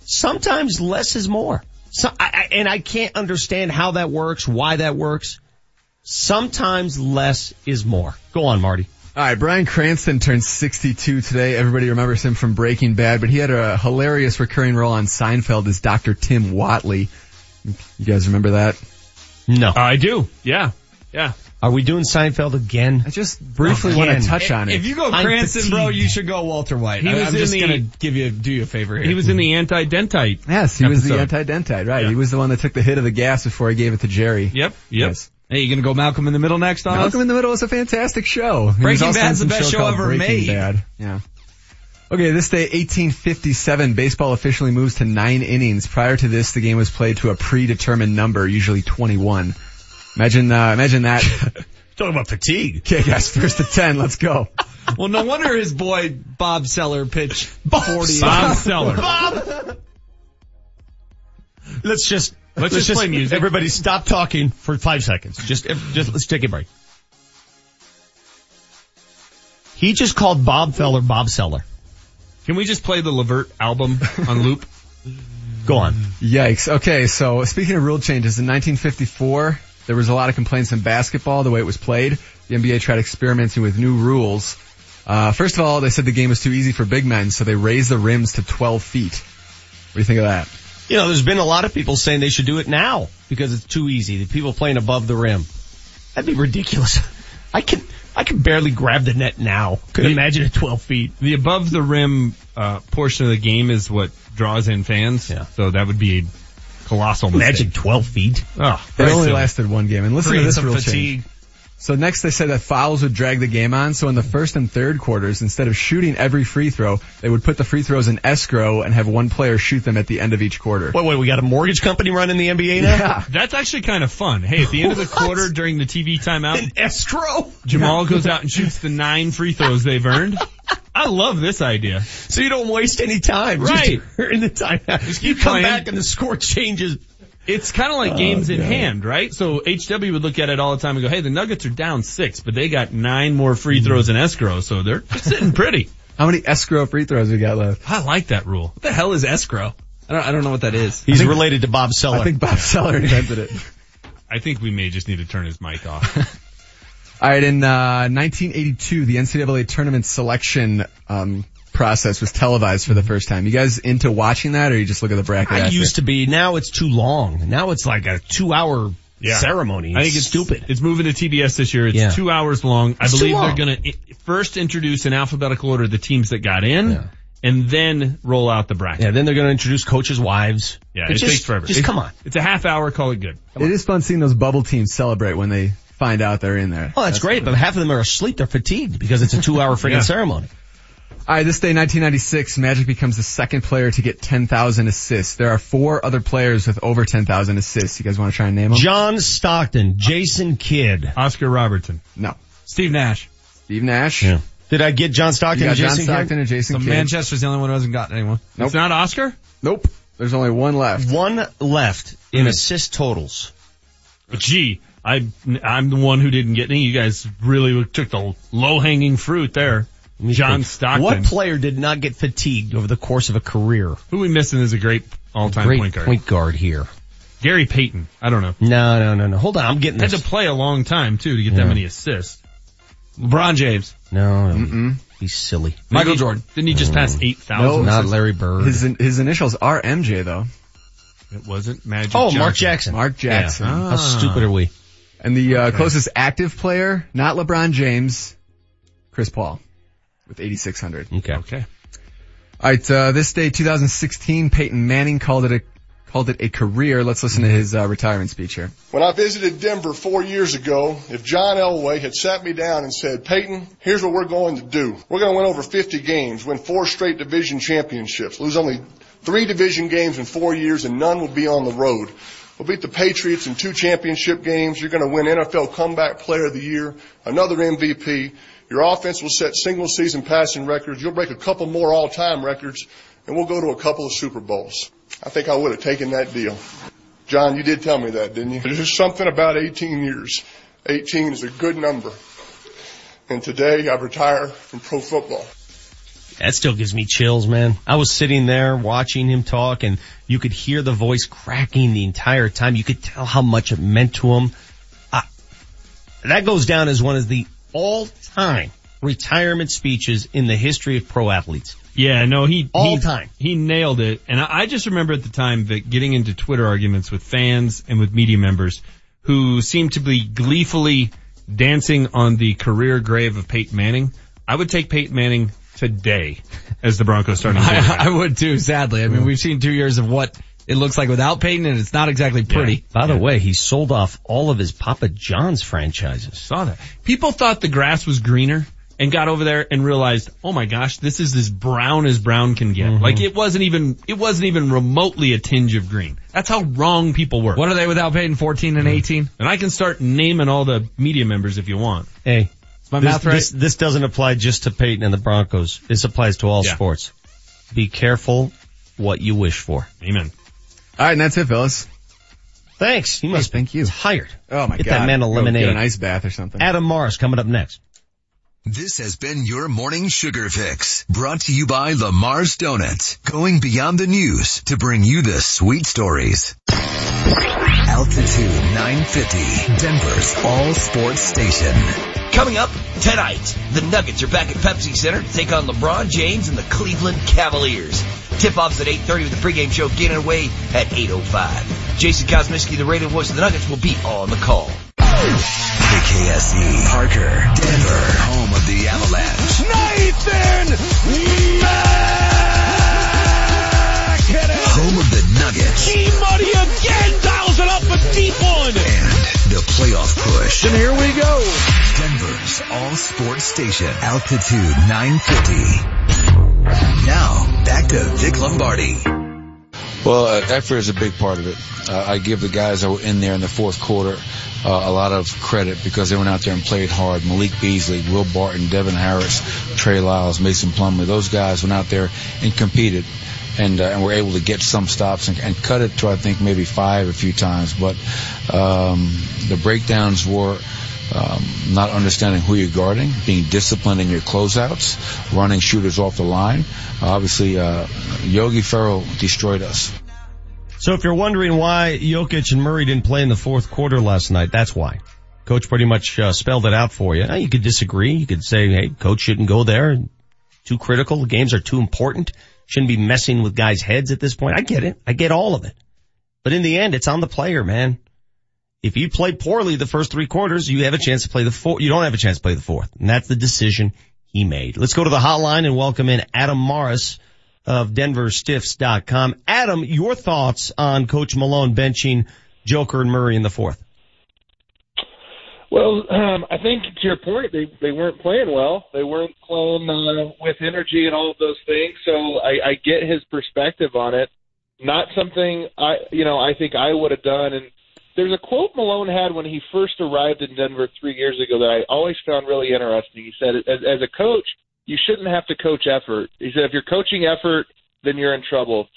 Sometimes less is more. So, I, I, and I can't understand how that works, why that works. Sometimes less is more. Go on, Marty. All right, Bryan Cranston turned 62 today. Everybody remembers him from Breaking Bad, but he had a hilarious recurring role on Seinfeld as Dr. Tim Whatley. You guys remember that? No. I do. Yeah. Yeah. Are we doing Seinfeld again? I just briefly want to touch on it. If you go Cranston, bro, you should go Walter White. He I, was I'm just the- gonna give you, do you a favor here. He was in the anti-dentite. Yes, he was the anti-dentite, right. Yeah. He was the one that took the hit of the gas before he gave it to Jerry. Yep. Yep. Yes. Hey, you gonna go Malcolm in the Middle next on us? Malcolm in the Middle is a fantastic show. He was Breaking also in Bad's the best show called ever Breaking made. Bad. Yeah. Okay, this day, 1857, baseball officially moves to nine innings. Prior to this, the game was played to a predetermined number, usually 21. Imagine, uh, imagine that. Talking about fatigue. Okay, guys, first to 10, let's go. Well, no wonder his boy Bob Seller pitched 40. Bob Seller. Bob! Let's just, Let's just play music. Everybody stop talking for five seconds. Just, just, let's take a break. He just called Bob Feller Bob Seller. Can we just play the Levert album on loop? Go on. Yikes. Okay, so speaking of rule changes, in 1954, there was a lot of complaints in basketball, the way it was played. The NBA tried experimenting with new rules. Uh, first of all, they said the game was too easy for big men, so they raised the rims to 12 feet. What do you think of that? You know, there's been a lot of people saying they should do it now because it's too easy. The people playing above the rim. That'd be ridiculous. I can, I can barely grab the net now. Could The- imagine at 12 feet. The above the rim uh, portion of the game is what draws in fans. Yeah. So that would be a colossal Imagine 12 feet. Oh, It very only silly. lasted one game. And listen to this some rule fatigue. change. So next they said that fouls would drag the game on. So in the first and third quarters, instead of shooting every free throw, they would put the free throws in escrow and have one player shoot them at the end of each quarter. Wait, wait, we got a mortgage company running the NBA now? Yeah. That's actually kind of fun. Hey, at the end of the quarter during the TV timeout, An escrow? Jamal goes out and shoots the nine free throws they've earned. I love this idea. So you don't waste any time. Right. Just during the timeout. Just You come playing. back and the score changes. It's kind of like games in hand, right? So HW would look at it all the time and go, hey, the Nuggets are down six, but they got nine more free throws in escrow, so they're sitting pretty. How many escrow free throws we got left? I like that rule. What the hell is escrow? I don't, I don't know what that is. He's related to Bob Seller. I think Bob Seller invented it. I think we may just need to turn his mic off. All right, in uh, 1982, the NCAA tournament selection um, process was televised for the first time. You guys into watching that, or you just look at the bracket? I after? used to be. Now it's too long. Now it's like a two hour Yeah. ceremony. I think it's stupid. It's moving to TBS this year. It's Yeah. two hours long. I It's too believe long. they're going to first introduce in alphabetical order the teams that got in, Yeah. and then roll out the bracket. yeah, then they're going to introduce coaches' wives. Yeah, it, it just, takes forever. Just It- come on. It's a half hour. Call it good. It is fun seeing those bubble teams celebrate when they find out they're in there. Oh, that's, great, but half of them are asleep. They're fatigued because it's a two hour freaking Yeah. ceremony. All right, this day, 1996, Magic becomes the second player to get 10,000 assists. There are four other players with over 10,000 assists. You guys want to try and name them? John Stockton, Jason Kidd. Oscar Robertson. No. Steve Nash. Steve Nash. Yeah. Did I get John You Stockton got and John Jason Stockton Kidd? and Jason So Kidd. Manchester's the only one who hasn't gotten anyone. Nope. It's not Oscar. Nope. There's only one left. One left in hmm. assist totals. Gee, I I'm the one who didn't get any. You guys really took the low hanging fruit there. John Stockton. What player did not get fatigued over the course of a career? Who we missing is a great all time Great point guard. point guard here. Gary Payton. I don't know. No, no, no, no. Hold on, I'm getting Had this. to play a long time too to get that Yeah. many assists. LeBron James. No, no. He's silly. Michael Didn't he- Jordan. Didn't he just pass eight thousand? No, Not Larry Bird. His his initials are MJ though. It wasn't Magic. oh, Johnson. Mark Jackson. Mark Jackson. Yeah. How stupid are we? And the uh, closest active player, not LeBron James, Chris Paul, with 8,600. Okay. Okay. All right, uh, this day, 2016, Peyton Manning called it a called it a career. Let's listen to his uh, retirement speech here. When I visited Denver four years ago, if John Elway had sat me down and said, Peyton, here's what we're going to do. We're going to win over 50 games, win four straight division championships, lose only three division games in four years, and none will be on the road. We'll beat the Patriots in two championship games. You're going to win NFL Comeback Player of the Year, another MVP. Your offense will set single season passing records. You'll break a couple more all time records, and we'll go to a couple of Super Bowls. I think I would have taken that deal. John, you did tell me that, didn't you? There's just something about 18 years. 18 is a good number. And today I retire from pro football. That still gives me chills, man. I was sitting there watching him talk and you could hear the voice cracking the entire time. You could tell how much it meant to him. Uh, that goes down as one of the all-time retirement speeches in the history of pro athletes. Yeah, no, he all he, time he nailed it, and I, I just remember at the time that getting into Twitter arguments with fans and with media members who seemed to be gleefully dancing on the career grave of Peyton Manning. I would take Peyton Manning today as the Broncos starting. I, I would too. Sadly, I mean, we've seen two years of what it looks like without Peyton, and it's not exactly pretty. Yeah. By the way, he sold off all of his Papa John's franchises. Saw that. People thought the grass was greener and got over there and realized, oh my gosh, this is as brown as brown can get. Mm-hmm. Like it wasn't even, it wasn't even remotely a tinge of green. That's how wrong people were. What are they without Peyton? 14 and 18? And I can start naming all the media members if you want. Hey. Is my this, math right? This, this, doesn't apply just to Peyton and the Broncos. This applies to all Yeah. sports. Be careful what you wish for. Amen. All right, and that's it, Phyllis. Thanks. You must thank be you. tired. Oh my Get god. Get that man a Go lemonade. Get an ice bath or something. Adam Mares coming up next. This has been your morning sugar fix brought to you by Lamar's Donuts, going beyond the news to bring you the sweet stories. Altitude 950, Denver's all sports station. Coming up tonight, the Nuggets are back at Pepsi Center to take on LeBron James and the Cleveland Cavaliers. Tip-offs at 8.30 with the pregame show getting away at 8.05. Jason Kosminski, the radio voice of the Nuggets, will be on the call. KKSE, Parker, Denver, home of the Avalanche. Nathan MacKinnon. Home of the Nuggets. G Money again dials it up a deep one. And the playoff push. And here we go. Denver's all sports station, altitude 950. Now, back to Vic Lombardi. Well, uh, effort is a big part of it. Uh, I give the guys that were in there in the fourth quarter uh, a lot of credit because they went out there and played hard. Malik Beasley, Will Barton, Devin Harris, Trey Lyles, Mason Plumlee, those guys went out there and competed and, uh, and were able to get some stops and, and cut it to, I think, maybe five a few times. But um, the breakdowns were um, not understanding who you're guarding, being disciplined in your closeouts, running shooters off the line. obviously, uh, Yogi Ferrell destroyed us. So if you're wondering why Jokic and Murray didn't play in the fourth quarter last night, that's why. Coach pretty much uh, spelled it out for you. Now, you could disagree. You could say, hey, coach shouldn't go there. Too critical. The games are too important. Shouldn't be messing with guys' heads at this point. I get it. I get all of it. But in the end, it's on the player, man. If you play poorly the first three quarters, you have a chance to play the fourth. You don't have a chance to play the fourth. And that's the decision he made. Let's go to the hotline and welcome in Adam Mares of DenverStiffs.com. Adam, your thoughts on Coach Malone benching Joker and Murray in the fourth? Well, um, I think to your point, they they weren't playing well. They weren't playing uh, with energy and all of those things. So I, I get his perspective on it. Not something I, you know, I think I would have done. And there's a quote Malone had when he first arrived in Denver three years ago that I always found really interesting. He said, as, as a coach, you shouldn't have to coach effort. He said, if you're coaching effort, then you're in trouble.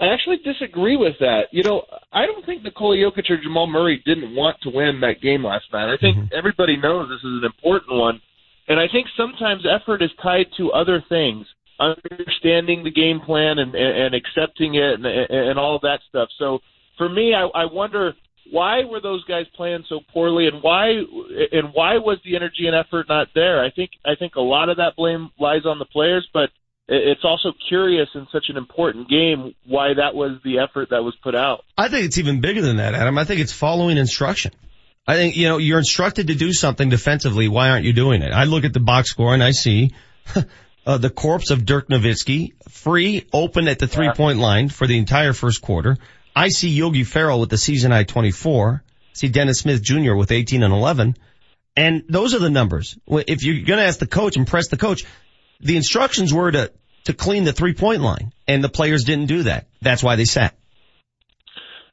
I actually disagree with that. You know, I don't think Nikola Jokic or Jamal Murray didn't want to win that game last night. I think mhm. everybody knows this is an important one. And I think sometimes effort is tied to other things, understanding the game plan and, and, and accepting it and, and all of that stuff. So for me, I, I wonder why were those guys playing so poorly and why and why was the energy and effort not there? I think I think a lot of that blame lies on the players, but it's also curious in such an important game why that was the effort that was put out. I think it's even bigger than that, Adam. I think it's following instruction. I think, you know, you're instructed to do something defensively. Why aren't you doing it? I look at the box score and I see uh, the corpse of Dirk Nowitzki free, open at the three point line for the entire first quarter. I see Yogi Ferrell with the season high 24. See Dennis Smith Jr. with 18 and 11. And those are the numbers. If you're going to ask the coach and press the coach, the instructions were to, to clean the three point line and the players didn't do that. That's why they sat.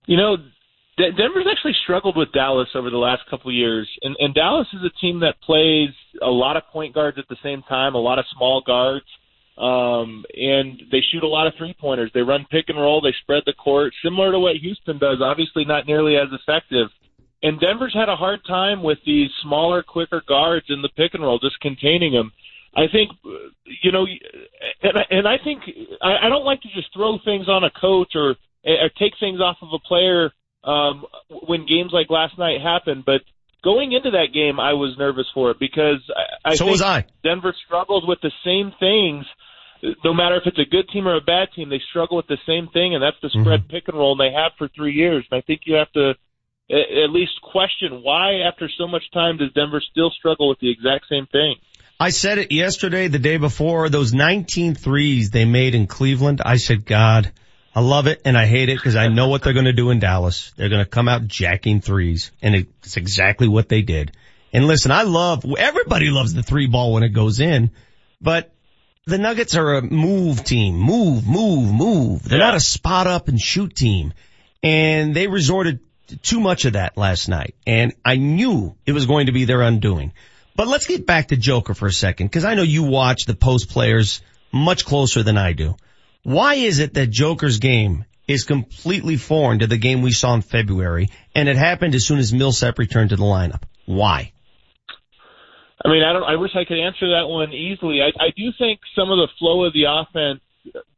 You know, Denver's actually struggled with Dallas over the last couple of years, and, and Dallas is a team that plays a lot of point guards at the same time, a lot of small guards. Um, and they shoot a lot of three pointers. They run pick and roll. They spread the court, similar to what Houston does. Obviously, not nearly as effective. And Denver's had a hard time with these smaller, quicker guards in the pick and roll, just containing them. I think, you know, and I, and I think I, I don't like to just throw things on a coach or, or take things off of a player um, when games like last night happen. But going into that game, I was nervous for it because I, I So think was I. Denver struggles with the same things. No matter if it's a good team or a bad team, they struggle with the same thing, and that's the spread pick and roll, and they have for three years. And I think you have to at least question why, after so much time, does Denver still struggle with the exact same thing? I said it yesterday, the day before, those 19 threes they made in Cleveland. I said, God, I love it and I hate it because I know what they're going to do in Dallas. They're going to come out jacking threes and it's exactly what they did. And listen, I love, everybody loves the three ball when it goes in, but the Nuggets are a move team. Move, move, move. They're not a spot up and shoot team. And they resorted to too much of that last night. And I knew it was going to be their undoing. But let's get back to Joker for a second, because I know you watch the post players much closer than I do. Why is it that Joker's game is completely foreign to the game we saw in February, and it happened as soon as Millsap returned to the lineup? Why? I mean, I don't. I wish I could answer that one easily. I, I do think some of the flow of the offense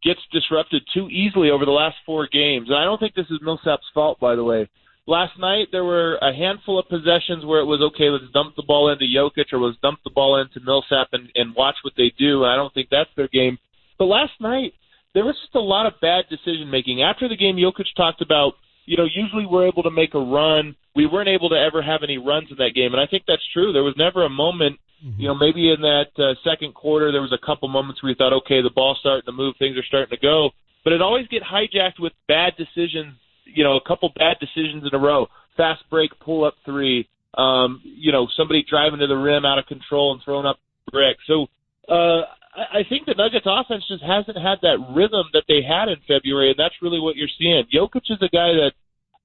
gets disrupted too easily over the last four games, and I don't think this is Millsap's fault, by the way. Last night there were a handful of possessions where it was okay, let's dump the ball into Jokic or let's dump the ball into Millsap and, and watch what they do. And I don't think that's their game. But last night there was just a lot of bad decision making. After the game, Jokic talked about, you know, usually we're able to make a run. We weren't able to ever have any runs in that game, and I think that's true. There was never a moment, you know, maybe in that uh, second quarter there was a couple moments where you thought, okay, the ball's starting to move, things are starting to go, but it always get hijacked with bad decisions. You know, a couple bad decisions in a row. Fast break, pull up three. Um, you know, somebody driving to the rim out of control and throwing up brick. So uh, I, think the Nuggets offense just hasn't had that rhythm that they had in February, and that's really what you're seeing. Jokic is a guy that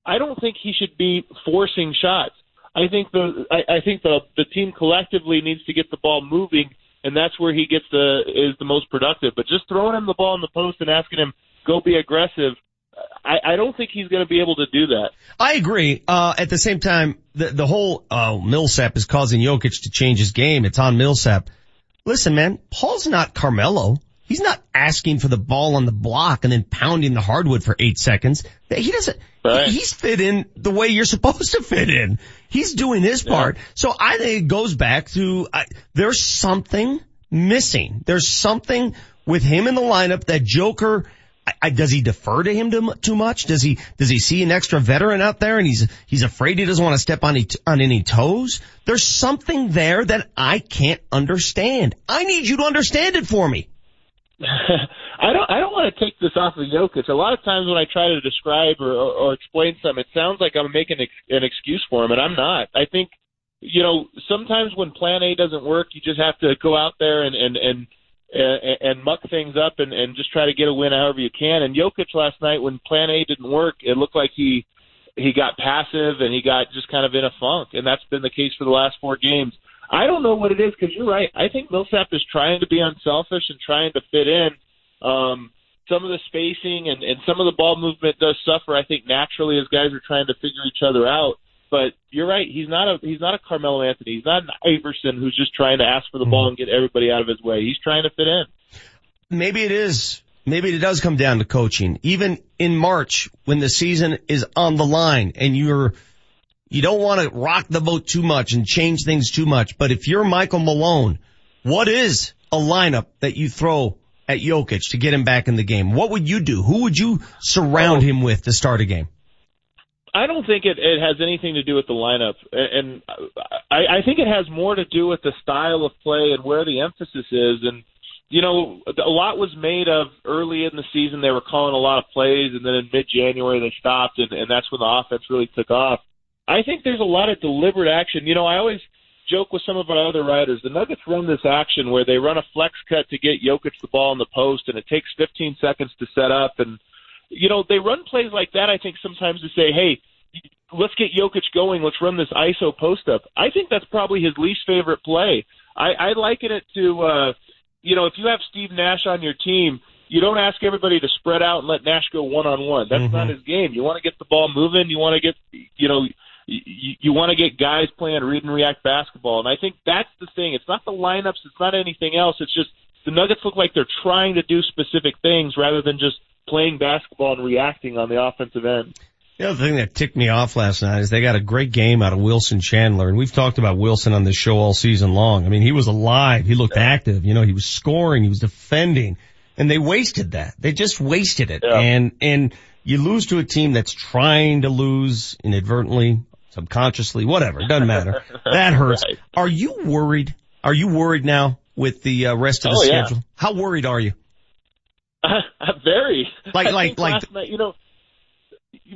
I don't think he should be forcing shots. I think the I, I think the the team collectively needs to get the ball moving, and that's where he gets the is the most productive. But just throwing him the ball in the post and asking him go be aggressive, I, I don't think he's going to be able to do that. I agree. Uh, at the same time, the, the whole, uh, Millsap is causing Jokic to change his game. It's on Millsap. Listen, man, Paul's not Carmelo. He's not asking for the ball on the block and then pounding the hardwood for eight seconds. He doesn't, Right. he's fit in the way you're supposed to fit in. He's doing his part. So I think it goes back to, uh, there's something missing. There's something with him in the lineup that Joker, I, does he defer to him too, too much? Does he, does he see an extra veteran out there and he's, he's afraid he doesn't want to step on any, on any toes? There's something there that I can't understand. I need you to understand it for me. I don't. I don't want to take this off of Jokic. A lot of times when I try to describe or, or, or explain something, it sounds like I'm making ex- an excuse for him, and I'm not. I think, you know, sometimes when Plan A doesn't work, you just have to go out there and and and and, and muck things up and and just try to get a win however you can. And Jokic last night, when Plan A didn't work, it looked like he he got passive and he got just kind of in a funk, and that's been the case for the last four games. I don't know what it is because you're right. I think Millsap is trying to be unselfish and trying to fit in. Um, some of the spacing and, and some of the ball movement does suffer. I think naturally as guys are trying to figure each other out. But you're right. He's not a he's not a Carmelo Anthony. He's not an Iverson who's just trying to ask for the mm-hmm. ball and get everybody out of his way. He's trying to fit in. maybe it is, maybe it does come down to coaching. Even in March when the season is on the line and you're, you don't want to rock the boat too much and change things too much. But if you're Michael Malone, what is a lineup that you throw at Jokic to get him back in the game? What would you do? Who would you surround oh. him with to start a game? I don't think it, it has anything to do with the lineup, and I, I think it has more to do with the style of play and where the emphasis is. And you know, a lot was made of early in the season. They were calling a lot of plays, and then in mid-January they stopped, and, and that's when the offense really took off. I think there's a lot of deliberate action. You know, I always joke with some of our other writers. The Nuggets run this action where they run a flex cut to get Jokic the ball in the post, and it takes 15 seconds to set up and you know, they run plays like that, I think, sometimes to say, hey, let's get Jokic going. Let's run this ISO post up. I think that's probably his least favorite play. I, I liken it to, uh, you know, if you have Steve Nash on your team, you don't ask everybody to spread out and let Nash go one on one. That's Mm-hmm. not his game. You want to get the ball moving. You want to get, you know, you, you want to get guys playing read and react basketball. And I think that's the thing. It's not the lineups. It's not anything else. It's just the Nuggets look like they're trying to do specific things rather than just playing basketball and reacting on the offensive end. The other thing that ticked me off last night is they got a great game out of Wilson Chandler, and we've talked about Wilson on this show all season long. I mean, he was alive, he looked active, you know, he was scoring, he was defending, and they wasted that. They just wasted it. And and you lose to a team that's trying to lose inadvertently, subconsciously, whatever. It doesn't matter. That hurts. Right. Are you worried? Are you worried now with the uh, rest of the Oh, yeah. schedule? How worried are you? Very. Like- I like- like- night, you know,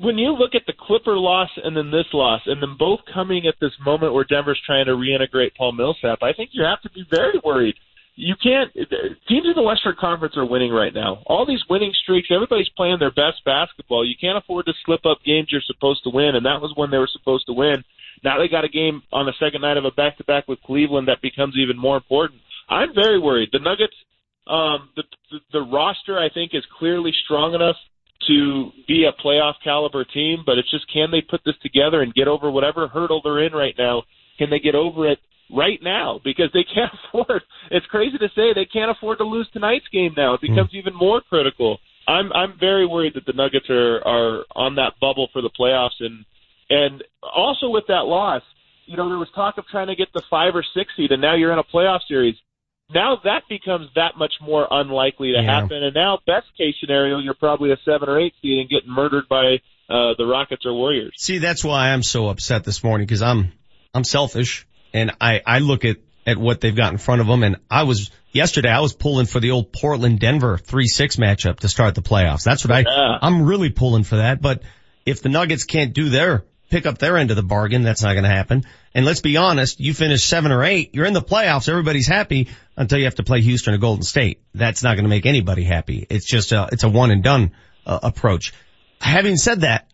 when you look at the Clipper loss and then this loss, and them both coming at this moment where Denver's trying to reintegrate Paul Millsap, I think you have to be very worried. You can't. Teams in the Western Conference are winning right now. All these winning streaks, everybody's playing their best basketball. You can't afford to slip up games you're supposed to win, and that was when they were supposed to win. Now they got a game on the second night of a back-to-back with Cleveland that becomes even more important. I'm very worried. The Nuggets, um, the, the the roster, I think, is clearly strong enough to be a playoff caliber team, but it's just can they put this together and get over whatever hurdle they're in right now? Can they get over it right now? Because they can't afford. It's crazy to say they can't afford to lose tonight's game now. It hmm. becomes even more critical. I'm I'm very worried that the Nuggets are are on that bubble for the playoffs and and also with that loss, you know, there was talk of trying to get the five or six seed, and now you're in a playoff series. Now that becomes that much more unlikely to Yeah. happen. And now, best case scenario, you're probably a seven or eight seed and getting murdered by uh, the Rockets or Warriors. See, that's why I'm so upset this morning because I'm, I'm selfish and I, I look at, at what they've got in front of them and I was, yesterday I was pulling for the old Portland Denver 3-6 matchup to start the playoffs. That's what I, Yeah. I'm really pulling for that. But if the Nuggets can't do their, pick up their end of the bargain, that's not going to happen. And let's be honest, you finish seven or eight, you're in the playoffs, everybody's happy until you have to play Houston or Golden State. That's not going to make anybody happy. It's just a, it's a one and done uh, approach. Having said that,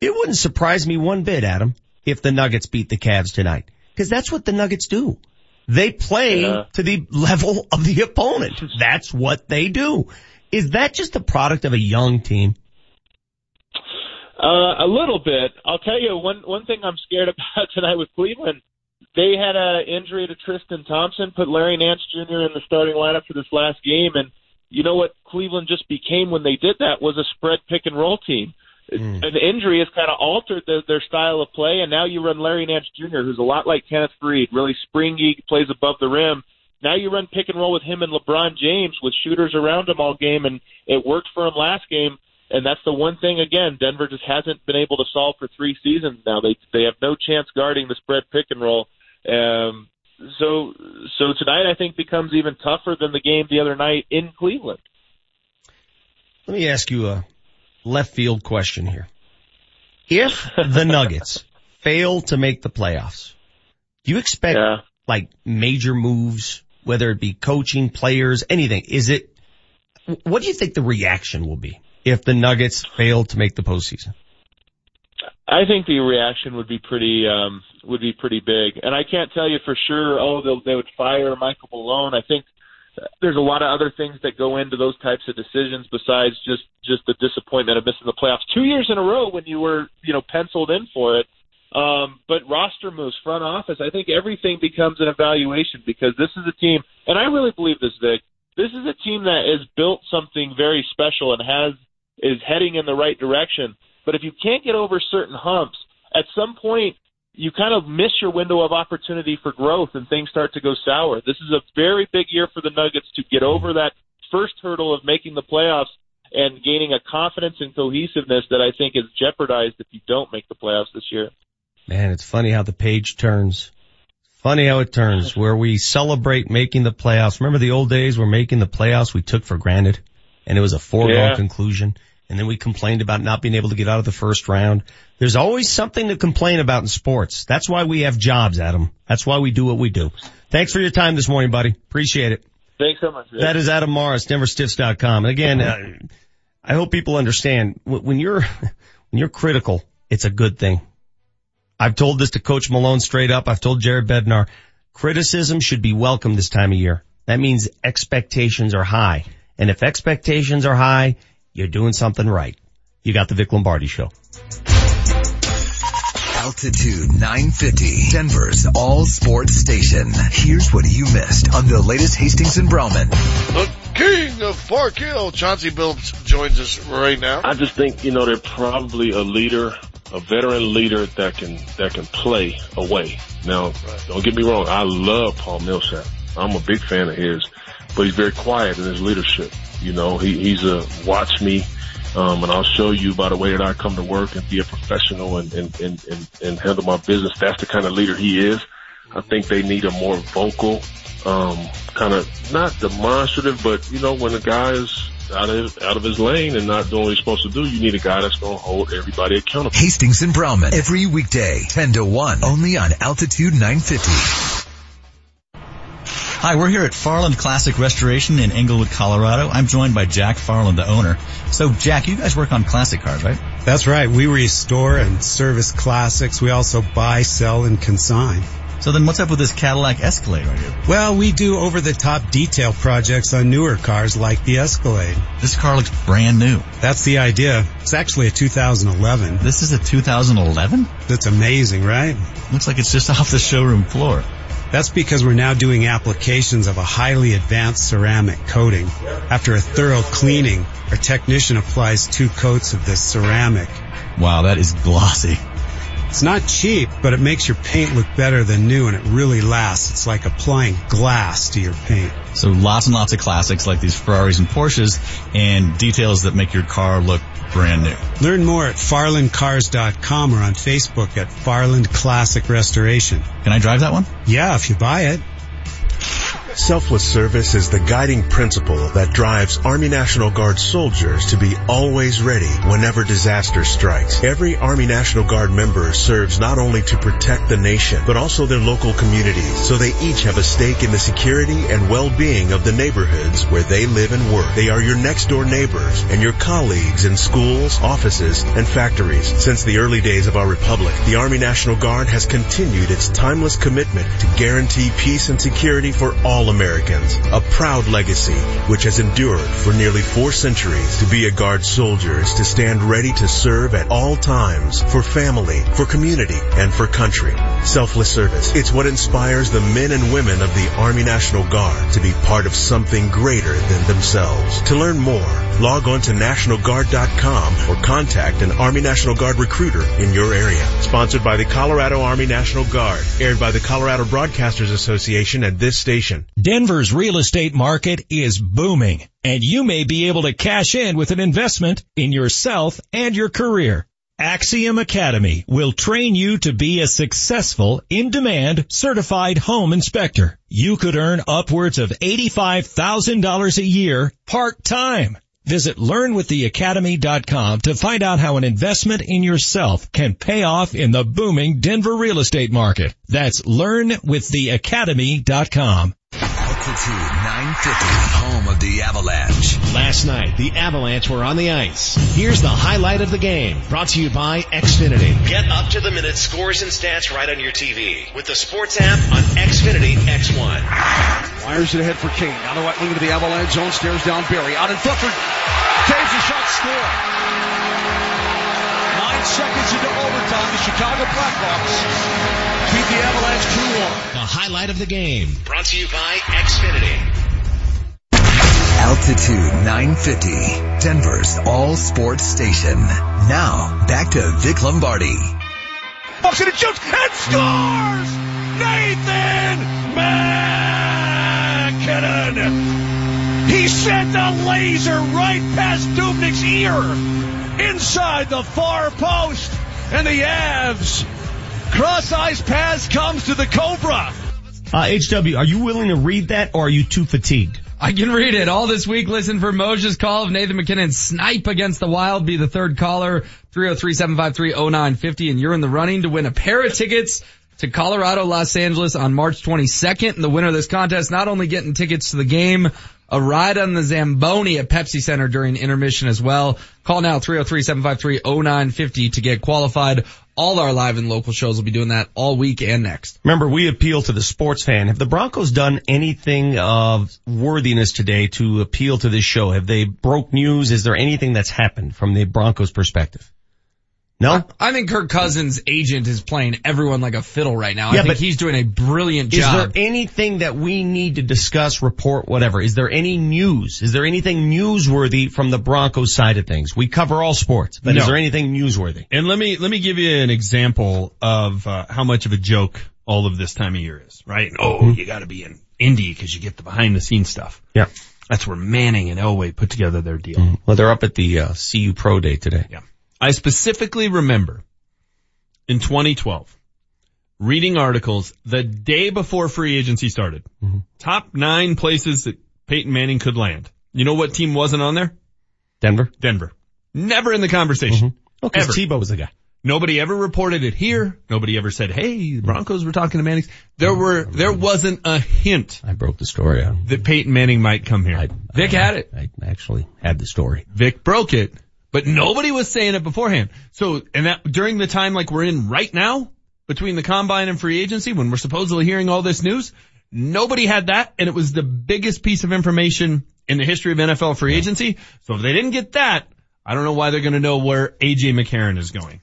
it wouldn't surprise me one bit, Adam, if the Nuggets beat the Cavs tonight. Cause that's what the Nuggets do. They play Yeah. to the level of the opponent. That's what they do. Is that just a product of a young team? Uh, a little bit. I'll tell you one one thing I'm scared about tonight with Cleveland. They had a injury to Tristan Thompson, put Larry Nance Jr. in the starting lineup for this last game, and you know what Cleveland just became when they did that was a spread pick and roll team. An injury has kind of altered their, their style of play, and now you run Larry Nance Jr., who's a lot like Kenneth Faried, really springy, plays above the rim. Now you run pick and roll with him and LeBron James with shooters around him all game, and it worked for him last game. And that's the one thing again Denver just hasn't been able to solve for three seasons now. They they have no chance guarding the spread pick and roll. Um, so so tonight I think becomes even tougher than the game the other night in Cleveland. Let me ask you a left field question here. If the Nuggets fail to make the playoffs, do you expect like major moves, whether it be coaching, players, anything? Is it, what do you think the reaction will be if the Nuggets fail to make the postseason? I think the reaction would be pretty um, would be pretty big, and I can't tell you for sure. Oh, they would fire Michael Malone. I think there's a lot of other things that go into those types of decisions besides just just the disappointment of missing the playoffs two years in a row when you were you know penciled in for it. Um, but roster moves, front office, I think everything becomes an evaluation because this is a team, and I really believe this, Vic. This is a team that has built something very special and has is heading in the right direction. But if you can't get over certain humps, at some point you kind of miss your window of opportunity for growth and things start to go sour. This is a very big year for the Nuggets to get over that first hurdle of making the playoffs and gaining a confidence and cohesiveness that I think is jeopardized if you don't make the playoffs this year. Man, it's funny how the page turns. Funny how it turns where we celebrate making the playoffs. Remember the old days where making the playoffs we took for granted and it was a foregone Yeah. conclusion. And then we complained about not being able to get out of the first round. There's always something to complain about in sports. That's why we have jobs, Adam. That's why we do what we do. Thanks for your time this morning, buddy. Appreciate it. Thanks so much. Vic. That is Adam Mares, DenverStiffs.com. And again, uh, I hope people understand when you're, when you're critical, it's a good thing. I've told this to Coach Malone straight up. I've told Jared Bednar, criticism should be welcome this time of year. That means expectations are high. And if expectations are high, you're doing something right. You got the Vic Lombardi show. Altitude 950, Denver's all sports station. Here's what you missed on the latest Hastings and Browman. The king of Park Hill, Chauncey Billups joins us right now. I just think, you know, they're probably a leader, a veteran leader that can, that can play away. Now, don't get me wrong. I love Paul Millsap. I'm a big fan of his, but he's very quiet in his leadership. You know, he, he's a watch me, um, and I'll show you by the way that I come to work and be a professional and, and, and, and, and handle my business. That's the kind of leader he is. I think they need a more vocal, um, kind of not demonstrative, but you know, when a guy is out of out of his lane and not doing what he's supposed to do, you need a guy that's going to hold everybody accountable. Hastings and Browman every weekday, 10 to 1, only on Altitude 950. Hi, we're here at Farland Classic Restoration in Englewood, Colorado. I'm joined by Jack Farland, the owner. So Jack, you guys work on classic cars, right? That's right. We restore and service classics. We also buy, sell, and consign. So then what's up with this Cadillac Escalade right here? Well, we do over the top detail projects on newer cars like the Escalade. This car looks brand new. That's the idea. It's actually a 2011. This is a 2011? That's amazing, right? Looks like it's just off the showroom floor. That's because we're now doing applications of a highly advanced ceramic coating. After a thorough cleaning, our technician applies two coats of this ceramic. Wow, that is glossy. It's not cheap, but it makes your paint look better than new and it really lasts. It's like applying glass to your paint. So lots and lots of classics like these Ferraris and Porsches and details that make your car look brand new. Learn more at farlandcars.com or on Facebook at Farland Classic Restoration. Can I drive that one? Yeah, if you buy it. Selfless service is the guiding principle that drives Army National Guard soldiers to be always ready whenever disaster strikes. Every Army National Guard member serves not only to protect the nation, but also their local communities, so they each have a stake in the security and well-being of the neighborhoods where they live and work. They are your next door neighbors and your colleagues in schools, offices, and factories. Since the early days of our republic, the Army National Guard has continued its timeless commitment to guarantee peace and security for all Americans. A proud legacy which has endured for nearly four centuries. To be a Guard soldier is to stand ready to serve at all times for family, for community, and for country. Selfless service. It's what inspires the men and women of the Army National Guard to be part of something greater than themselves. To learn more, log on to NationalGuard.com or contact an Army National Guard recruiter in your area. Sponsored by the Colorado Army National Guard. Aired by the Colorado Broadcasters Association at this station. Denver's real estate market is booming and you may be able to cash in with an investment in yourself and your career. Axiom Academy will train you to be a successful, in-demand, certified home inspector. You could earn upwards of $85,000 a year part-time. Visit learnwiththeacademy.com to find out how an investment in yourself can pay off in the booming Denver real estate market. That's learnwiththeacademy.com. Altitude 950, home of the Avalanche. Last night, the Avalanche were on the ice. Here's the highlight of the game, brought to you by Xfinity. Get up to the minute scores and stats right on your TV with the sports app on Xfinity X1. Fires it ahead for Kane. On the right wing of the Avalanche zone, stares down Barrie. Out in front for Toews a shot, score. Nine seconds into overtime, the Chicago Blackhawks beat the Avalanche 2-1. The highlight of the game, brought to you by Xfinity. Altitude 950, Denver's all sports station. Now, back to Vic Lombardi. Bucks it and shoots and scores! Nathan MacKinnon! He sent a laser right past Dubnyk's ear inside the far post and the Avs cross ice pass comes to the Cobra. Uh, HW, are you willing to read that or are you too fatigued? I can read it all this week. Listen for Moser's call of Nathan MacKinnon snipe against the Wild. Be the third caller, 303-753-0950 and you're in the running to win a pair of tickets to Colorado, Los Angeles on March 22nd. And the winner of this contest not only getting tickets to the game, a ride on the Zamboni at Pepsi Center during intermission as well. Call now 303-753-0950 to get qualified. All our live and local shows will be doing that all week and next. Remember, we appeal to the sports fan. Have the Broncos done anything of worthiness today to appeal to this show? Have they broke news? Is there anything that's happened from the Broncos perspective? No? I think Kirk Cousins' agent is playing everyone like a fiddle right now. Yeah, I think but he's doing a brilliant Is job. Is there anything that we need to discuss, report, whatever? Is there any news? Is there anything newsworthy from the Broncos side of things? We cover all sports, but No. is there anything newsworthy? And let me let me give you an example of uh, how much of a joke all of this time of year is, right? Oh, you got to be in Indy because you get the behind the scenes stuff. Yeah. That's where Manning and Elway put together their deal. Well, they're up at the uh, CU Pro Day today. Yeah. I specifically remember in 2012 reading articles the day before free agency started. Mm-hmm. Top nine places that Peyton Manning could land. You know what team wasn't on there? Denver. Denver. Never in the conversation. Mm-hmm. Oh, 'cause Ever. Tebow was the guy. Nobody ever reported it here. Nobody ever said, "Hey, the mm-hmm. Broncos were talking to Manning." There were, there wasn't a hint. I broke the story out. that Peyton Manning might come here. Vic had it. I actually had the story. Vic broke it, but nobody was saying it beforehand. So, and that during the time like we're in right now, between the combine and free agency, when we're supposedly hearing all this news, nobody had that, and it was the biggest piece of information in the history of NFL free agency. So if they didn't get that, I don't know why they're going to know where AJ McCarron is going.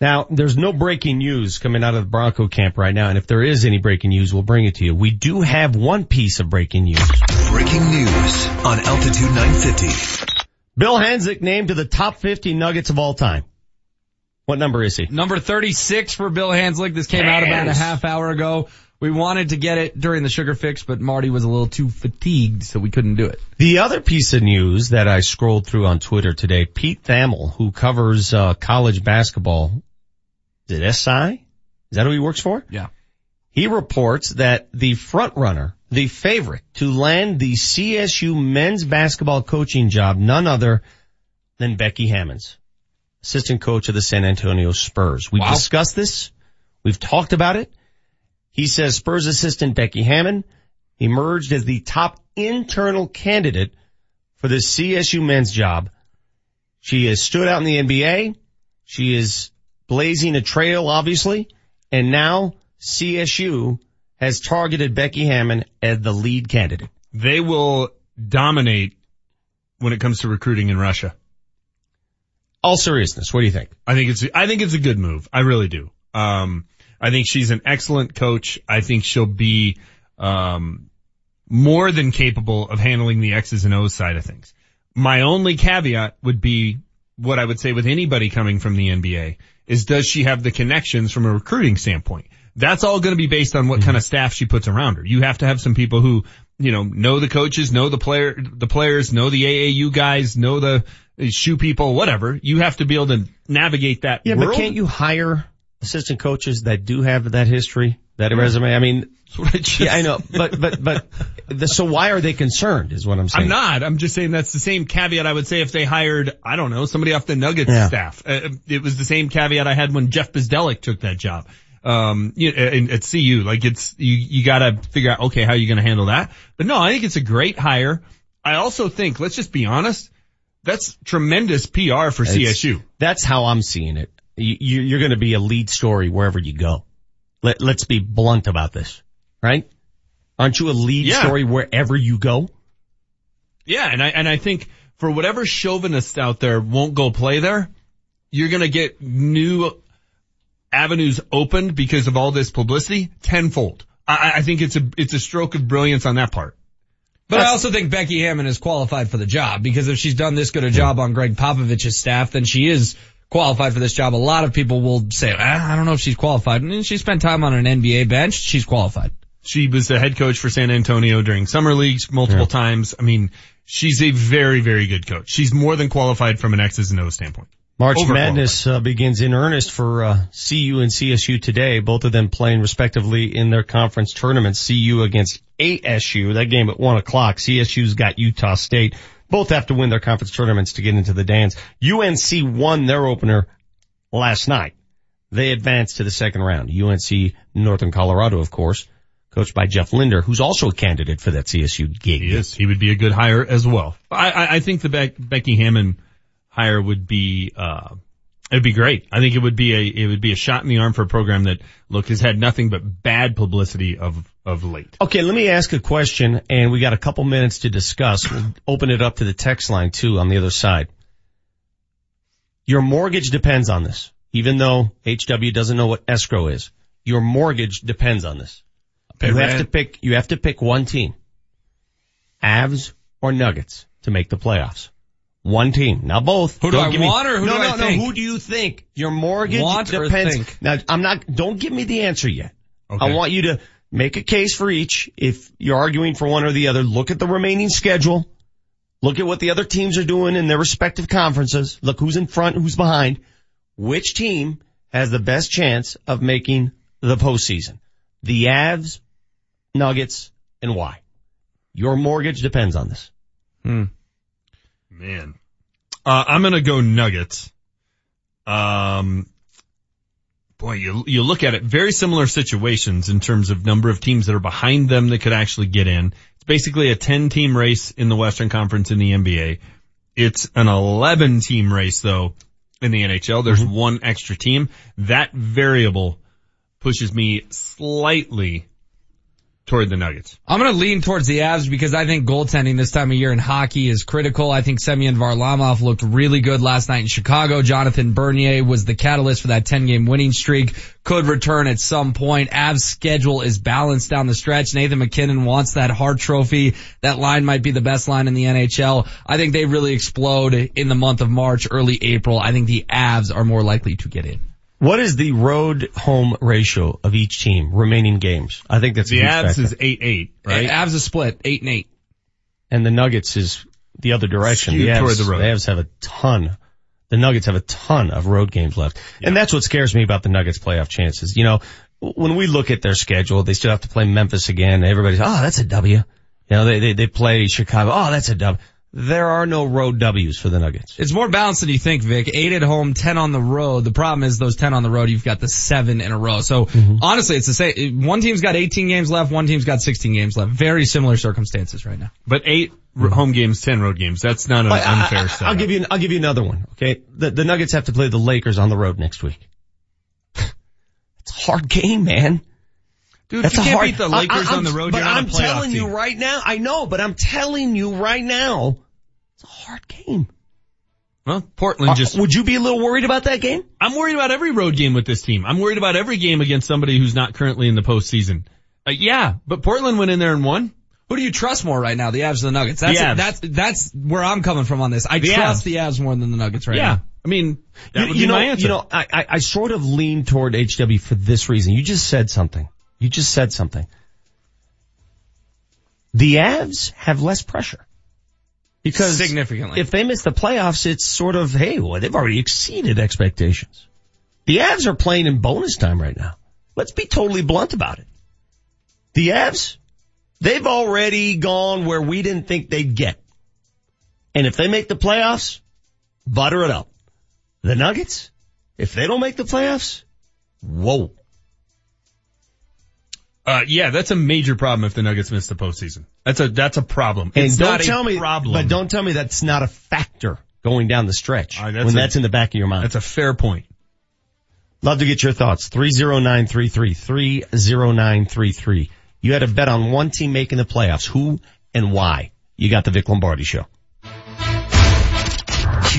Now, there's no breaking news coming out of the Bronco camp right now, and if there is any breaking news, we'll bring it to you. We do have one piece of breaking news. Breaking news on Altitude 950. Bill Hanzlik named to the top 50 Nuggets of all time. What number is he? Number 36 for Bill Hanzlik. This came out about a half hour ago. We wanted to get it during the sugar fix, but Marty was a little too fatigued, so we couldn't do it. The other piece of news that I scrolled through on Twitter today, Pete Thamel, who covers uh, college basketball, is it SI? Is that who he works for? Yeah. He reports that the front runner, the favorite to land the CSU men's basketball coaching job, none other than Becky Hammonds, assistant coach of the San Antonio Spurs. We've Wow. discussed this. We've talked about it. He says Spurs assistant Becky Hammon emerged as the top internal candidate for the CSU men's job. She has stood out in the NBA. She is blazing a trail, obviously, and now CSU has targeted Becky Hammon as the lead candidate. They will dominate when it comes to recruiting in Russia. All seriousness, what do you think? I think it's I think it's a good move. I really do. Um, I think she's an excellent coach. I think she'll be um, more than capable of handling the X's and O's side of things. My only caveat would be what I would say with anybody coming from the NBA is does she have the connections from a recruiting standpoint? That's all going to be based on what kind of staff she puts around her. You have to have some people who, you know, know the coaches, know the player, the players, know the AAU guys, know the shoe people, whatever. You have to be able to navigate that Yeah, world. but can't you hire assistant coaches that do have that history, that resume? I mean, yeah, I know, but, but, but, the, so why are they concerned is what I'm saying. I'm not. I'm just saying that's the same caveat I would say if they hired, I don't know, somebody off the Nuggets Yeah. staff. Uh, it was the same caveat I had when Jeff Bzdelik took that job. Um, you, in, at CU, like it's, you, you gotta figure out, okay, how are you gonna handle that? But no, I think it's a great hire. I also think, let's just be honest, that's tremendous PR for It's- CSU. That's how I'm seeing it. You, you- you're going to be a lead story wherever you go. Let, let's be blunt about this, right? Aren't you a lead Yeah. story wherever you go? Yeah, and I and I think for whatever chauvinists out there won't go play there, you're gonna get new avenues opened because of all this publicity tenfold. I, I think it's a it's a stroke of brilliance on that part. But I also think Becky Hammon is qualified for the job because if she's done this good a job on Gregg Popovich's staff, then she is qualified for this job. A lot of people will say, ah, I don't know if she's qualified. And she spent time on an NBA bench. She's qualified. She was the head coach for San Antonio during summer leagues multiple times. I mean, she's a very very good coach. She's more than qualified from an X's and O's standpoint. March. Madness uh, begins in earnest for uh, CU and CSU today. Both of them playing respectively in their conference tournaments. CU against ASU. That game at one o'clock. CSU's got Utah State. Both have to win their conference tournaments to get into the dance. UNC won their opener last night. They advanced to the second round. UNC Northern Colorado, of course, coached by Jeff Linder, who's also a candidate for that CSU gig. He. He would be a good hire as well. I, I, I think the Beck, Becky Hammon hire would be, uh, it'd be great. I think it would be a, it would be a shot in the arm for a program that, look, has had nothing but bad publicity of, of late. Okay, let me ask a question, and we got a couple minutes to discuss. We'll open it up to the text line too on the other side. Your mortgage depends on this, even though HW doesn't know what escrow is. Your mortgage depends on this. You have to pick, you have to pick one team. Avs or Nuggets to make the playoffs. One team, not both. Who do Don't I give me- want or who no, do no, I no. think? Who do you think? Your mortgage Want depends. Now, I'm not. Don't give me the answer yet. Okay. I want you to make a case for each. If you're arguing for one or the other, look at the remaining schedule. Look at what the other teams are doing in their respective conferences. Look who's in front, who's behind. Which team has the best chance of making the postseason? The Avs, Nuggets, and why? Your mortgage depends on this. Hmm. Man. Uh, I'm gonna go Nuggets. Um, boy, you, you look at it, very similar situations in terms of number of teams that are behind them that could actually get in. It's basically a 10 team race in the Western Conference in the NBA. It's an 11 team race though in the NHL. There's one extra team. That variable pushes me slightly toward the Nuggets. I'm going to lean towards the Avs because I think goaltending this time of year in hockey is critical. I think Semyon Varlamov looked really good last night in Chicago. Jonathan Bernier was the catalyst for that 10 game winning streak. Could return at some point. Avs schedule is balanced down the stretch. Nathan MacKinnon wants that Hart trophy. That line might be the best line in the NHL. I think they really explode in the month of March, early April. I think the Avs are more likely to get in. What is the road home ratio of each team remaining games? I think that's a The huge Avs factor. is 8-8, right? Avs is split, 8 and 8. and the Nuggets is the other direction. Skewed the Avs, the road. The Avs have a ton. The Nuggets have a ton of road games left. And that's what scares me about the Nuggets playoff chances. You know, when we look at their schedule, they still have to play Memphis again. Everybody's, oh, that's a W. You know, they, they, they play Chicago. Oh, that's a W. There are no road W's for the Nuggets. It's more balanced than you think, Vic. Eight at home, ten on the road. The problem is those ten on the road, you've got the seven in a row. So mm-hmm. honestly, it's the same. One team's got 18 games left, one team's got 16 games left. Very similar circumstances right now. But eight r- mm-hmm. home games, 10 road games. That's not an But unfair I, setup. I'll give you, I'll give you another one. Okay. The, the Nuggets have to play the Lakers on the road next week. it's a hard game, man. Dude, That's you a can't hard, beat the Lakers I- on the road, but I'm telling you right now, I know, but I'm telling you right now, it's a hard game. Well, Portland Uh, just, would you be a little worried about that game? I'm worried about every road game with this team. I'm worried about every game against somebody who's not currently in the postseason. Uh, yeah, but Portland went in there and won. Who do you trust more right now, the Avs or the Nuggets? That's The Avs. that's that's where I'm coming from on this. I The trust Avs. the Avs more than the Nuggets right yeah. now. I mean, that you, would you be know, my answer. you know, I, I, I sort of lean toward HW for this reason. You just said something. You just said something. The Avs have less pressure. Because Significantly. if they miss the playoffs, it's sort of, hey, well, they've already exceeded expectations. The Avs are playing in bonus time right now. Let's be totally blunt about it. The Avs, they've already gone where we didn't think they'd get. And if they make the playoffs, butter it up. The Nuggets, if they don't make the playoffs, whoa. Uh, yeah, that's a major problem if the Nuggets miss the postseason. That's a, that's a problem. And It's don't not tell a me, problem. but don't tell me that's not a factor going down the stretch right, that's when a- that's in the back of your mind. That's a fair point. Love to get your thoughts. 30933, 30933. You had a bet on one team making the playoffs. Who and why? You got the Vic Lombardi show.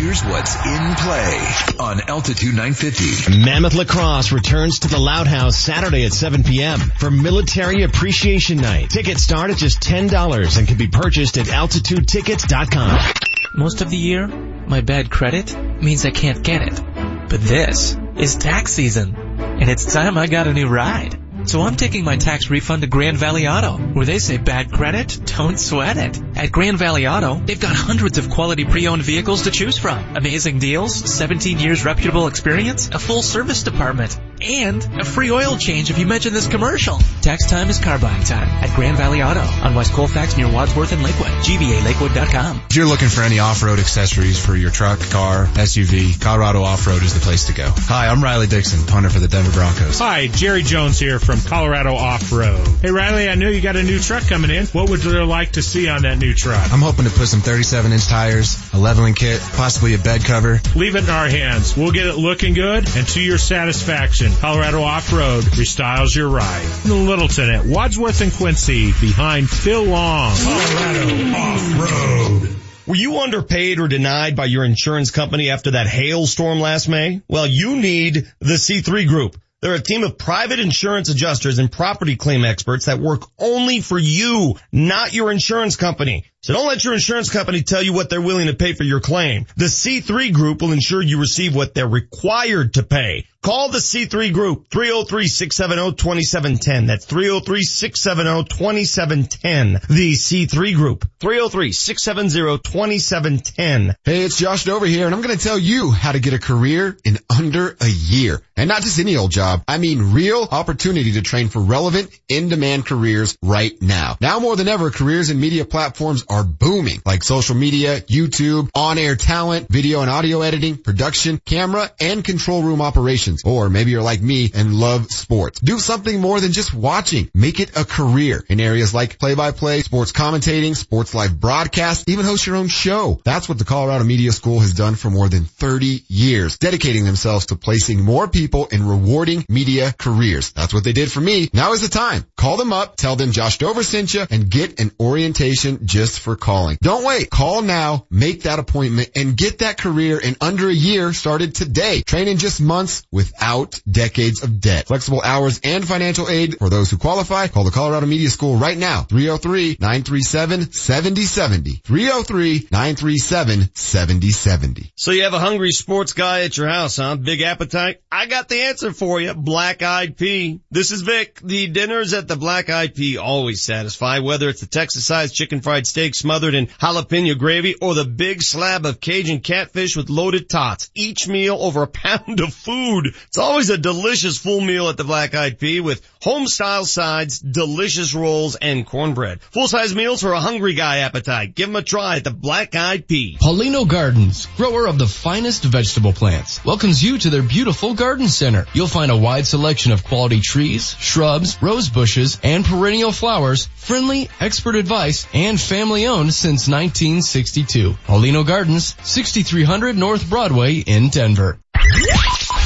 Here's what's in play on Altitude 950. Mammoth Lacrosse returns to the Loud House Saturday at 7 p.m. for Military Appreciation Night. Tickets start at just $10 and can be purchased at altitudetickets.com. Most of the year, my bad credit means I can't get it. But this is tax season, and it's time I got a new ride. So I'm taking my tax refund to Grand Valley Auto, where they say bad credit, don't sweat it. At Grand Valley Auto, they've got hundreds of quality pre-owned vehicles to choose from. Amazing deals, 17 years reputable experience, a full service department, and a free oil change if you mention this commercial. Tax time is car buying time at Grand Valley Auto on West Colfax near Wadsworth and Lakewood. GVALakewood.com. If you're looking for any off-road accessories for your truck, car, SUV, Colorado Off-Road is the place to go. Hi, I'm Riley Dixon, punter for the Denver Broncos. Hi, Jerry Jones here from Colorado Off-Road. Hey Riley, I know you got a new truck coming in. What would you like to see on that new truck? I'm hoping to put some 37 inch tires, a leveling kit, possibly a bed cover. Leave it in our hands. We'll get it looking good and to your satisfaction. Colorado Off-Road restyles your ride. Littleton at Wadsworth and Quincy behind Phil Long. Colorado Off-Road. Were you underpaid or denied by your insurance company after that hailstorm last May? Well, you need the C3 Group. They're a team of private insurance adjusters and property claim experts that work only for you, not your insurance company. So don't let your insurance company tell you what they're willing to pay for your claim. The C3 Group will ensure you receive what they're required to pay. Call the C3 Group, 303-670-2710. That's 303-670-2710. The C3 Group, 303-670-2710. Hey, it's Josh Dover here, and I'm going to tell you how to get a career in under a year. And not just any old job. I mean real opportunity to train for relevant, in-demand careers right now. Now more than ever, careers in media platforms are booming, like social media, YouTube, on-air talent, video and audio editing, production, camera, and control room operations. Or maybe you're like me and love sports. Do something more than just watching. Make it a career in areas like play-by-play, sports commentating, sports live broadcast, even host your own show. That's what the Colorado Media School has done for more than 30 years, dedicating themselves to placing more people in rewarding media careers. That's what they did for me. Now is the time. Call them up, tell them Josh Dover sent you, and get an orientation just for calling. Don't wait. Call now, make that appointment, and get that career in under a year started today. Train in just months without decades of debt. Flexible hours and financial aid for those who qualify. Call the Colorado Media School right now. 303-937-7070. 303-937-7070. So you have a hungry sports guy at your house, huh? Big appetite? I got the answer for you. Black Eyed Pea. This is Vic. The dinners at the Black Eyed Pea always satisfy, whether it's the Texas-sized chicken fried steak smothered in jalapeno gravy or the big slab of Cajun catfish with loaded tots. Each meal over a pound of food. It's always a delicious full meal at the Black Eyed Pea with home style sides, delicious rolls, and cornbread. Full size meals for a hungry guy appetite. Give them a try at the Black Eyed Pea. Paulino Gardens, grower of the finest vegetable plants, welcomes you to their beautiful garden center. You'll find a wide selection of quality trees, shrubs, rose bushes, and perennial flowers, friendly, expert advice, and family owned since 1962. Paulino Gardens, 6300 North Broadway in Denver.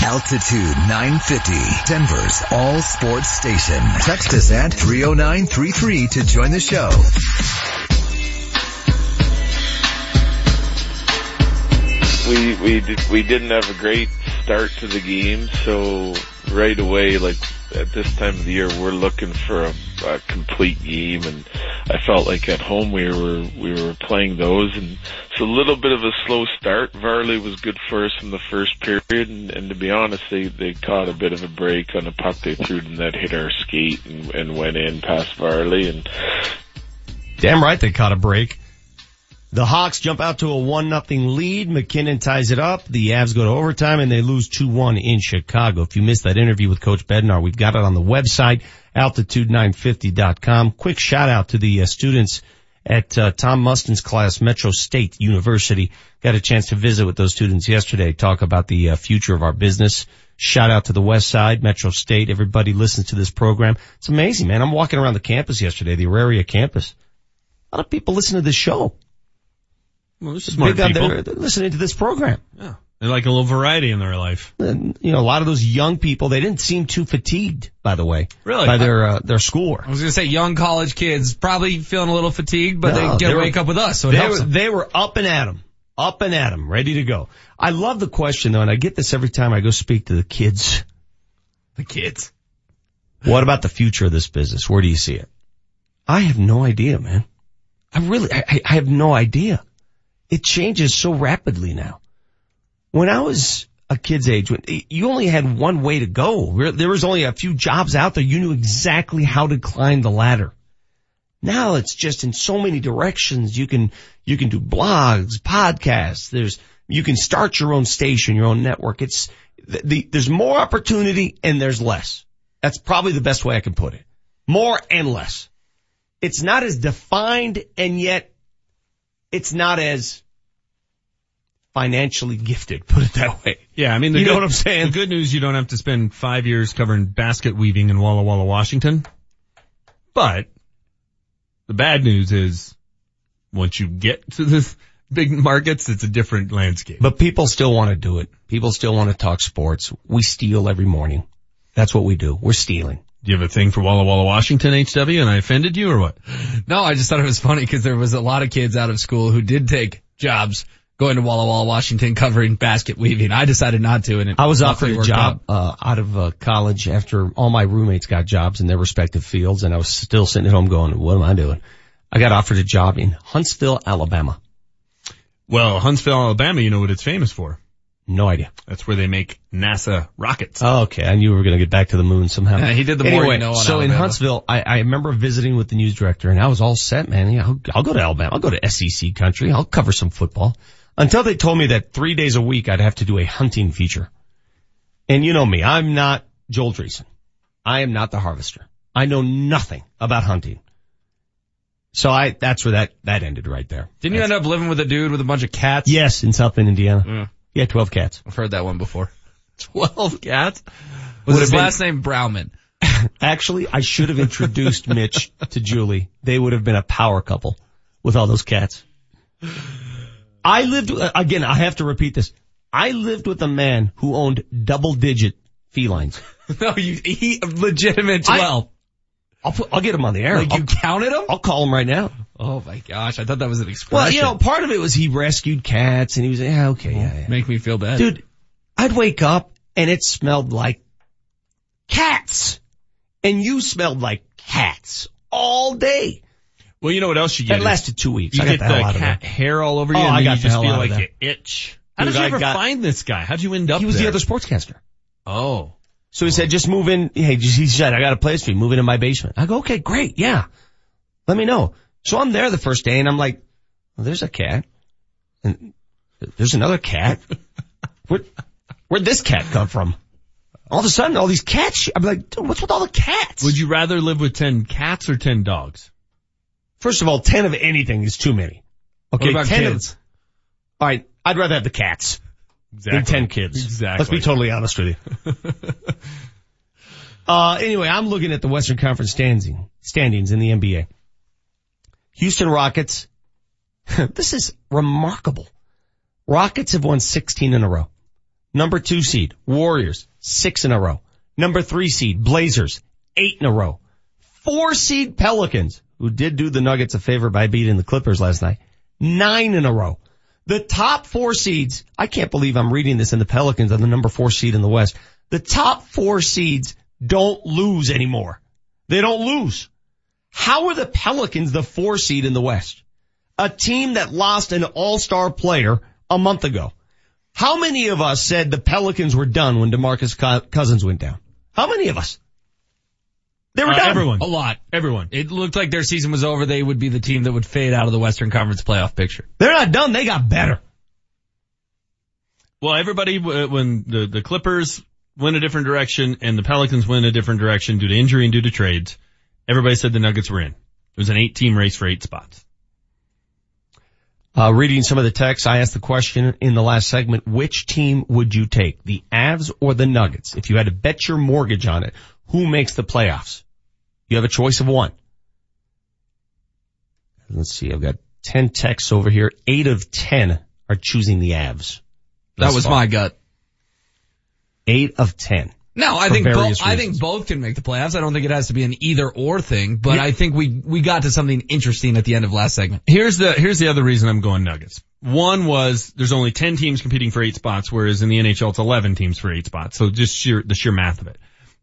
Altitude 950, Denver's all sports station. Text us at 30933 to join the show. we we did, we didn't have a great start to the game, so right away, like at this time of the year, we're looking for a, a complete game, and I felt like at home we were we were playing those, and it's a little bit of a slow start. Varley was good for us in the first period, and, and to be honest, they they caught a bit of a break on a puck they threw to that hit our skate, and, and went in past Varley, and Damn right they caught a break. The Hawks jump out to a one nothing lead. MacKinnon ties it up. The Avs go to overtime and they lose 2-1 in Chicago. If you missed that interview with Coach Bednar, we've got it on the website, altitude950.com. Quick shout out to the uh, students at uh, Tom Mustin's class, Metro State University. Got a chance to visit with those students yesterday, talk about the uh, future of our business. Shout out to the West Side, Metro State. Everybody listens to this program. It's amazing, man. I'm walking around the campus yesterday, the Auraria campus. A lot of people listen to this show. Well, there's smart Big out people. there listening to this program. Yeah. They like a little variety in their life. And, you know, a lot of those young people, they didn't seem too fatigued, by the way. Really? By their, uh, their schoolwork. I was gonna say young college kids probably feeling a little fatigued, but No, they get they to were- wake up with us, so it they helps were, them. they were up and at 'em, up and at 'em, ready to go. I love the question though, and I get this every time I go speak to the kids. The kids. What about the future of this business? Where do you see it? I have no idea, man. I really, I, I- I have no idea. It changes so rapidly now. When I was a kid's age, you only had one way to go. There was only a few jobs out there. You knew exactly how to climb the ladder. Now it's just in so many directions. You can, you can do blogs, podcasts. There's You can start your own station, your own network. It's, the, the, there's more opportunity and there's less. That's probably the best way I can put it. More and less. It's not as defined and yet it's not as financially gifted, put it that way. Yeah, I mean, the You know what I'm saying? The good news, you don't have to spend five years covering basket weaving in Walla Walla, Washington. But the bad news is once you get to the big markets, it's a different landscape. But people still want to do it. People still want to talk sports. We steal every morning. That's what we do. We're stealing. Do you have a thing for Walla Walla, Washington, HW, and I offended you or what? No, I just thought it was funny because there was a lot of kids out of school who did take jobs going to Walla Walla, Washington covering basket weaving. I decided not to and it I was luckily offered a job out. uh, out of uh, college after all my roommates got jobs in their respective fields, and I was still sitting at home going, "What am I doing?" I got offered a job in Huntsville, Alabama. Well, Huntsville, Alabama, you know what it's famous for. No idea. That's where they make NASA rockets. Oh, okay. I knew we were going to get back to the moon somehow. Yeah, he did the more anyway, you know So in Huntsville, I, I remember visiting with the news director and I was all set, man. Yeah, I'll, I'll go to Alabama. I'll go to SEC country. I'll cover some football. Until they told me that three days a week I'd have to do a hunting feature. And you know me, I'm not Joel Dreessen. I am not the harvester. I know nothing about hunting. So I, that's where that, that ended right there. Didn't you end up living with a dude with a bunch of cats? Yes, in South Bend, Indiana. Yeah. Yeah, 12 cats. I've heard that one before. Twelve cats? Would Was his have been- last name Browman? Actually, I should have introduced Mitch to Julie. They would have been a power couple with all those cats. I lived, uh, again, I have to repeat this. I lived with a man who owned double digit felines. no, you, he, legitimate 12. I'll put, I'll get him on the air. Like I'll, you counted them? I'll call him right now. Oh my gosh, I thought that was an expression. Well, you know, part of it was he rescued cats and he was, like, yeah, okay, yeah, yeah. Make me feel bad. Dude, I'd wake up and it smelled like cats. And you smelled like cats all day. Well, you know what else you get? It lasted two weeks. You I got get the hell the out of cat hair all over oh, you, Oh, and I got you the just hell feel out of like there. you itch. How Dude, did you ever got- find this guy? How'd you end up He was there? the other sportscaster. Oh. So he said, just move in. Hey, he said, I got a place for you. Move into my basement. I go, okay, great. Yeah. Let me know. So I'm there the first day and I'm like, well, there's a cat. And there's another cat. Where, where'd this cat come from? All of a sudden, all these cats. I'm like, dude, what's with all the cats? Would you rather live with 10 cats or 10 dogs? First of all, 10 of anything is too many. Okay, What about 10 kids? of, all right, I'd rather have the cats Exactly. than 10 kids. Exactly. Let's be totally honest with you. uh, anyway, I'm looking at the Western Conference standing, standings in the NBA. Houston Rockets. this is remarkable. Rockets have won 16 in a row. Number two seed, Warriors, six in a row. Number three seed, Blazers, eight in a row. Four seed Pelicans, who did do the Nuggets a favor by beating the Clippers last night, nine in a row. The top four seeds, I can't believe I'm reading this in the Pelicans on the number four seed in the West. The top four seeds don't lose anymore. They don't lose. How are the Pelicans the four seed in the West? A team that lost an all-star player a month ago. How many of us said the Pelicans were done when DeMarcus Co- Cousins went down? How many of us? They were Uh, done. everyone. A lot. Everyone. It looked like their season was over. They would be the team that would fade out of the Western Conference playoff picture. They're not done. They got better. Well, everybody, uh, when the, the Clippers went a different direction and the Pelicans went a different direction due to injury and due to trades, everybody said the Nuggets were in. It was an eight team race for eight spots. Uh, reading some of the text, I asked the question in the last segment, which team would you take? The Avs or the Nuggets? If you had to bet your mortgage on it, who makes the playoffs? You have a choice of one. Let's see, I've got 10 texts over here. Eight of 10 are choosing the Avs. That was far. my gut. Eight of 10. No, I think both, I think both can make the playoffs. I don't think it has to be an either or thing, but I think we, we got to something interesting at the end of last segment. Here's the, here's the other reason I'm going Nuggets. One was there's only 10 teams competing for eight spots, whereas in the NHL it's 11 teams for eight spots. So just sheer, the sheer math of it.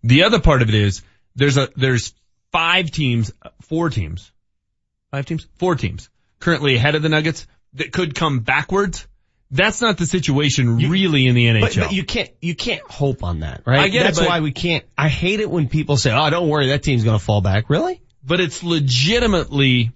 The other part of it is there's a, there's five teams, four teams, five teams, four teams currently ahead of the Nuggets that could come backwards. That's not the situation really in the NHL. But, but you can't, you can't hope on that, right? I get it, That's but- why we can't, I hate it when people say, oh, don't worry, that team's gonna fall back. Really? but it's legitimately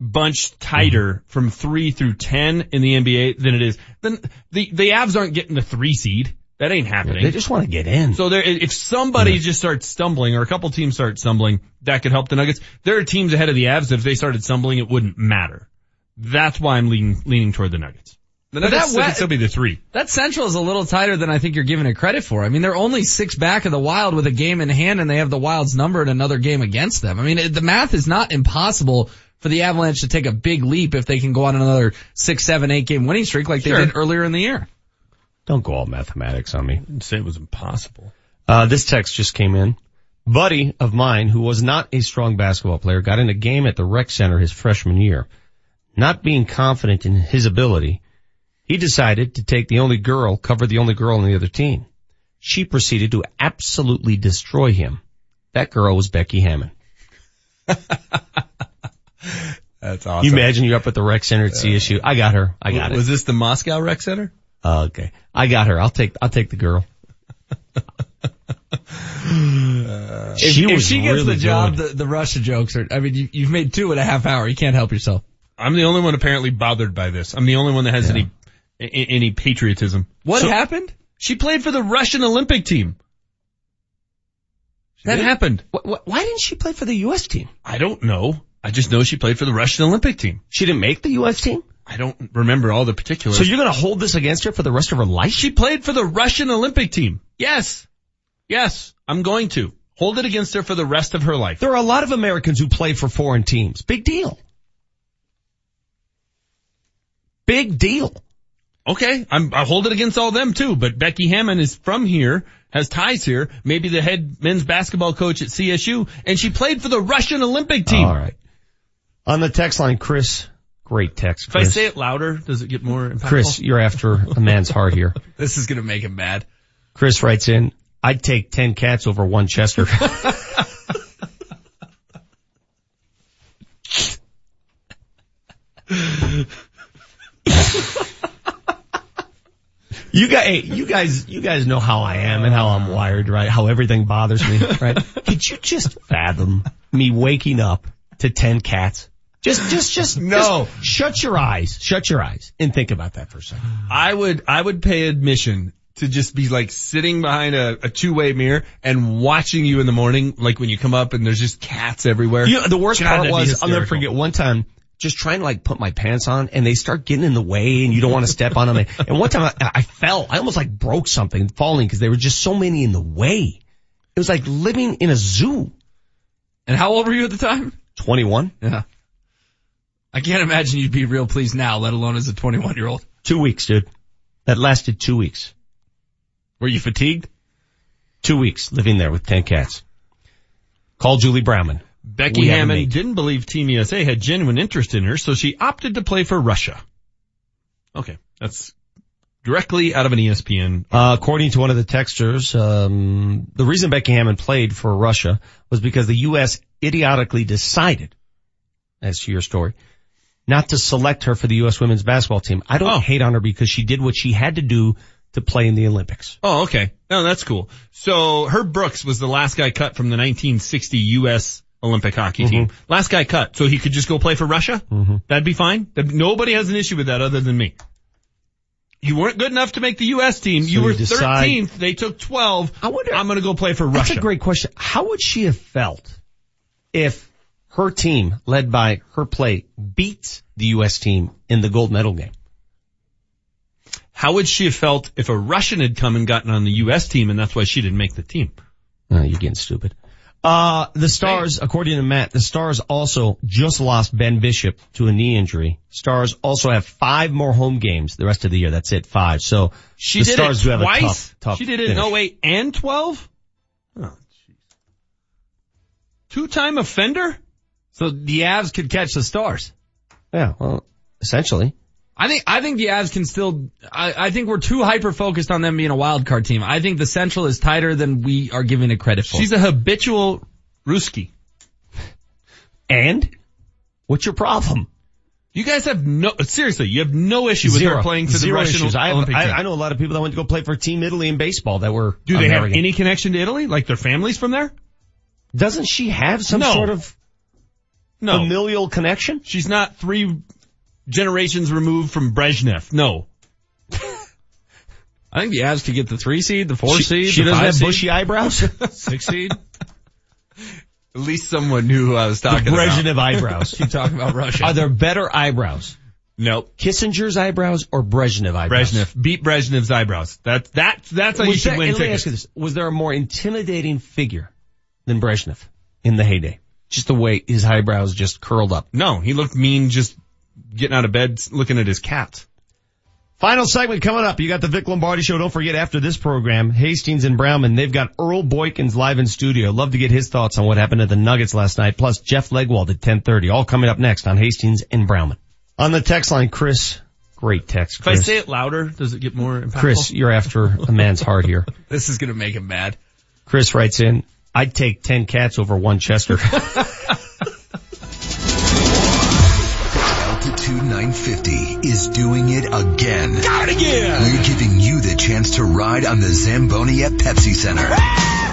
bunched tighter mm-hmm. from three through ten in the NBA than it is. Then the the Avs aren't getting the three seed. That ain't happening. They just want to get in. So there, if somebody just starts stumbling or a couple teams start stumbling, that could help the Nuggets. There are teams ahead of the Avs that if they started stumbling, it wouldn't matter. That's why I'm leaning, leaning toward the Nuggets. The But Nuggets that could still be the three. That Central is a little tighter than I think you're giving it credit for. I mean, they're only six back of the Wild with a game in hand and they have the Wild's number in another game against them. I mean, it, the math is not impossible for the Avalanche to take a big leap if they can go on another six, seven, eight game winning streak like Sure. they did earlier in the year. Don't go all mathematics on me. I'd say it was impossible. Uh, this text just came in. Buddy of mine, who was not a strong basketball player, got in a game at the rec center his freshman year. Not being confident in his ability, he decided to take the only girl, cover the only girl on the other team. She proceeded to absolutely destroy him. That girl was Becky Hammon. That's awesome. You imagine you're up at the rec center at CSU. I got her. I got it. Was this the Moscow Rec Center? Uh, okay. I got her. I'll take, I'll take the girl. If She if was she gets really the job, the, the Russia jokes are, I mean, you, you've made two and a half hour. You can't help yourself. I'm the only one apparently bothered by this. I'm the only one that has any a- any patriotism. What So- happened? She played for the Russian Olympic team. that did? happened. Wh- wh- Why didn't she play for the U.S. team? I don't know. I just know she played for the Russian Olympic team. She didn't make the U.S. team? I don't remember all the particulars. So you're going to hold this against her for the rest of her life? She played for the Russian Olympic team. Yes. Yes. I'm going to hold it against her for the rest of her life. There are a lot of Americans who play for foreign teams. Big deal. Big deal. Okay. I'm, I'll hold it against all them too, but Becky Hammon is from here, has ties here, maybe the head men's basketball coach at CSU, and she played for the Russian Olympic team. All right. On the text line, Chris. Great text, If I say it louder, does it get more impactful? Chris, you're after a man's heart here. This is going to make him mad. Chris writes in, I'd take 10 cats over one Chester. You guys, you guys, you guys know how I am and how I'm wired, right? How everything bothers me, right? Could you just fathom me waking up to 10 cats? Just, just, just, No. just shut your eyes, shut your eyes and think about that for a second. I would, I would pay admission to just be like sitting behind a, a two-way mirror and watching you in the morning, like when you come up and there's just cats everywhere. You know, the worst God, part was, I'll never hysterical. forget one time, just trying to like put my pants on and they start getting in the way and you don't want to step on them. And one time I, I fell, I almost like broke something falling because there were just so many in the way. It was like living in a zoo. And how old were you at the time? 21, Yeah. I can't imagine you'd be real pleased now, let alone as a 21 year old. two weeks, dude. That lasted two weeks. Were you fatigued? Two weeks living there with 10 cats. Call Julie Browman. Becky We Hammon didn't believe Team USA had genuine interest in her, so she opted to play for Russia. Okay, that's directly out of an ESPN. Uh, according to one of the texters, um, the reason Becky Hammon played for Russia was because the U.S. idiotically decided, as to your story, not to select her for the U.S. women's basketball team. I don't Oh. hate on her because she did what she had to do to play in the Olympics. Oh, okay. No, that's cool. So Herb Brooks was the last guy cut from the 1960 U.S. Olympic hockey team. Mm-hmm. Last guy cut, so he could just go play for Russia. That'd be fine. Nobody has an issue with that other than me. You weren't good enough to make the U.S. team. So you were decide- 13th. They took 12. I wonder- I'm going to go play for That's Russia. That's a great question. How would she have felt if her team, led by her play, beat the U.S. team in the gold medal game? How would she have felt if a Russian had come and gotten on the U.S. team and that's why she didn't make the team? Oh, you're getting stupid. Uh, the Stars, according to Matt, the Stars also just lost Ben Bishop to a knee injury. Stars also have five more home games the rest of the year. That's it, five. So She the did Stars it do have twice. a tough, tough she did it finish. in 08 and 12. Oh, jeez. Two-time offender. So the Avs could catch the Stars. Yeah, well, essentially. I think I think the Avs can still. I, I think we're too hyper focused on them being a wild card team. I think the Central is tighter than we are giving it credit for. She's a habitual Ruski. And what's your problem? You guys have no seriously. You have no issue with Zero. her playing for the Zero Russian issues. I, have, I. I know a lot of people that went to go play for Team Italy in baseball that were Do they have any connection to Italy? Like their families from there? Doesn't she have some No. sort of? No. familial connection? She's not three generations removed from Brezhnev. No. I think the Avs could get the three seed, the four She- seed. she doesn't have seed. bushy eyebrows? Six seed. At least someone knew who I was talking the Brezhnev about. eyebrows. Keep talking about Russia. Are there better eyebrows? Nope. Kissinger's eyebrows or Brezhnev eyebrows? Brezhnev beat Brezhnev's eyebrows. That that that's how you should there- win and let me tickets. ask you this. Was there a more intimidating figure than Brezhnev in the heyday? Just the way his eyebrows just curled up. No, he looked mean just getting out of bed looking at his cat. Final segment coming up. You got the Vic Lombardi show. Don't forget after this program, Hastings and Browman, they've got Earl Boykins live in studio. Love to get his thoughts on what happened to the Nuggets last night. Plus Jeff Legwold at 1030. All coming up next on Hastings and Browman. On the text line, Chris. Great text, If I say it louder, does it get more impactful? Chris, you're after a man's heart here. This is gonna make him mad. Chris writes in, I'd take 10 cats over one Chester. is doing it again. Got it again. We're giving you the chance to ride on the Zamboni at Pepsi Center.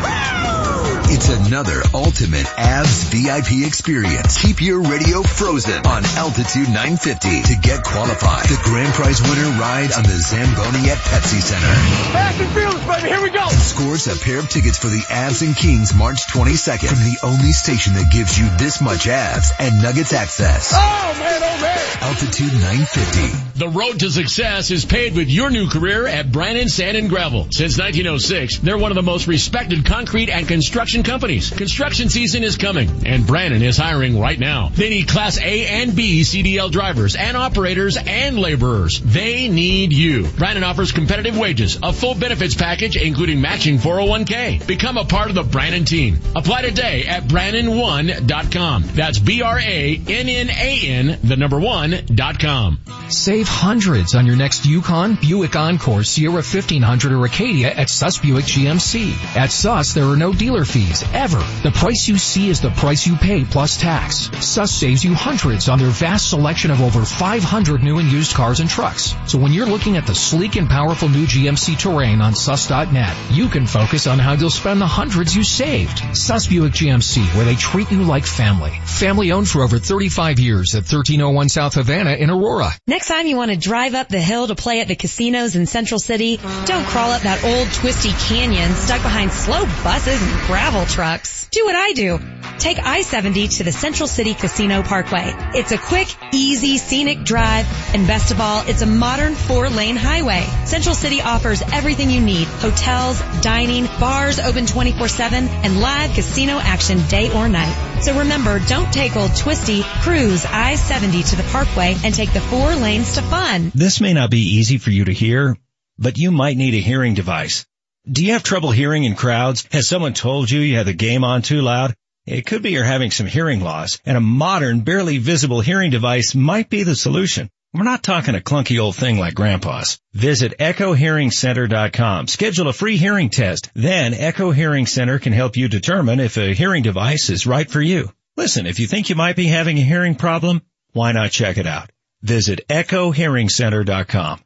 It's another ultimate Avs VIP experience. Keep your radio frozen on Altitude 950 to get qualified. The grand prize winner ride on the Zamboni at Pepsi Center. Fast and fearless, baby. Here we go. Scores a pair of tickets for the Avs and Kings March 22nd from the only station that gives you this much Avs and Nuggets access. Oh man, oh man. Altitude 950. The road to success is paved with your new career at Brannan Sand and Gravel. Since 1906, they're one of the most respected concrete and construction companies. Construction season is coming, and Brannan is hiring right now. They need Class A and B CDL drivers and operators and laborers. They need you. Brannan offers competitive wages, a full benefits package, including matching 401k. Become a part of the Brannan team. Apply today at Brannan1.com. That's B-R-A-N-N-A-N, the number one, dot com. Save hundreds on your next Yukon, Buick Encore, Sierra 1500, or Acadia at Suss Buick GMC. At Suss, there are no dealer fees, ever. The price you see is the price you pay plus tax. Suss saves you hundreds on their vast selection of over 500 new and used cars and trucks. So when you're looking at the sleek and powerful new GMC Terrain on suss.net, you can focus on how you'll spend the hundreds you saved. Suss Buick GMC, where they treat you like family. Family owned for over 35 years at 1301 South Havana in Aurora. Next time you want to drive up the hill to play at the casinos in Central City, don't crawl up that old twisty canyon stuck behind slow buses and gravel trucks. Do what I do. Take I-70 to the Central City Casino Parkway. It's a quick, easy, scenic drive, and best of all, it's a modern four-lane highway. Central City offers everything you need. Hotels, dining, bars open 24-7, and live casino action day or night. So remember, don't take old twisty, cruise I-70 to the parkway and take the four lanes to fun. This may not be easy for you to hear, but you might need a hearing device. Do you have trouble hearing in crowds? Has someone told you you have the game on too loud? It could be you're having some hearing loss, and a modern, barely visible hearing device might be the solution. We're not talking a clunky old thing like grandpa's. Visit echohearingcenter.com. Schedule a free hearing test. Then Echo Hearing Center can help you determine if a hearing device is right for you. Listen, if you think you might be having a hearing problem, why not check it out? Visit echohearingcenter.com.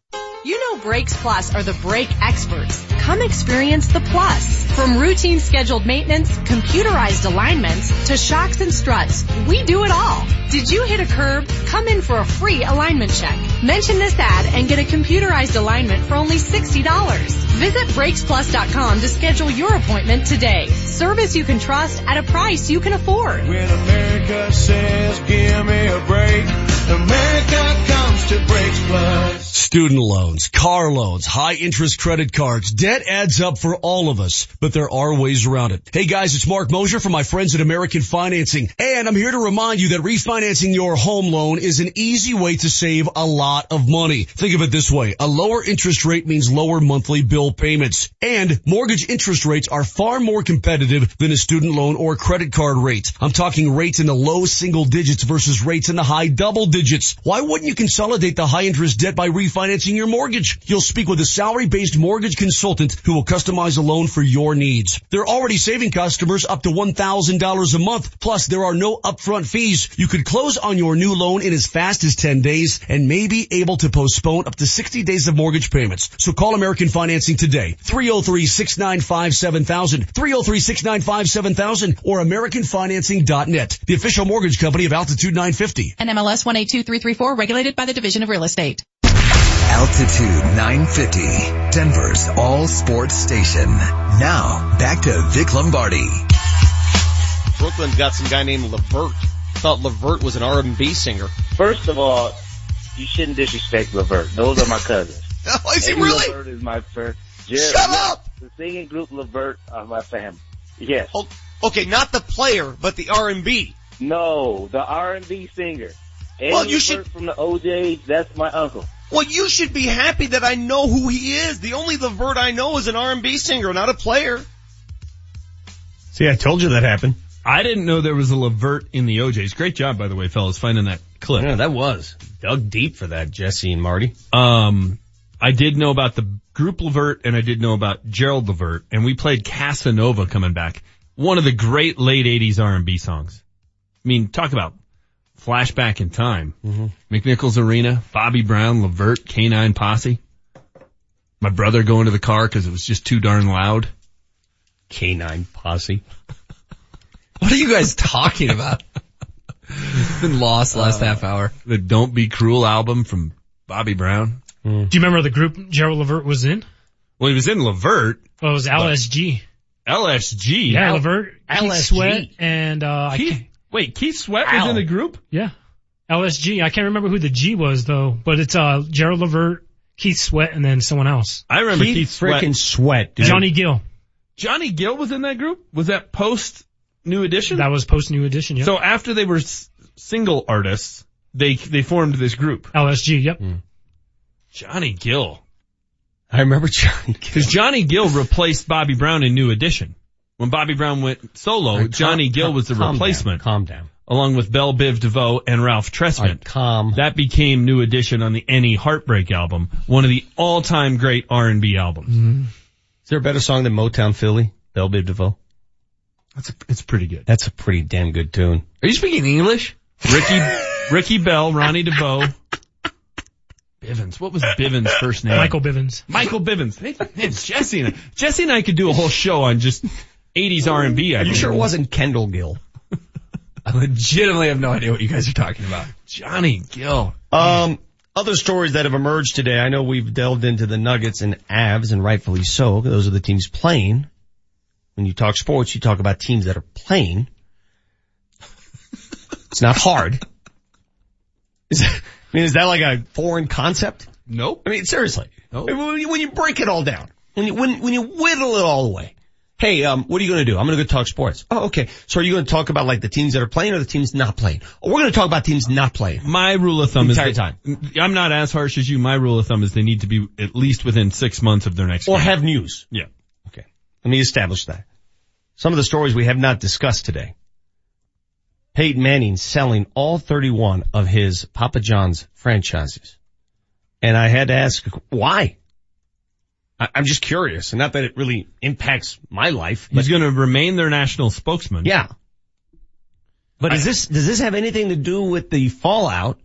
You know Brakes Plus are the brake experts. Come experience the plus. From routine scheduled maintenance, computerized alignments, to shocks and struts, we do it all. Did you hit a curb? Come in for a free alignment check. Mention this ad and get a computerized alignment for only $60. Visit BrakesPlus.com to schedule your appointment today. Service you can trust at a price you can afford. When America says, give me a break, America comes to Brakes Plus. Student loans, car loans, high interest credit cards. Debt adds up for all of us, but there are ways around it. Hey guys, it's Mark Moser from my friends at American Financing. And I'm here to remind you that refinancing your home loan is an easy way to save a lot of money. Think of it this way. A lower interest rate means lower monthly bill payments. And mortgage interest rates are far more competitive than a student loan or credit card rate. I'm talking rates in the low single digits versus rates in the high double digits. Why wouldn't you consolidate the high interest debt by refinancing your mortgage? You'll speak with a salary based mortgage consultant who will customize a loan for your needs. They're already saving customers up to $1,000 a month. Plus there are no upfront fees. You could close on your new loan in as fast as 10 days and may be able to postpone up to 60 days of mortgage payments. So call American Financing today. 303-695-7000, 303-695-7000 or AmericanFinancing.net, the official mortgage company of Altitude 950. NMLS 182334 regulated by the Division of Real Estate. Altitude 950, Denver's all sports station. Now, back to Vic Lombardi. Brooklyn's got some guy named Levert. Thought Levert was an R&B singer. First of all, you shouldn't disrespect Levert. Those are my cousins. oh, is he Eddie really? Levert is my first. Shut up! The singing group Levert are my family. Yes. Oh, okay, not the player, but the R&B. No, the R&B singer. Eddie Well, you Levert should- from the OJs. That's my uncle. Well, you should be happy that I know who he is. The only Levert I know is an R&B singer, not a player. See, I told you that happened. I didn't know there was a Levert in the OJs. Great job, by the way, fellas, finding that clip. Yeah, that was dug deep for that, Jesse and Marty. Um, I did know about the group Levert and I did know about Gerald Levert and we played Casanova coming back. One of the great late 80s R&B songs. I mean, talk about flashback in time. Mm-hmm. McNichols Arena, Bobby Brown, Levert, K9 Posse. My brother going to the car because it was just too darn loud. K9 Posse. What are you guys talking about? Been lost last uh, half hour. The Don't Be Cruel album from Bobby Brown. Hmm. Do you remember the group Gerald Levert was in? Well, he was in Levert. Well, it was LSG. LSG. Yeah, L- Levert, Keith LSG. Sweat, and uh, I Keith- can't- wait, Keith Sweat was Ow. in the group? Yeah, LSG. I can't remember who the G was though, but it's uh Gerald Levert, Keith Sweat, and then someone else. I remember Keith, Sweat. frickin' Sweat, dude. Johnny Gill. Johnny Gill was in that group? Was that post New Edition? That was post New Edition. Yep. So after they were s- single artists, they they formed this group. LSG. Yep. Johnny Gill. I remember Johnny Gill. Because Johnny Gill replaced Bobby Brown in New Edition. When Bobby Brown went solo, All right, Johnny calm- Gill was the calm down, replacement. calm down. Along with Bell Biv DeVoe and Ralph Tresvant. calm. That became New Edition on the Any Heartbreak album, one of the all-time great R&B albums. Mm-hmm. Is there a better song than Motown Philly? Bell Biv DeVoe? That's a, it's pretty good. That's a pretty damn good tune. Are you speaking English? Ricky, Ricky Bell, Ronnie DeVoe. Bivins. What was Bivins' first name? Michael Bivins. Michael Bivins. Hey, man, Jesse and I, Jesse and I could do a whole show on just 80s R&B. I Are you think. sure it wasn't Kendall Gill? I legitimately have no idea what you guys are talking about. Johnny Gill. Um, other stories that have emerged today. I know we've delved into the Nuggets and Avs, and rightfully so. Those are the teams playing. When you talk sports, you talk about teams that are playing. It's not hard. Is that, I mean, is that like a foreign concept? Nope. I mean, seriously. Nope. When you, when you break it all down, when you, when, when you whittle it all away. Hey, um, what are you going to do? I'm going to go talk sports. Oh, okay. So are you going to talk about like the teams that are playing or the teams not playing? Oh, we're going to talk about teams not playing. My rule of thumb The is entire that- I'm not as harsh as you. My rule of thumb is they need to be at least within six months of their next Or game. have news. Yeah. Okay. Let me establish that. Some of the stories we have not discussed today. Peyton Manning selling all 31 of his Papa John's franchises. And I had to ask, why? I, I'm just curious, and not that it really impacts my life. He's going to remain their national spokesman. Yeah. But is this, does this have anything to do with the fallout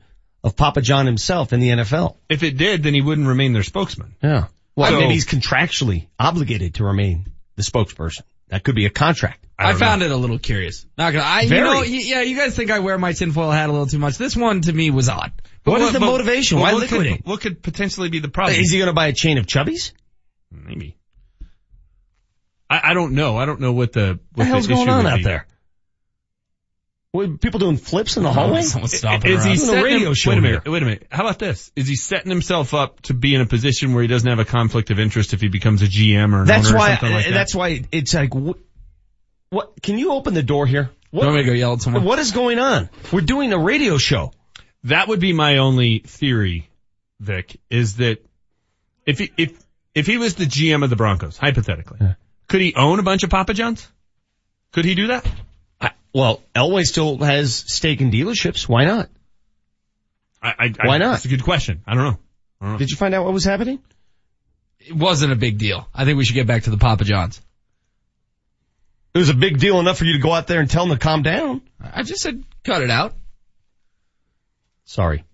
of Papa John himself in the NFL? If it did, then he wouldn't remain their spokesman. Yeah. Well, So- maybe he's contractually obligated to remain the spokesperson. That could be a contract. I, found it a little curious. Not gonna, I, you Very. know, y- yeah, you guys think I wear my tinfoil hat a little too much. This one to me was odd. What is the motivation? Why what could, liquidate? what could potentially be the problem? Is he going to buy a chain of chubbies? Maybe. I, I don't know. I don't know what the what the hell's issue going on out be. there? What, people doing flips in the hallway? Someone's stomping Is he. Doing a radio him- show Wait a minute. here. Wait a minute. How about this? Is he setting himself up to be in a position where he doesn't have a conflict of interest if he becomes a GM or an That's why. or something like uh, that? that's why it's like. What, what? Can you open the door here? What, You want me go yell at someone? what is going on? We're doing a radio show. That would be my only theory, Vic, is that if he, if, if he was the GM of the Broncos, hypothetically, could he own a bunch of Papa John's? Could he do that? I, well, Elway still has stake in dealerships. Why not? I, I, Why not? That's a good question. I don't know. I don't know. Did you find out what was happening? It wasn't a big deal. I think we should get back to the Papa John's. It was a big deal enough for you to go out there and tell them to calm down. I just said cut it out. Sorry.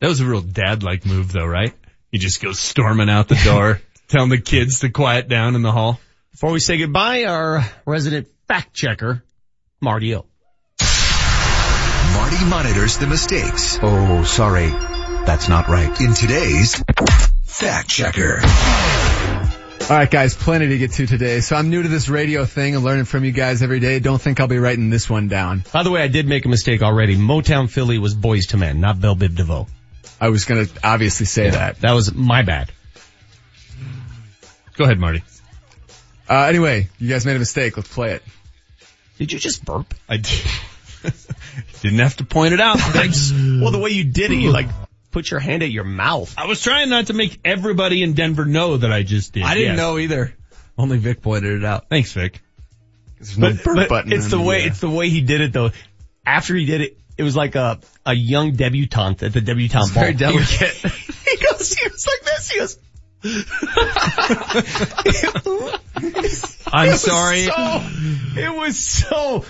That was a real dad-like move though, right? He just goes storming out the door, telling the kids to quiet down in the hall. Before we say goodbye, our resident fact checker, Marty O. Marty monitors the mistakes Oh, sorry. That's not right. in today's fact checker. All right, guys, plenty to get to today. So I'm new to this radio thing and learning from you guys every day. Don't think I'll be writing this one down. By the way, I did make a mistake already. Motown Philly was Boyz II Men, not Bell Biv DeVoe. I was going to obviously say that. That was my bad. Go ahead, Marty. Uh, anyway, you guys made a mistake. Let's play it. Did you just burp? I did. Didn't have to point it out. Thanks. Well, the way you did it, you like put your hand at your mouth. I was trying not to make everybody in Denver know that I just did. I didn't Yes. know either. Only Vic pointed it out. Thanks, Vic. There's no But, burp but button. it's on the way, uh, it's the way he did it though. After he did it, it was like a, a young debutante at the debutante ball. very delicate. He goes, he was like this, he goes, I'm It sorry. so- it was so,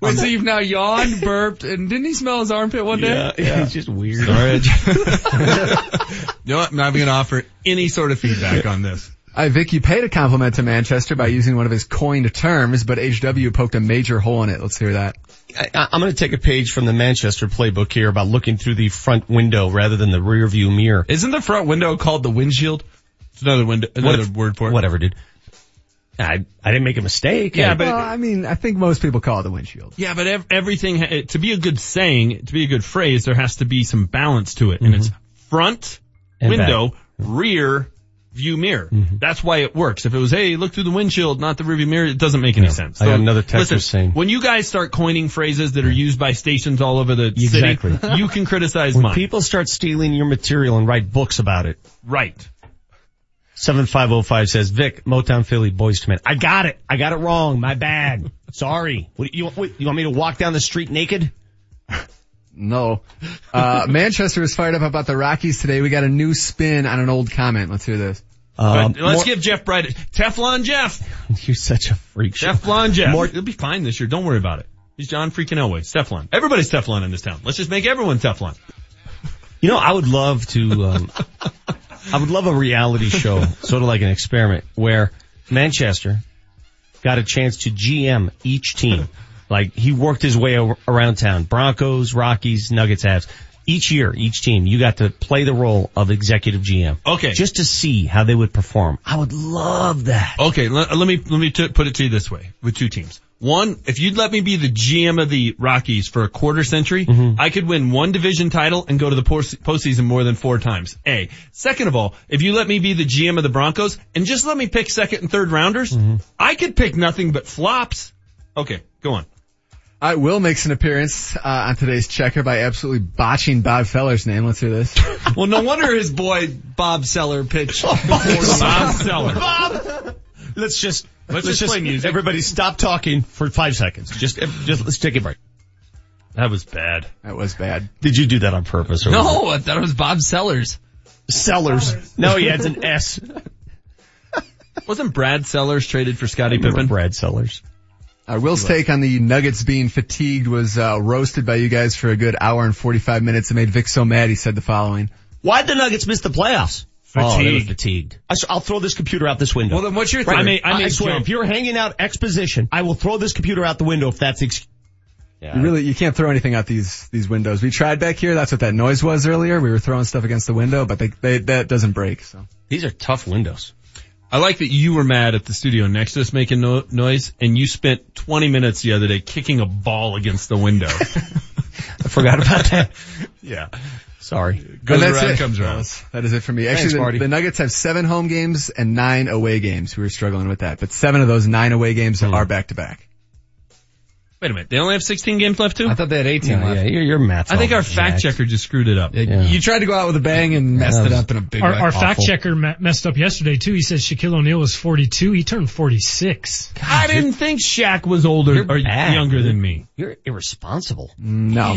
Wait, so you've now yawned, burped, and didn't he smell his armpit one day? yeah, it's just weird. Sorry. you know what? I'm not even going to offer any sort of feedback on this. Uh, Hi, Vic, you paid a compliment to Manchester by using one of his coined terms, but HW poked a major hole in it. Let's hear that. I, I'm going to take a page from the Manchester playbook here about looking through the front window rather than the rear view mirror. Isn't the front window called the windshield? It's another window, another if- word for it. Whatever, dude. I, I didn't make a mistake. Yeah, but- Well, I mean, I think most people call it the windshield. Yeah, but ev- everything, to be a good saying, to be a good phrase, there has to be some balance to it. And mm-hmm. it's front, And window, rear, view mirror. That's why it works. If it was, hey, look through the windshield, not the rear view mirror, it doesn't make any Yeah. sense. I got another text listen, saying- when you guys start coining phrases that are used by stations all over the Exactly. city, you can criticize when mine. people start stealing your material and write books about it. right. 7505 says, Vic, Motown Philly, Boyz II Men. I got it. I got it wrong. My bad. Sorry. What, you, what, you want me to walk down the street naked? No. Uh, Manchester is fired up about the Rockies today. We got a new spin on an old comment. Let's hear this. Um, But let's more- give Jeff Bridich Teflon Jeff. You're such a freak. show. Teflon Jeff. More- It'll be fine this year. Don't worry about it. He's John freaking Elway. Teflon. Everybody's Teflon in this town. Let's just make everyone Teflon. You know, I would love to, um, I would love a reality show, sort of like an experiment, where Manchester got a chance to GM each team. Like he worked his way around town. Broncos, Rockies, Nuggets, Avs. Each year, each team, you got to play the role of executive GM. Okay. Just to see how they would perform. I would love that. Okay, let, let me let me t- put it to you this way: with two teams. One, if you'd let me be the GM of the Rockies for a quarter century, mm-hmm. I could win one division title and go to the postseason more than four times. A. Second of all, if you let me be the GM of the Broncos and just let me pick second and third rounders, mm-hmm. I could pick nothing but flops. Okay, go on. I will makes an appearance uh, on today's checker by absolutely botching Bob Feller's name. Let's hear this. Well, no wonder his boy Bob Seller pitched. Bob Seller. Bob! Let's just, Let's just play music. Everybody stop talking for five seconds. Just, just, let's take a break. That was bad. That was bad. Did you do that on purpose? Or No, I thought it was Bob Sellers. it- Sellers. No, he adds an S. Wasn't Brad Sellers traded for Scottie Remember Pippen? Brad Sellers. Uh, Will's take on the Nuggets being fatigued was uh, roasted by you guys for a good hour and 45 minutes. It made Vic so mad he said the following. Why'd the Nuggets miss the playoffs? Oh, they were Fatigued. fatigued. I, will throw this computer out this window. Well, then what's your Right, theory? I may, I I, swear, jump. if you're hanging out exposition, I will throw this computer out the window if that's ex- yeah. You really, you can't throw anything out these, these windows. We tried back here. That's what that noise was earlier. We were throwing stuff against the window, but they, they, that doesn't break. So These are tough windows. I like that you were mad at the studio next to us making no- noise, and you spent 20 minutes the other day kicking a ball against the window. I forgot about that. yeah. Sorry. Goes And that's around, it. comes around. That's- That is it for me. Thanks, Actually, Marty. the, the Nuggets have seven home games and nine away games. We were struggling with that, but seven of those nine away games Hmm. are back to back. Wait a minute. They only have 16 games left too? I thought they had 18 Yeah, left. yeah, your, your math's I think our fact jacked. checker just screwed it up. Yeah, You tried to go out with a bang and messed that it up in a big Our, way. our fact awful. checker me- messed up yesterday too. He said Shaquille O'Neal was 42. He turned 46. I didn't think Shaq was older You're or bad, younger than me. You're irresponsible. Mm, no.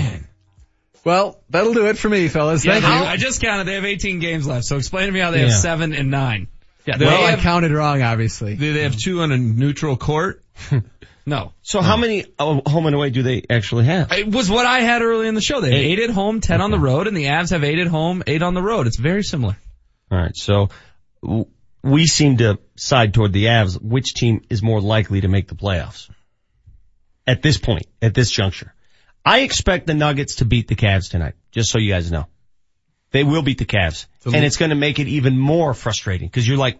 Well, that'll do it for me, fellas. Yeah, Thank how- you. I just counted. They have 18 games left. So explain to me how they have Yeah. seven and nine. Yeah, they well, I have, counted wrong, obviously. Do they have two on a neutral court? no. So how many uh, home and away do they actually have? It was what I had early in the show. They have Eight. eight at home, ten on the road, and the Avs have eight at home, eight on the road. It's very similar. All right, so we seem to side toward the Avs. Which team is more likely to make the playoffs? At this point, at this juncture. I expect the Nuggets to beat the Cavs tonight, just so you guys know. They will beat the Cavs. So- and it's going to make it even more frustrating because you're like,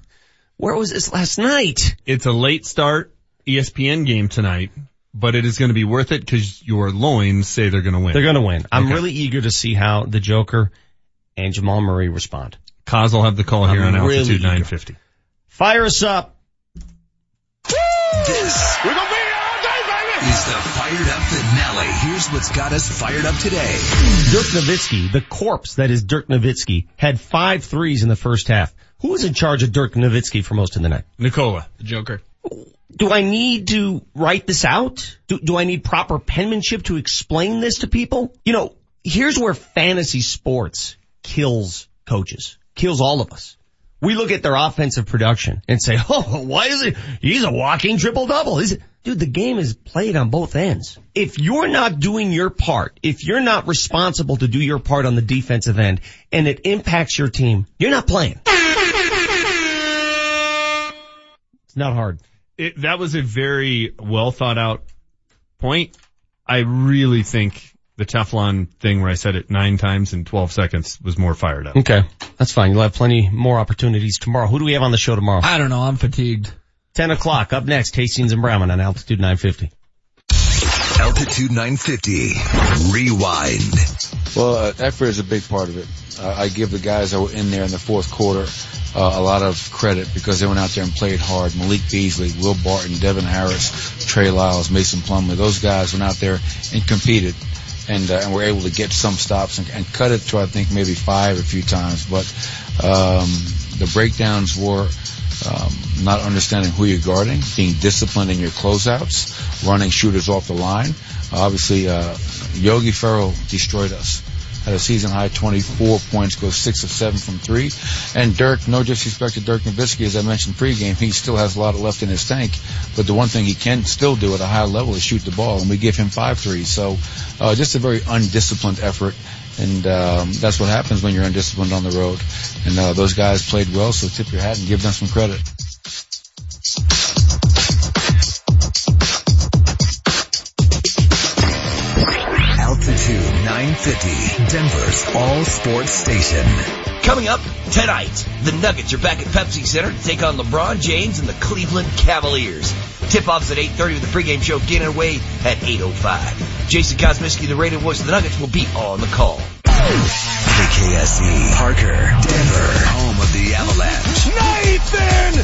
where was this last night? It's a late start ESPN game tonight, but it is going to be worth it because your loins say they're going to win. They're going to win. I'm Okay. really eager to see how the Joker and Jamal Murray respond. Kaz will have the call here I'm on really altitude eager. 950. Fire us up. This We're gonna be all day, baby! is the fired up finale. Here's what's got us fired up today. Dirk Nowitzki, the corpse that is Dirk Nowitzki, had five threes in the first half. Who was in charge of Dirk Nowitzki for most of the night? Nikola. The Joker. Do I need to write this out? Do, do I need proper penmanship to explain this to people? You know, here's where fantasy sports kills coaches, kills all of us. We look at their offensive production and say, oh, why is it? He's a walking triple double. Is it? Dude, the game is played on both ends. If you're not doing your part, if you're not responsible to do your part on the defensive end and it impacts your team, you're not playing. It's not hard. It, that was a very well thought out point. I really think the Teflon thing where I said it nine times in 12 seconds was more fired up. Okay. That's fine. You'll have plenty more opportunities tomorrow. Who do we have on the show tomorrow? I don't know. I'm fatigued. 10 o'clock. Up next, Hastings and Brown on Altitude 950. Altitude 950. Rewind. Well, uh, effort is a big part of it. Uh, I give the guys that were in there in the fourth quarter uh, a lot of credit because they went out there and played hard. Malik Beasley, Will Barton, Devin Harris, Trey Lyles, Mason Plumlee, those guys went out there and competed and, uh, and were able to get some stops and, and cut it to I think maybe five a few times. But um, the breakdowns were um, not understanding who you're guarding, being disciplined in your closeouts, running shooters off the line. Obviously, uh, Yogi Ferrell destroyed us. Had a season high 24 points, goes six of seven from three. And Dirk, no disrespect to Dirk Nowitzki, as I mentioned pregame, he still has a lot left in his tank. But the one thing he can still do at a high level is shoot the ball, and we give him five threes. So, uh, just a very undisciplined effort. And um, that's what happens when you're undisciplined on the road. And uh, those guys played well, so tip your hat and give them some credit. Altitude 950. Denver's all sports station. Coming up tonight, the Nuggets are back at Pepsi Center to take on LeBron James and the Cleveland Cavaliers. Tip-offs at 8.30 with the pregame show getting away at 8.05. Jason Kosmicki, the radio voice of the Nuggets, will be on the call. KKSE. Parker. Denver. Home of the Avalanche. Nathan